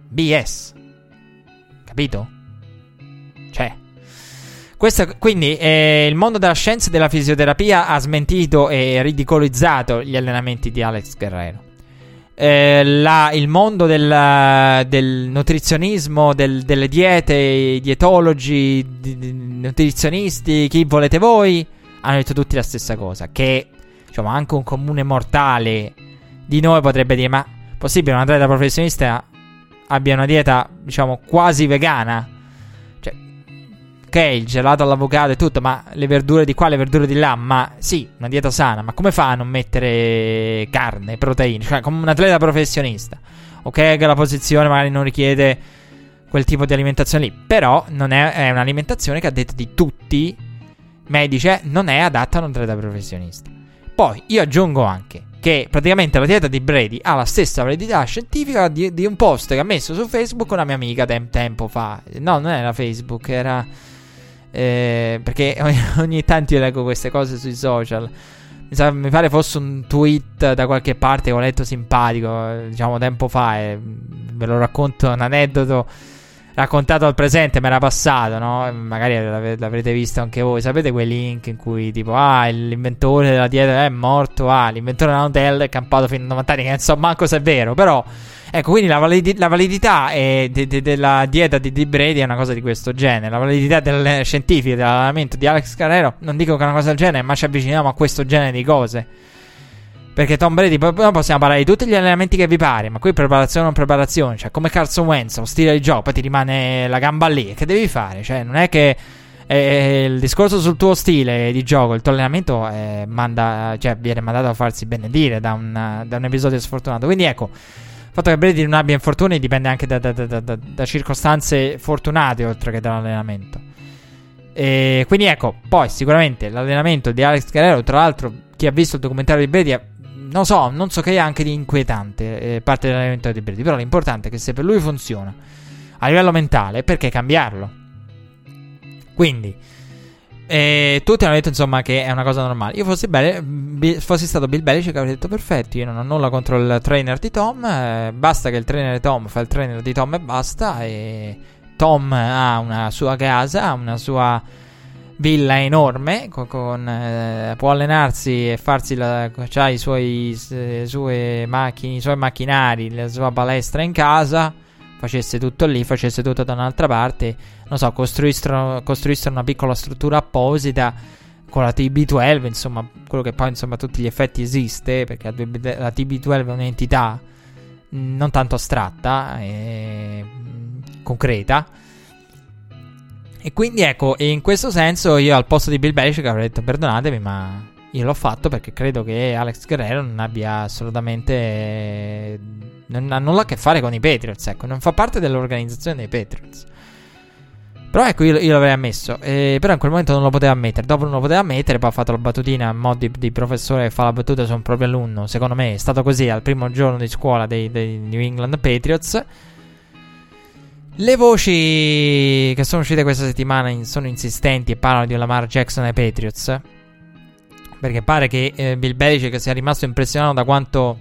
BS. Capito? Cioè... Questo, quindi eh, il mondo della scienza e della fisioterapia ha smentito e ridicolizzato gli allenamenti di Alex Guerrero eh, la, il mondo del, del nutrizionismo, del, delle diete, i dietologi, di, di, nutrizionisti, chi volete voi, hanno detto tutti la stessa cosa. Che diciamo, anche un comune mortale di noi potrebbe dire: Ma possibile un atleta professionista abbia una dieta, diciamo, quasi vegana? Ok, il gelato all'avocado e tutto, ma le verdure di qua, le verdure di là, ma sì, una dieta sana, ma come fa a non mettere carne, proteine? Cioè, come un atleta professionista. Ok, che la posizione magari non richiede quel tipo di alimentazione lì, però non è, è un'alimentazione che a detto di tutti medici eh, non è adatta a un atleta professionista. Poi io aggiungo anche che praticamente la dieta di Brady ha la stessa validità scientifica di, di un post che ha messo su Facebook una mia amica tem- tempo fa. No, non era Facebook, era eh, perché ogni, tanto io leggo queste cose sui social. mi pare fosse un tweet da qualche parte che ho letto simpatico, diciamo tempo fa, e ve lo racconto un aneddoto raccontato al presente, mi era passato, no? Magari l'avrete visto anche voi. Sapete quei link in cui tipo, ah, l'inventore della dieta è morto, ah, l'inventore della Nutella è campato fino a 90 anni, che non so manco se è vero, però... Ecco, quindi la, validi- la validità de- de- della dieta di, di Brady è una cosa di questo genere. La validità del scientifico dell'allenamento di Alex Carrero, non dico che è una cosa del genere, ma ci avviciniamo a questo genere di cose. Perché Tom Brady, poi possiamo parlare di tutti gli allenamenti che vi pare, ma qui preparazione o non preparazione, cioè come Carson Wentz, lo stile di gioco, poi ti rimane la gamba lì, che devi fare? Cioè, non è che eh, il discorso sul tuo stile di gioco, il tuo allenamento eh, manda, cioè, viene mandato a farsi benedire da un, da un episodio sfortunato. Quindi ecco, fatto che Brady non abbia infortuni dipende anche da, da, da, da circostanze fortunate oltre che dall'allenamento. E quindi ecco, poi sicuramente l'allenamento di Alex Guerrero, tra l'altro chi ha visto il documentario di Brady non so, non so che è anche di inquietante eh, parte dell'allenamento di Brady. Però l'importante è che se per lui funziona a livello mentale, perché cambiarlo? Quindi, eh, tutti hanno detto insomma che è una cosa normale. Io fossi, bene, fossi stato Bill Belichick avrei detto perfetto, io non ho nulla contro il trainer di Tom, eh, basta che il trainer di Tom fa il trainer di Tom e basta. E Tom ha una sua casa, ha una sua villa enorme con, con, eh, può allenarsi e farsi la, i suoi eh, sue macchine, i suoi macchinari, la sua palestra in casa, facesse tutto lì, facesse tutto da un'altra parte, non so, costruissero, una piccola struttura apposita con la TB12, insomma, quello che poi insomma a tutti gli effetti esiste, perché la TB12 è un'entità non tanto astratta, e concreta. E quindi ecco, in questo senso io al posto di Bill Belichick avrei detto perdonatemi, ma io l'ho fatto perché credo che Alex Guerrero non abbia assolutamente... non ha nulla a che fare con i Patriots, ecco, non fa parte dell'organizzazione dei Patriots. Però ecco, io, io l'avrei ammesso. Eh, però in quel momento non lo poteva ammettere. Dopo non lo poteva ammettere. Poi ha fatto la battutina a mo' di, di, professore che fa la battuta su un proprio alunno. Secondo me è stato così al primo giorno di scuola dei, dei New England Patriots. Le voci che sono uscite questa settimana in, sono insistenti e parlano di Lamar Jackson ai Patriots. Perché pare che eh, Bill Belichick sia rimasto impressionato da quanto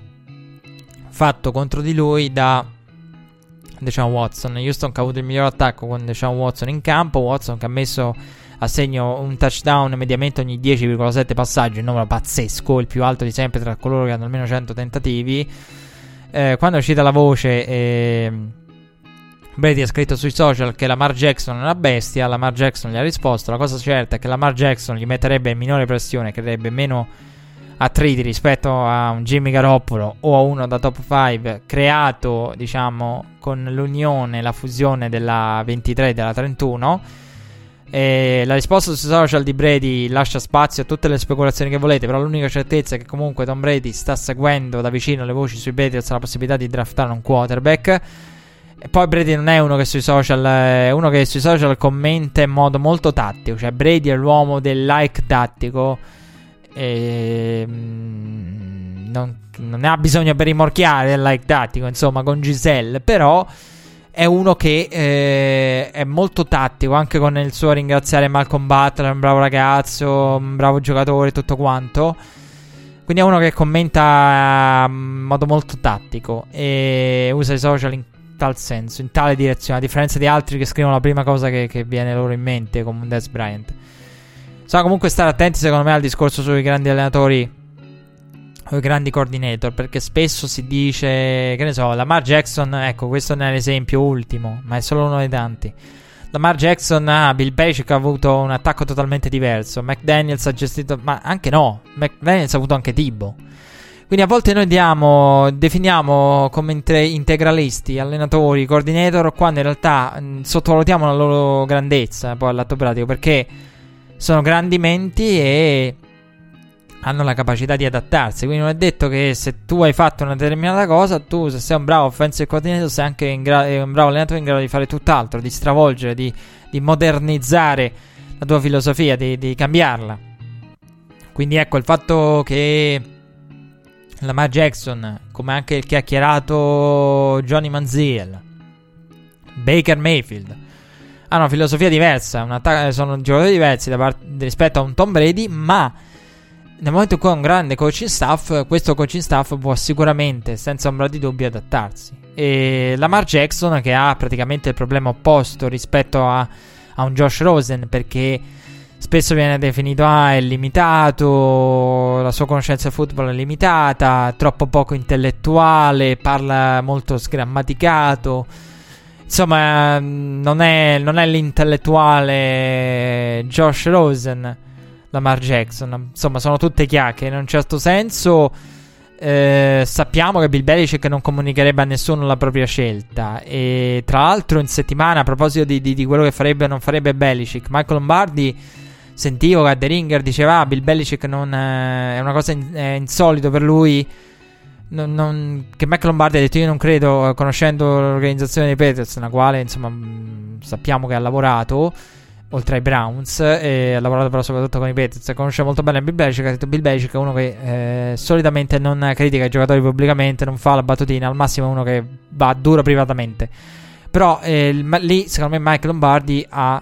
fatto contro di lui da Deshaun Watson. Houston che ha avuto il miglior attacco con Deshaun Watson in campo. Watson che ha messo a segno un touchdown mediamente ogni 10,7 passaggi, un numero pazzesco, il più alto di sempre tra coloro che hanno almeno 100 tentativi. Eh, quando è uscita la voce... Eh, Brady ha scritto sui social che Lamar Jackson è una bestia. Lamar Jackson gli ha risposto. La cosa certa è che Lamar Jackson gli metterebbe minore pressione, creerebbe meno attriti rispetto a un Jimmy Garoppolo o a uno da top 5 creato, diciamo, con l'unione, la fusione della 23 e della 31. E la risposta sui social di Brady lascia spazio a tutte le speculazioni che volete, però l'unica certezza è che comunque Tom Brady sta seguendo da vicino le voci sui Patriots la possibilità di draftare un quarterback. E poi Brady non è uno che sui social è uno che sui social commenta in modo molto tattico, cioè Brady è l'uomo del like tattico e mm, non, ne ha bisogno per rimorchiare del like tattico, insomma, con Giselle, però è uno che eh, è molto tattico anche con il suo ringraziare Malcolm Butler, un bravo ragazzo, un bravo giocatore tutto quanto. Quindi è uno che commenta in modo molto tattico e usa i social in tal senso, in tale direzione, a differenza di altri che scrivono la prima cosa che, che viene loro in mente, come un Des Bryant. Bisogna comunque stare attenti, secondo me, al discorso sui grandi allenatori o i grandi coordinator, perché spesso si dice, che ne so, Lamar Jackson, ecco, questo non è l'esempio ultimo, ma è solo uno dei tanti. Lamar Jackson, ah, Bill Belichick ha avuto un attacco totalmente diverso. McDaniels ha gestito, ma anche no, McDaniels ha avuto anche Tibo. Quindi a volte noi diamo, definiamo come integralisti, allenatori, coordinator, quando in realtà mh, sottovalutiamo la loro grandezza poi all'atto pratico, perché sono grandi menti e hanno la capacità di adattarsi. Quindi non è detto che se tu hai fatto una determinata cosa, tu se sei un bravo offensive coordinator sei anche gra- un bravo allenatore in grado di fare tutt'altro, di stravolgere, di, di modernizzare la tua filosofia, di, di cambiarla. Quindi ecco il fatto che Lamar Jackson, come anche il chiacchierato Johnny Manziel, Baker Mayfield, hanno una filosofia diversa, una ta- sono giocatori diversi part- rispetto a un Tom Brady, ma nel momento in cui ha un grande coaching staff, questo coaching staff può sicuramente, senza ombra di dubbio, adattarsi. E Lamar Jackson, che ha praticamente il problema opposto rispetto a, a un Josh Rosen, perché spesso viene definito ah, è limitato, la sua conoscenza del football è limitata, troppo poco intellettuale, parla molto sgrammaticato. Insomma, non è, non è l'intellettuale Josh Rosen, Lamar Jackson. Insomma, sono tutte chiacchiere. In un certo senso, eh, sappiamo che Bill Belichick non comunicherebbe a nessuno la propria scelta. E tra l'altro, in settimana, a proposito di, di, di quello che farebbe o non farebbe Belichick, Michael Lombardi sentivo che a The Ringer diceva ah, Bill Belichick non, eh, è una cosa in, è insolito per lui. Non, non, che Mac Lombardi ha detto io non credo eh, conoscendo l'organizzazione dei Patriots nella quale insomma mh, sappiamo che ha lavorato oltre ai Browns e ha lavorato però soprattutto con i Patriots conosce molto bene Bill Belichick ha detto Bill Belichick è uno che eh, solitamente non critica i giocatori pubblicamente non fa la battutina al massimo è uno che va duro privatamente. Però eh, lì secondo me Mike Lombardi ha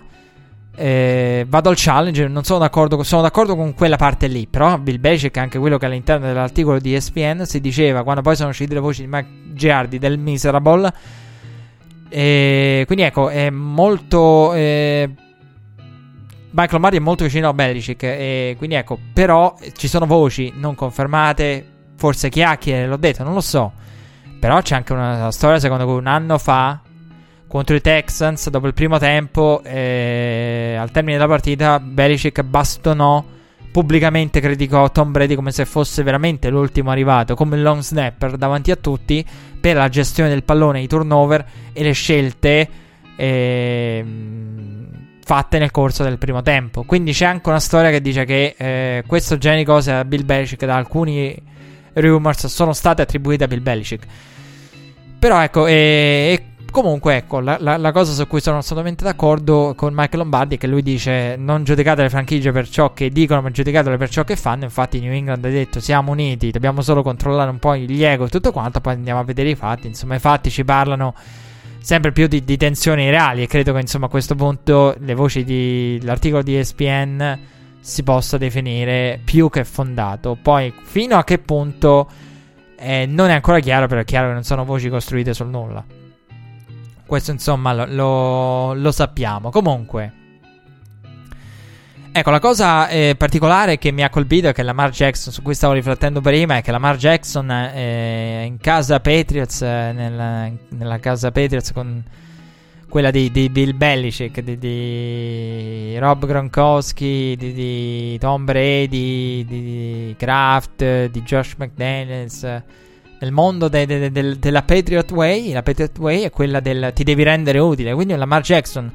eh, vado al challenge, non sono d'accordo, sono d'accordo con quella parte lì, però Bill Belichick, anche quello che all'interno dell'articolo di ESPN si diceva, quando poi sono uscite le voci di Mike Giardi del Miserable, eh, quindi ecco, è molto... Eh, Michael Lombardi è molto vicino a Belichick, e quindi ecco, però ci sono voci non confermate, forse chiacchiere, l'ho detto, non lo so. Però c'è anche una storia secondo cui un anno fa contro i Texans dopo il primo tempo eh, al termine della partita Belichick bastonò pubblicamente criticò Tom Brady come se fosse veramente l'ultimo arrivato come long snapper davanti a tutti per la gestione del pallone i turnover e le scelte eh, fatte nel corso del primo tempo. Quindi c'è anche una storia che dice che eh, questo genere di cose a Bill Belichick da alcuni rumors sono state attribuite a Bill Belichick. Però ecco, e, Comunque, ecco, la, la, la, cosa su cui sono assolutamente d'accordo con Mike Lombardi è che lui dice non giudicate le franchigie per ciò che dicono, ma giudicatele per ciò che fanno. Infatti New England ha detto siamo uniti, dobbiamo solo controllare un po' gli ego e tutto quanto, poi andiamo a vedere i fatti. Insomma, i fatti ci parlano sempre più di, di tensioni reali e credo che insomma a questo punto le voci dell'articolo di ESPN si possa definire più che fondato. Poi fino a che punto eh, non è ancora chiaro, però è chiaro che non sono voci costruite sul nulla. Questo insomma lo, lo, lo sappiamo. Comunque. Ecco, la cosa eh, particolare che mi ha colpito è che Lamar Jackson, su cui stavo riflettendo prima, è che Lamar Jackson eh, in casa Patriots, eh, nella, nella, casa Patriots con quella di, di Bill Belichick, di, di, Rob Gronkowski, di, di Tom Brady, di, Kraft, di Josh McDaniels nel mondo de, de, de, della Patriot Way, la Patriot Way è quella del ti devi rendere utile. Quindi Lamar Jackson.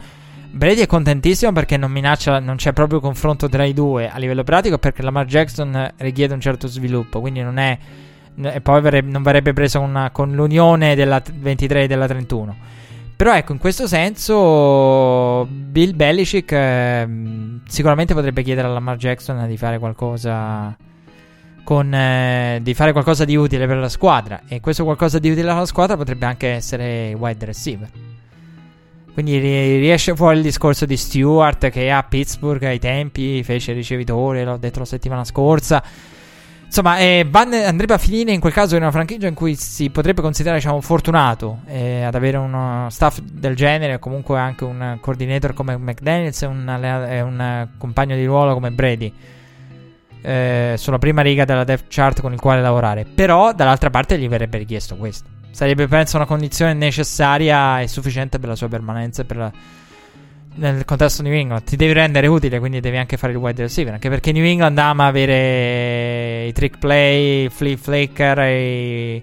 Brady è contentissimo perché non minaccia, non c'è proprio confronto tra i due a livello pratico perché Lamar Jackson richiede un certo sviluppo, quindi non è e poi verrebbe, non verrebbe preso una, con l'unione della 23 e della 31. Però ecco, in questo senso Bill Belichick eh, sicuramente potrebbe chiedere a Lamar Jackson di fare qualcosa con, eh, di fare qualcosa di utile per la squadra. E questo qualcosa di utile alla squadra potrebbe anche essere wide receiver. Quindi riesce fuori il discorso di Stewart che a Pittsburgh ai tempi fece ricevitore, l'ho detto la settimana scorsa. Insomma, eh, andrebbe a finire in quel caso in una franchigia in cui si potrebbe considerare diciamo, fortunato eh, ad avere uno staff del genere, comunque anche un coordinator come McDaniels e un, un compagno di ruolo come Brady eh, sulla prima riga della depth chart con il quale lavorare. Però dall'altra parte gli verrebbe richiesto questo. Sarebbe, penso, una condizione necessaria e sufficiente per la sua permanenza per la, nel contesto New England. Ti devi rendere utile, quindi devi anche fare il wide receiver. Anche perché New England ama avere i trick play, i flip flicker e i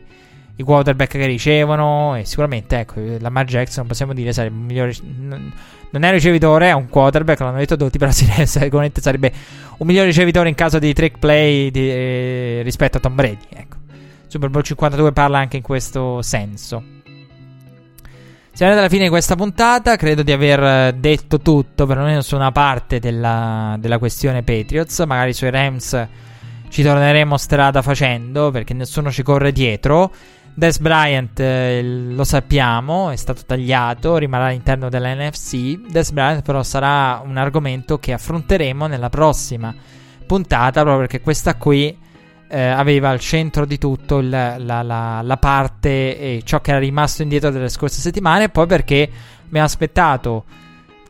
quarterback che ricevono. E sicuramente, ecco, Lamar Jackson possiamo dire sarebbe il migliore non è ricevitore, è un quarterback, l'hanno detto tutti, però sicuramente sarebbe un migliore ricevitore in caso di trick play di, eh, rispetto a Tom Brady. Ecco. Super Bowl 52 parla anche in questo senso. Siamo arrivati alla fine di questa puntata. Credo di aver detto tutto, perlomeno su una parte della, della questione Patriots. Magari sui Rams ci torneremo strada facendo, perché nessuno ci corre dietro. Des Bryant eh, lo sappiamo, è stato tagliato, rimarrà all'interno della NFC. Des Bryant però sarà un argomento che affronteremo nella prossima puntata proprio perché questa qui eh, aveva al centro di tutto il, la, la, la, parte e ciò che era rimasto indietro delle scorse settimane. Poi perché abbiamo aspettato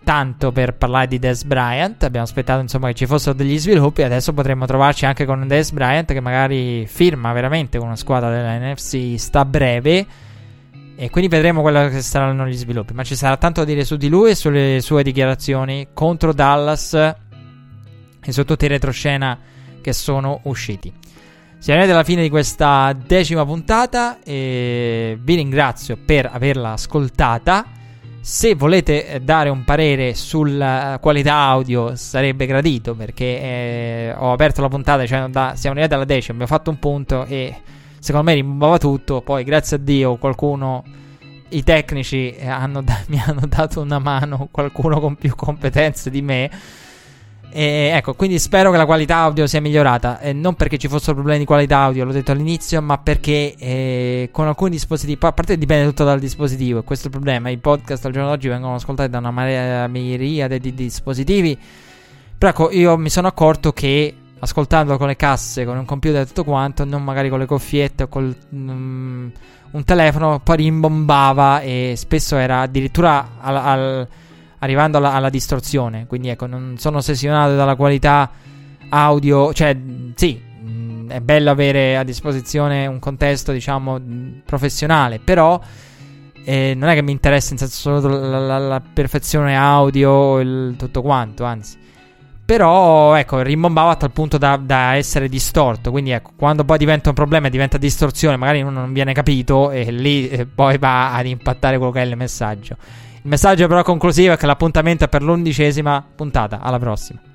tanto per parlare di Des Bryant. Abbiamo aspettato insomma che ci fossero degli sviluppi. Adesso potremmo trovarci anche con Des Bryant che magari firma veramente con una squadra della NFC sta breve. E quindi vedremo quello che saranno gli sviluppi. Ma ci sarà tanto da dire su di lui e sulle sue dichiarazioni contro Dallas e su tutti i retroscena che sono usciti. Siamo arrivati alla fine di questa decima puntata e vi ringrazio per averla ascoltata. Se volete eh, dare un parere sulla qualità audio sarebbe gradito perché eh, ho aperto la puntata, cioè da, siamo arrivati alla decima, abbiamo fatto un punto e secondo me rimbombava tutto, poi grazie a Dio qualcuno, i tecnici hanno da, mi hanno dato una mano, qualcuno con più competenze di me e ecco, quindi spero che la qualità audio sia migliorata. Eh, non perché ci fossero problemi di qualità audio, l'ho detto all'inizio, ma perché eh, con alcuni dispositivi, a parte dipende tutto dal dispositivo, e questo è il problema. I podcast al giorno d'oggi vengono ascoltati da una miriade di dispositivi. Però ecco, io mi sono accorto che ascoltandolo con le casse, con un computer e tutto quanto, non magari con le cuffiette o con um, un telefono, poi rimbombava e spesso era addirittura al, al arrivando alla, alla distorsione. Quindi ecco, non sono ossessionato dalla qualità audio, cioè sì, mh, è bello avere a disposizione un contesto, diciamo, professionale, però eh, non è che mi interessa in senso assoluto la, la, la perfezione audio, il, tutto quanto, anzi. Però, ecco, rimbombava a tal punto da, da, essere distorto. Quindi, ecco, quando poi diventa un problema e diventa distorsione, magari uno non viene capito e lì eh, poi va ad impattare quello che è il messaggio. Il messaggio però conclusivo è che l'appuntamento è per l'undicesima puntata. Alla prossima.